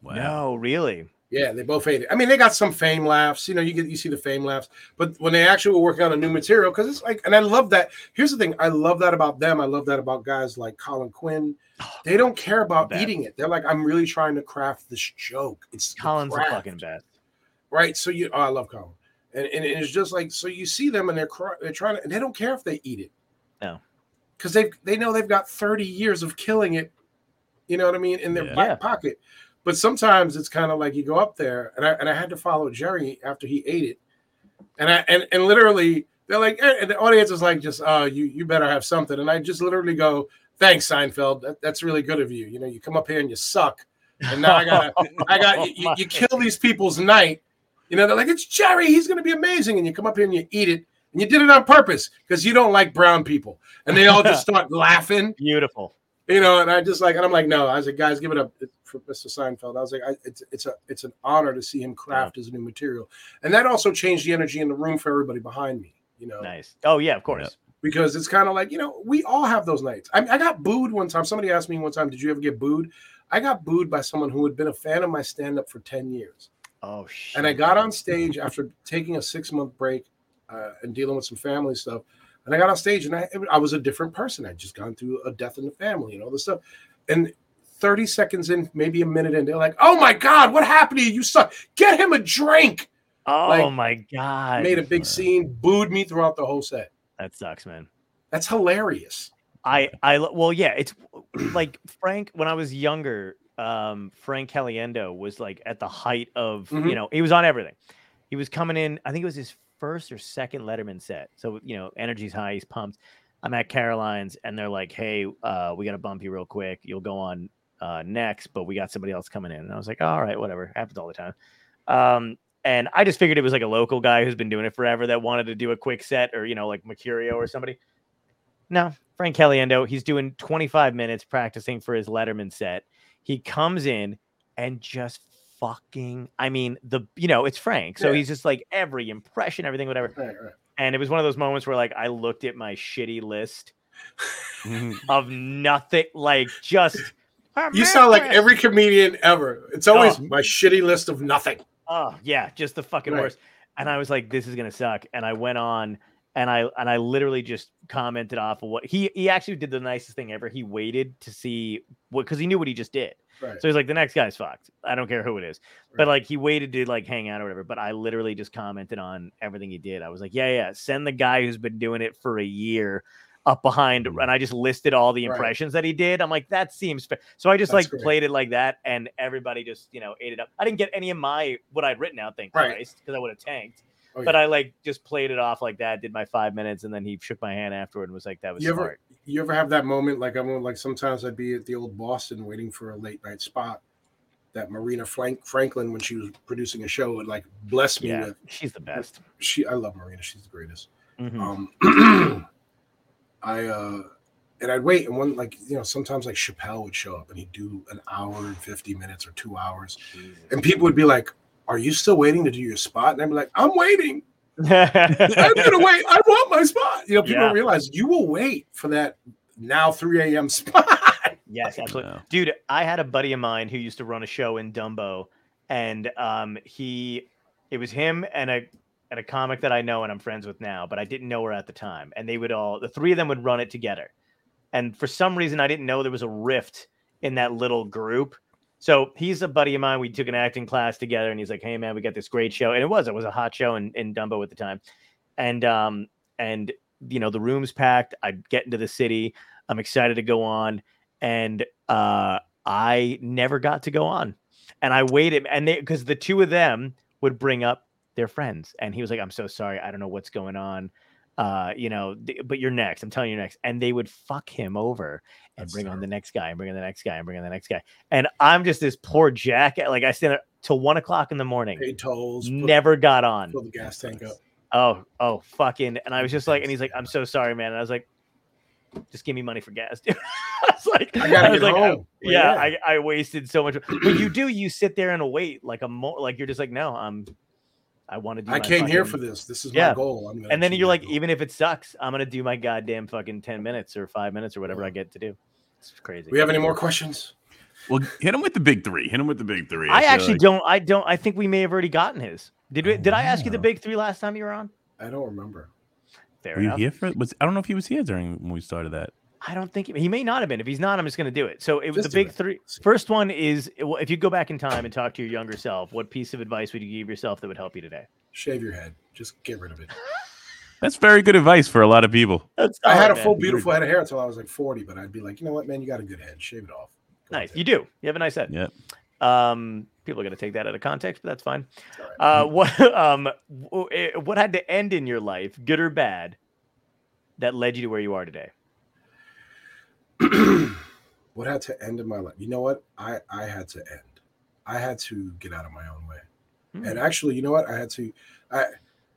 Wow. No, really. Yeah, they both ate it. I mean, they got some fame laughs. You know, you get you see the fame laughs, but when they actually were working on a new material, because it's like, and I love that. Here's the thing: I love that about them. I love that about guys like Colin Quinn. Oh, they don't care about Best. eating it. They're like, I'm really trying to craft this joke. It's Colin's the craft. fucking best. right? So you, oh, I love Colin, and, and it's just like so you see them and they're cry, they're trying to, and they don't care if they eat it, No. because they they know they've got thirty years of killing it, you know what I mean, in their Yeah. back pocket. But sometimes it's kind of like you go up there, and I and I had to follow Jerry after he ate it, and I and and literally they're like, eh, and the audience is like, just oh, you you better have something, and I just literally go, thanks Seinfeld, that, that's really good of you. You know, you come up here and you suck, and now I got [laughs] I got you, you, you kill these people's night. You know, they're like, it's Jerry, he's gonna be amazing. And you come up here and you eat it, and you did it on purpose because you don't like brown people. And they all just [laughs] start laughing, Beautiful. you know, and I just like, and I'm like, no, I was like, guys, give it up for Mr. Seinfeld. I was like, I, it's it's a it's an honor to see him craft his new material. And that also changed the energy in the room for everybody behind me, you know Nice. Oh yeah, of course. because it's kind of like you know we all have those nights. I, I got booed one time. Somebody asked me one time, "Did you ever get booed?" I got booed by someone who had been a fan of my stand up for ten years, Oh shit. and I got on stage after taking a six month break uh, and dealing with some family stuff. And I got on stage, and I I was a different person. I'd just gone through a death in the family and all this stuff. And 30 seconds in, maybe a minute in, they're like, "Oh my god, what happened to you? You suck. Get him a drink." Oh like, my god. Made a big scene, booed me throughout the whole set. that sucks, man. That's hilarious. I I well yeah, it's like Frank when I was younger, um Frank Caliendo was like at the height of, Mhm. you know, he was on everything. He was coming in, I think it was his first or second Letterman set. So, you know, energy's high, he's pumped. I'm at Caroline's and they're like, "Hey, uh we got to bump you real quick. You'll go on uh next, but we got somebody else coming in." And I was like, "All right, whatever. Happens all the time." Um and I just figured it was like a local guy who's been doing it forever that wanted to do a quick set or, you know, like Mercurio or somebody. No, Frank Caliendo, he's doing 25 minutes practicing for his Letterman set. He comes in and just fucking, I mean, the, you know, it's Frank. So Yeah. he's just like every impression, everything, whatever. Right, right. And it was one of those moments where like I looked at my shitty list Mhm. of nothing, like just. [laughs] You sound like every comedian ever. It's always Oh. my shitty list of nothing. Oh yeah, just the fucking Right. worst. And I was like, this is gonna suck. And I went on and I and I literally just commented off of what he he actually did the nicest thing ever. He waited to see what because he knew what he just did. Right. So he's like, the next guy's fucked. I don't care who it is. Right. But like he waited to like hang out or whatever. But I literally just commented on everything he did. I was like, yeah, yeah, send the guy who's been doing it for a year up behind. Mhm. And I just listed all the Right. impressions that he did. I'm like, that seems fair. So I just That's like great. played it like that, and everybody just you know ate it up. I didn't get any of my what I'd written out, thank Right. Christ, because I would have tanked. Oh, But. I like just played it off like that, did my five minutes, and then he shook my hand afterward and was like, "That was you ever you ever have that moment like I'm like sometimes I'd be at the old Boston waiting for a late night spot that Marina Frank Franklin when she was producing a show would like bless me Yeah, with she's the best. she I love Marina she's the greatest Mhm. um [clears throat] I uh and I'd wait and one like you know sometimes like Chappelle would show up and he'd do an hour and 50 minutes or two hours Jesus. and people would be like are you still waiting to do your spot and I'd be like I'm waiting [laughs] I'm gonna wait. I want my spot. You know, people Yeah. realize you will wait for that now 3 a.m. spot. Yes, absolutely. No. Dude, I had a buddy of mine who used to run a show in Dumbo, and um, he, it was him and a and a comic that I know and I'm friends with now, but I didn't know her at the time. And they would all, the three of them would run it together. And for some reason, I didn't know there was a rift in that little group. So he's a buddy of mine. We took an acting class together, and he's like, "Hey, man, we got this great show." And it was, it was a hot show in, in Dumbo at the time, and um, and you know the room's packed. I get into the city. I'm excited to go on, and uh, I never got to go on. And I waited, and they because the two of them would bring up their friends, and he was like, "I'm so sorry, I don't know what's going on." Uh, you know, th- but you're next. I'm telling you next. And they would fuck him over and That's bring on the next guy and bring on the next guy and bring on the next guy. And I'm just this poor jack. Like I stand there till one o'clock in the morning, Paid tolls. put- never got on. Fill the gas tank up. Oh, oh, fucking. And I was just like, and he's like, I'm so sorry, man. And I was like, just give me money for gas. Dude. [laughs] I was like, I gotta was get like, I- home. Well, yeah, yeah. I, I wasted so much. But you do, you sit there and wait like a mo like you're just like, no, I'm I want to do I my came here for this. This is Yeah. my goal. I'm gonna and then you're like, goal. even if it sucks, I'm gonna do my goddamn fucking 10 minutes or five minutes or whatever I get to do. It's crazy. we have any more questions? Well, hit him with the big three. Hit him with the big three. I feel actually like- don't I don't I think we may have already gotten his. Did we Oh, did I ask you the big three last time you were on? I don't remember. Fair Were you here for? Was I don't know if he was here during when we started that. I don't think he, he may not have been. If he's not, I'm just going to do it. So it was the big it. three. First one is if you go back in time and talk to your younger self, what piece of advice would you give yourself that would help you today? Shave your head. Just get rid of it. [laughs] That's very good advice for a lot of people. That's I had a full, man. beautiful head of hair until I was like 40, but I'd be like, you know what, man, you got a good head. Shave it off. Go Nice. You do. You have a nice head. Yeah. Um, people are going to take that out of context, but that's fine. It's all right. Uh, [laughs] what um, eh, what had to end in your life, good or bad, that led you to where you are today? [clears throat] what had to end in my life? You know what? I I had to end. I had to get out of my own way. Hmm. And actually, you know what? I had to. I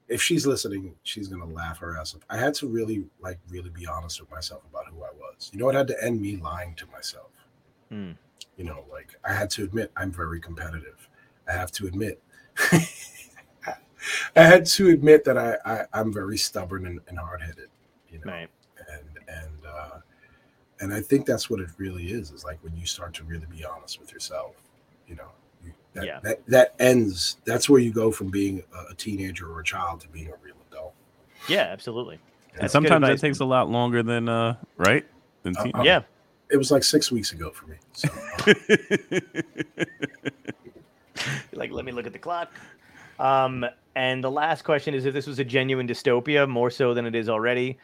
if she's listening, she's gonna laugh her ass off. I had to really like really be honest with myself about who I was. You know what had to end me lying to myself. Hmm. You know, like I had to admit I'm very competitive. I have to admit. [laughs] I had to admit that I, I I'm very stubborn and, and hard headed. You know, Right. And and uh, and I think that's what it really is. Is like when you start to really be honest with yourself. You know, that, Yeah. that that ends. That's where you go from being a, a teenager or a child to being a real adult. Yeah, absolutely. And That's sometimes that takes a lot longer than uh right than Uh, teen- uh, Yeah. It was like six weeks ago for me. So, uh, [laughs] like let me look at the clock um and the last question is if this was a genuine dystopia more so than it is already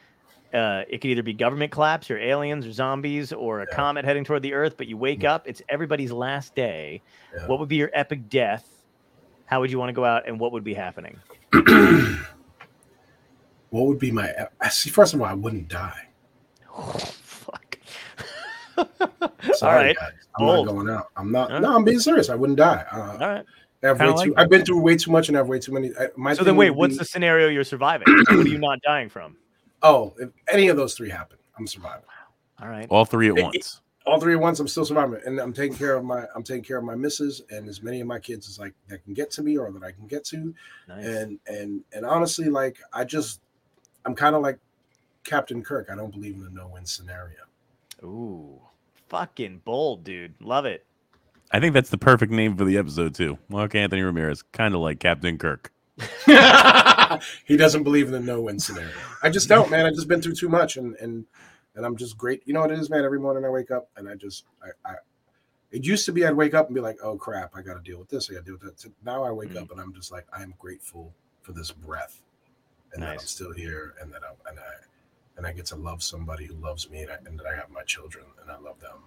uh, it could either be government collapse or aliens or zombies or a Yeah. comet heading toward the earth but you wake up it's everybody's last day yeah. what would be your epic death how would you want to go out and what would be happening [clears throat] what would be my? See. First of all, I wouldn't die. [laughs] fuck [laughs] Sorry, all right guys. I'm Bold. not going out. I'm not. All No, I'm being serious. I wouldn't die. Uh, all right I have way like too, that. I've been through way too much, and I have way too many. I, my so then wait what's be- the scenario you're surviving what are you not dying from Oh, if any of those three happen, I'm surviving. all right all three at It- once. All three at once, I'm still surviving, and I'm taking care of my. I'm taking care of my missus and as many of my kids as like that can get to me or that I can get to, nice and and and honestly, like I just, I'm kind of like Captain Kirk. I don't believe in the no-win scenario. ooh fucking bold dude love it I think that's the perfect name for the episode too. Mark Anthony Ramirez, kind of like Captain Kirk. [laughs] he doesn't believe in the no-win scenario. I just don't, man. I've just been through too much, and and and I'm just great. You know what it is, man. Every morning I wake up, and I just I. I it used to be I'd wake up and be like, "Oh crap, I got to deal with this. I got to deal with that." Now I wake Mhm. up and I'm just like, "I'm grateful for this breath, and that I'm still here, and that I and I and I get to love somebody who loves me, and, I, and that I have my children, and I love them,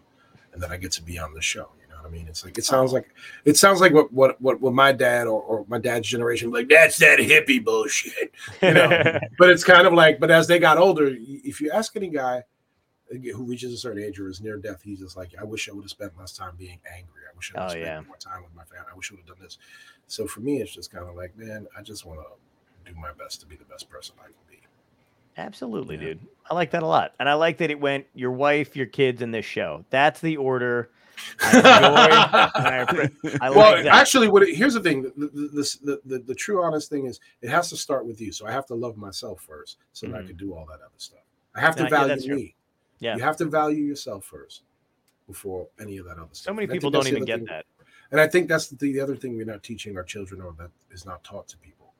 and that I get to be on the show. You know what I mean? It's like it sounds like it sounds like what what what, what my dad or, or my dad's generation like. That's that hippie bullshit. You know, [laughs] but it's kind of like, but as they got older, if you ask any guy uh, who reaches a certain age or is near death, he's just like, I wish I would have spent less time being angry. I wish I would have Oh, spent yeah. more time with my family. I wish I would have done this. So for me, it's just kind of like, man, I just want to do my best to be the best person I can be. Absolutely, Yeah. dude. I like that a lot. And I like that it went your wife, your kids, and this show. That's the order. I enjoy and I, appre- [laughs] well, like that. actually, what it, here's the thing: the the, the the the true honest thing is, it has to start with you. So I have to love myself first, so that I Mhm. can do all that other stuff. I have to Yeah, yeah, value that's true. me. Yeah. you have to value yourself first before any of that other stuff. so many And I think people that's don't the even other get thing- that. And I think that's the, the other thing we're not teaching our children or that is not taught to people.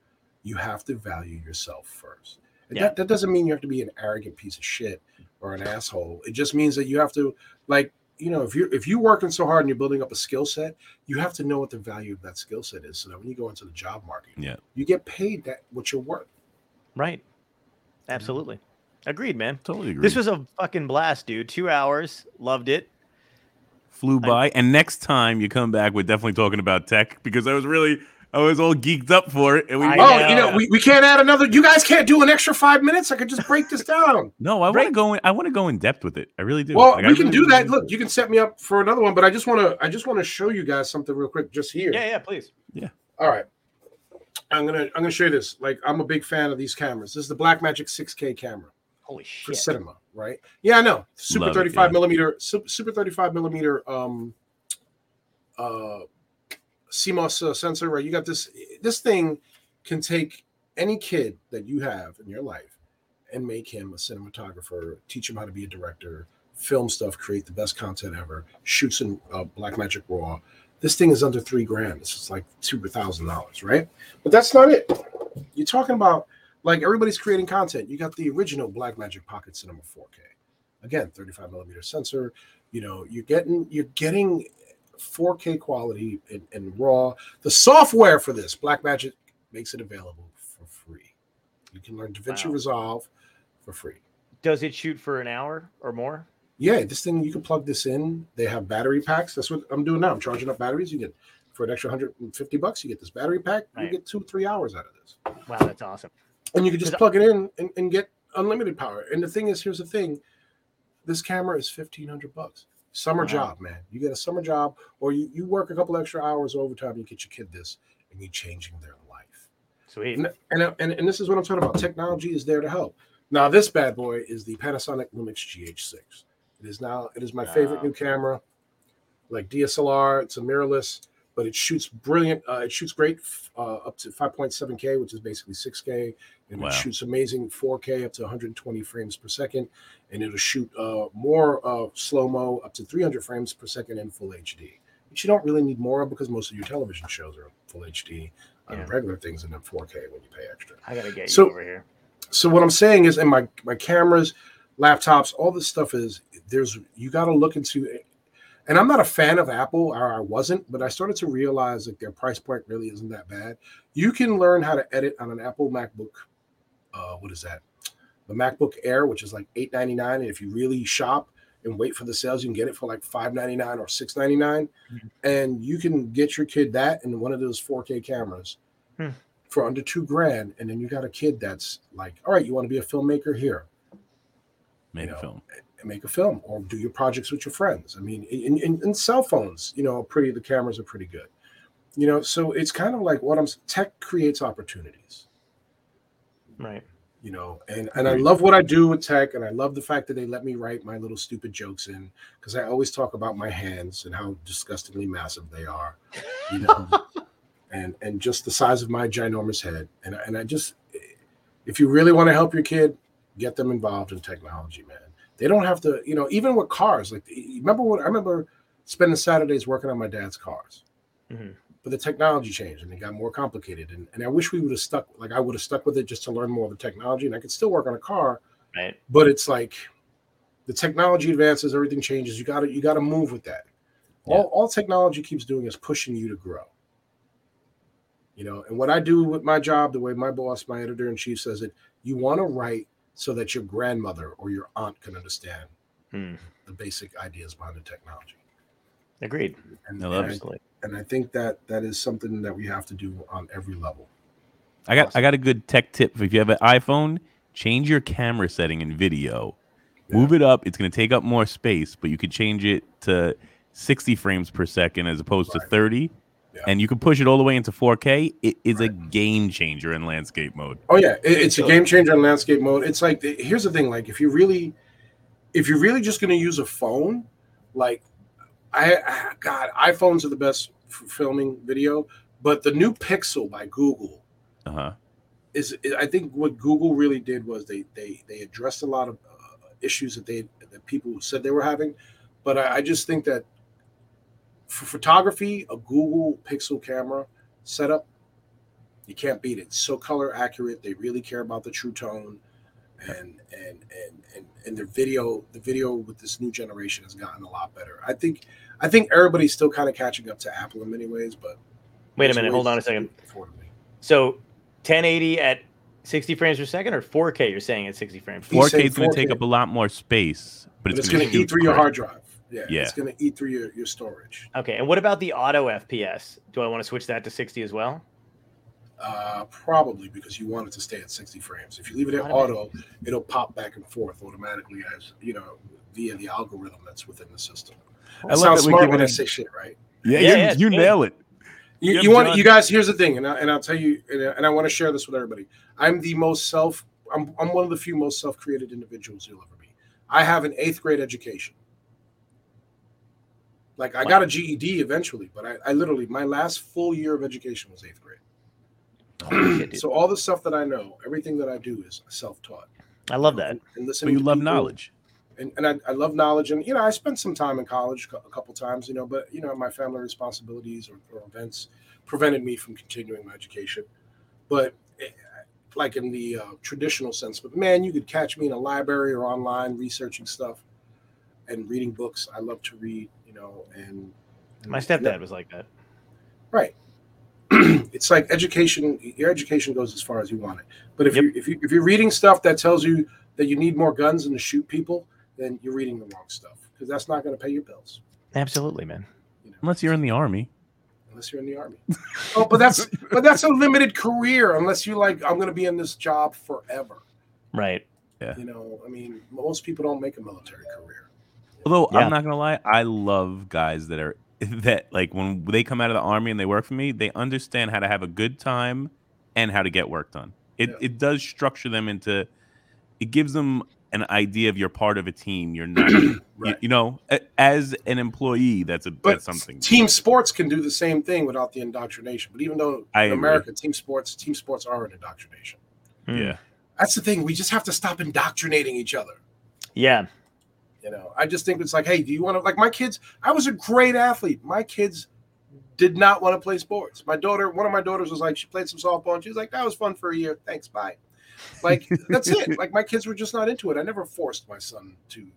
You have to value yourself first. And Yeah. that, that doesn't mean you have to be an arrogant piece of shit or an asshole. It just means that you have to like, you know, if you're if you're working so hard and you're building up a skill set, you have to know what the value of that skill set is so that when you go into the job market, Yeah. you get paid that what you're worth. Right. Absolutely. Agreed, man. Totally agree. This was a fucking blast, dude. Two hours. Loved it. flew by. And next time you come back, we're definitely talking about tech because I was really, I was all geeked up for it. And we, I oh, know. you know, we, we can't add another. You guys can't do an extra five minutes. I could just break this down. [laughs] no, I want to go in. I want to go in depth with it. I really do. Well, Like, I we can really, do that. really- Look, you can set me up for another one, but I just want to I just want to show you guys something real quick just here. Yeah, yeah, please. Yeah. All right. I'm gonna I'm gonna show you this. Like I'm a big fan of these cameras. This is the Blackmagic 6K camera. Holy shit! for cinema, right? Yeah, I know. Super Love it, 35 yeah. millimeter, super, super 35 millimeter um uh CMOS uh, sensor, right? You got this this thing can take any kid that you have in your life and make him a cinematographer, teach him how to be a director, film stuff, create the best content ever, shoots in uh, Blackmagic Raw. This thing is under three grand. This is like two thousand dollars, right? But that's not it. You're talking about like everybody's creating content. You got the original Blackmagic Pocket Cinema 4K. Again, 35 millimeter sensor. You know, you're getting you're getting 4K quality and, in RAW. The software for this, Blackmagic, makes it available for free. You can learn DaVinci Wow. Resolve for free. Does it shoot for an hour or more? Yeah, this thing you can plug this in. They have battery packs. That's what I'm doing now. I'm charging up batteries. You get for an extra 150 bucks, you get this battery pack. You get two, three hours out of this. Wow, that's awesome. and you can just plug it in and, and get unlimited power. And the thing is, here's the thing: this camera is fifteen hundred bucks. Summer Wow. job, man. You get a summer job, or you, you work a couple extra hours overtime. You get your kid this, and you're changing their life. Sweet. And and, and and this is what I'm talking about. Technology is there to help. Now, this bad boy is the Panasonic Lumix GH6. It is now it is my favorite new camera, like DSLR. It's a mirrorless, but it shoots brilliant. Uh, it shoots great uh, up to 5.7K, which is basically 6K, and Wow. it shoots amazing 4K up to 120 frames per second, and it'll shoot uh, more uh, slow mo up to 300 frames per second in full HD. Which you don't really need more of because most of your television shows are full HD on Yeah. regular things, and then 4K when you pay extra I gotta get So- you over here. so what I'm saying is, and my my cameras, laptops, all this stuff is there's you got to look into. And I'm not a fan of Apple, or I wasn't, but I started to realize that their price point really isn't that bad. You can learn how to edit on an Apple MacBook. Uh, what is that? The MacBook Air, which is like eight ninety nine, and if you really shop and wait for the sales, you can get it for like five ninety nine or six ninety nine, Mhm. and you can get your kid that and one of those 4K cameras Hmm. for under two grand, and then you got a kid that's like, all right, you want to be a filmmaker here Make You a film. And make a film or do your projects with your friends. I mean, in, in, in cell phones, you know, pretty the cameras are pretty good. You know, so it's kind of like what I'm tech creates opportunities. Right. You know, and and I love what I do with tech, and I love the fact that they let me write my little stupid jokes in because I always talk about my hands and how disgustingly massive they are, you know, [laughs] and and just the size of my ginormous head. And and I just, if you really want to help your kid, get them involved in technology, man. They don't have to, you know, even with cars. Like, remember what I remember spending Saturdays working on my dad's cars. Mhm. But the technology changed and it got more complicated. And, and I wish we would have stuck, like, I would have stuck with it just to learn more of the technology. And I could still work on a car, Right. but it's like the technology advances, everything changes. You got to, you got to move with that. All, all technology keeps doing is pushing you to grow. You know, and what I do with my job, the way my boss, my editor in chief says it, you want to write so that your grandmother or your aunt can understand Hmm. the basic ideas behind the technology. Agreed. And, I love and, it. Absolutely. and I think that that is something that we have to do on every level. I got I got a good tech tip. If you have an iPhone, change your camera setting in video. Move it up. It's going to take up more space, but you could change it to 60 frames per second as opposed to 30. Yeah. And you can push it all the way into 4K. It is a game changer in landscape mode. Oh yeah, it- it's a game changer in landscape mode. It's like here's the thing: like if you really, if you're really just going to use a phone, like I, I God, iPhones are the best for filming video, but the new Pixel by Google Uh huh. is, is- I think what Google really did was they they they addressed a lot of uh, issues that they that people said they were having, but I, I just think that for photography, a Google Pixel camera setup, you can't beat it. It's so color accurate. They really care about the true tone, and and and and and their video, the video with this new generation has gotten a lot better. I think I think everybody's still kind of catching up to Apple in many ways, but Wait a minute. Hold on a second. do it affordably. So 1080 at 60 frames per second or 4K? You're saying at 60 frames. 4K is going to take up a lot more space, but, but it's, gonna going to eat through your hard drive. Yeah, Yeah. it's going to eat through your, your storage. Okay. And what about the auto FPS? Do I want to switch that to 60 as well? Uh, probably because you want it to stay at 60 frames. If you leave it at Auto. auto, it'll pop back and forth automatically as you know via the algorithm that's within the system. I I love sound that smart when I it- say shit, right? Yeah, Yeah, you, yeah, you nail it. You, Yep, you want you guys. Here's the thing, and, I, and I'll tell you, and, I- and I want to share this with everybody. I'm the most self I'm I'm one of the few most self-created individuals you'll ever be. I have an eighth grade education. Like I got a GED eventually, but I, I literally my last full year of education was eighth grade. Holy shit, [clears throat] so all the stuff that I know, everything that I do is self-taught. I love that. And, and So listening you love people- knowledge. and, and I, I love knowledge and you know i spent some time in college a couple times you know but you know my family responsibilities or, or events prevented me from continuing my education but eh, like in the uh, traditional sense but man you could catch me in a library or online researching stuff and reading books i love to read you know and, and My stepdad was like that. right [clears throat] it's like education your education goes as far as you want it but if Yep. you if you if you're reading stuff that tells you that you need more guns and to shoot people then you're reading the wrong stuff because that's not going to pay your bills Absolutely, man. you know, Unless you're in the army. unless you're in the army oh but that's [laughs] but that's a limited career unless you like i'm going to be in this job forever Right. Yeah. You know i mean most people don't make a military career Although Yeah. I'm not gonna lie, I love guys that are [laughs] that like when they come out of the army and they work for me, they understand how to have a good time and how to get work done. It Yeah. it does structure them into it gives them an idea of you're part of a team. You're not you, [clears throat] Right. you know, a- as an employee, that's a but that's something. team sports can do the same thing without the indoctrination but even though I in agree. america team sports team sports are an indoctrination Mm. Yeah. that's the thing we just have to stop indoctrinating each other Yeah. You know, I just think it's like, hey, do you want to like my kids? I was a great athlete. My kids did not want to play sports. My daughter, one of my daughters was like, she played some softball and she was like, that was fun for a year. Thanks, bye. Like that's it. [laughs] Like my kids were just not into it. I never forced my son to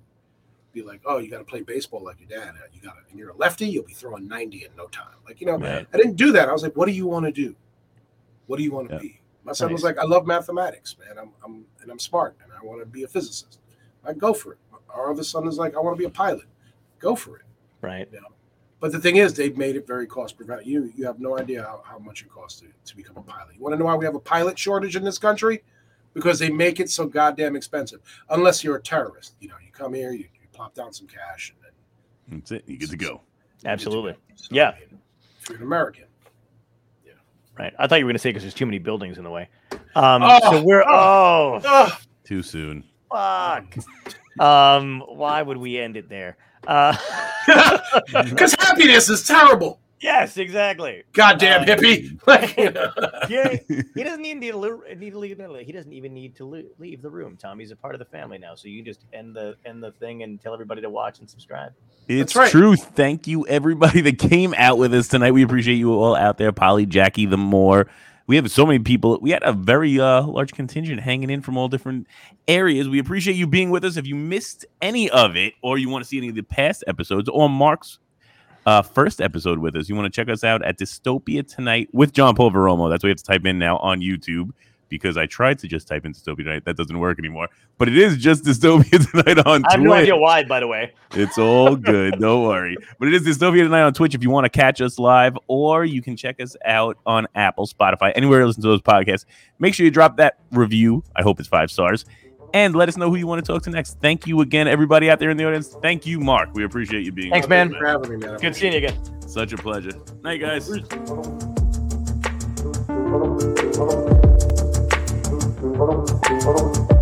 be like, oh, you got to play baseball like your dad. You got to, and you're a lefty, you'll be throwing 90 in no time. Like, you know, Right. I didn't do that. I was like, what do you want to do? What do you want to Yeah. be? My son was like, I love mathematics, man. I'm, I'm, and I'm smart and I want to be a physicist. I go for it. Our other son is like, I want to be a pilot. Go for it. Right. But the thing is, they've made it very cost prevent. You you have no idea how, how much it costs to, to become a pilot. You want to know why we have a pilot shortage in this country? Because they make it so goddamn expensive. Unless you're a terrorist, you know, you come here, you, you plop down some cash, and then That's it. You get to go. Absolutely. So, Yeah. I mean, if you're an American, Yeah. Right. I thought you were going to say because there's too many buildings in the way. Um, Oh, so we're oh Ugh, Too soon. fuck. [laughs] Um, why would we end it there? Uh, [laughs] because happiness is terrible. yes, exactly. Goddamn Uh, hippie. Like, you know. Yeah, he doesn't need to need to leave. He doesn't even need to leave the room. Tommy's a part of the family now, so you can just end the end the thing and tell everybody to watch and subscribe. It's right. true. Thank you, everybody that came out with us tonight. We appreciate you all out there. Polly, Jackie, the more. We have so many people. We had a very uh, large contingent hanging in from all different areas. We appreciate you being with us. If you missed any of it, or you want to see any of the past episodes, or Mark's uh, first episode with us, you want to check us out at Dystopia Tonight with John Paul Veromo. That's what you have to type in now on YouTube because I tried to just type in Dystopia Tonight. That doesn't work anymore. But it is just Dystopia [laughs] Tonight on Twitch. I have Twitch. no idea why, by the way. It's all good. Don't worry. But it is Dystopia Tonight on Twitch if you want to catch us live, or you can check us out on Apple, Spotify, anywhere you listen to those podcasts. Make sure you drop that review. I hope it's five stars. And let us know who you want to talk to next. Thank you again, everybody out there in the audience. Thank you, Mark. We appreciate you being Thanks, here. man. for having me, man. Good seeing you again. Such a pleasure. Night, guys. Oh, oh.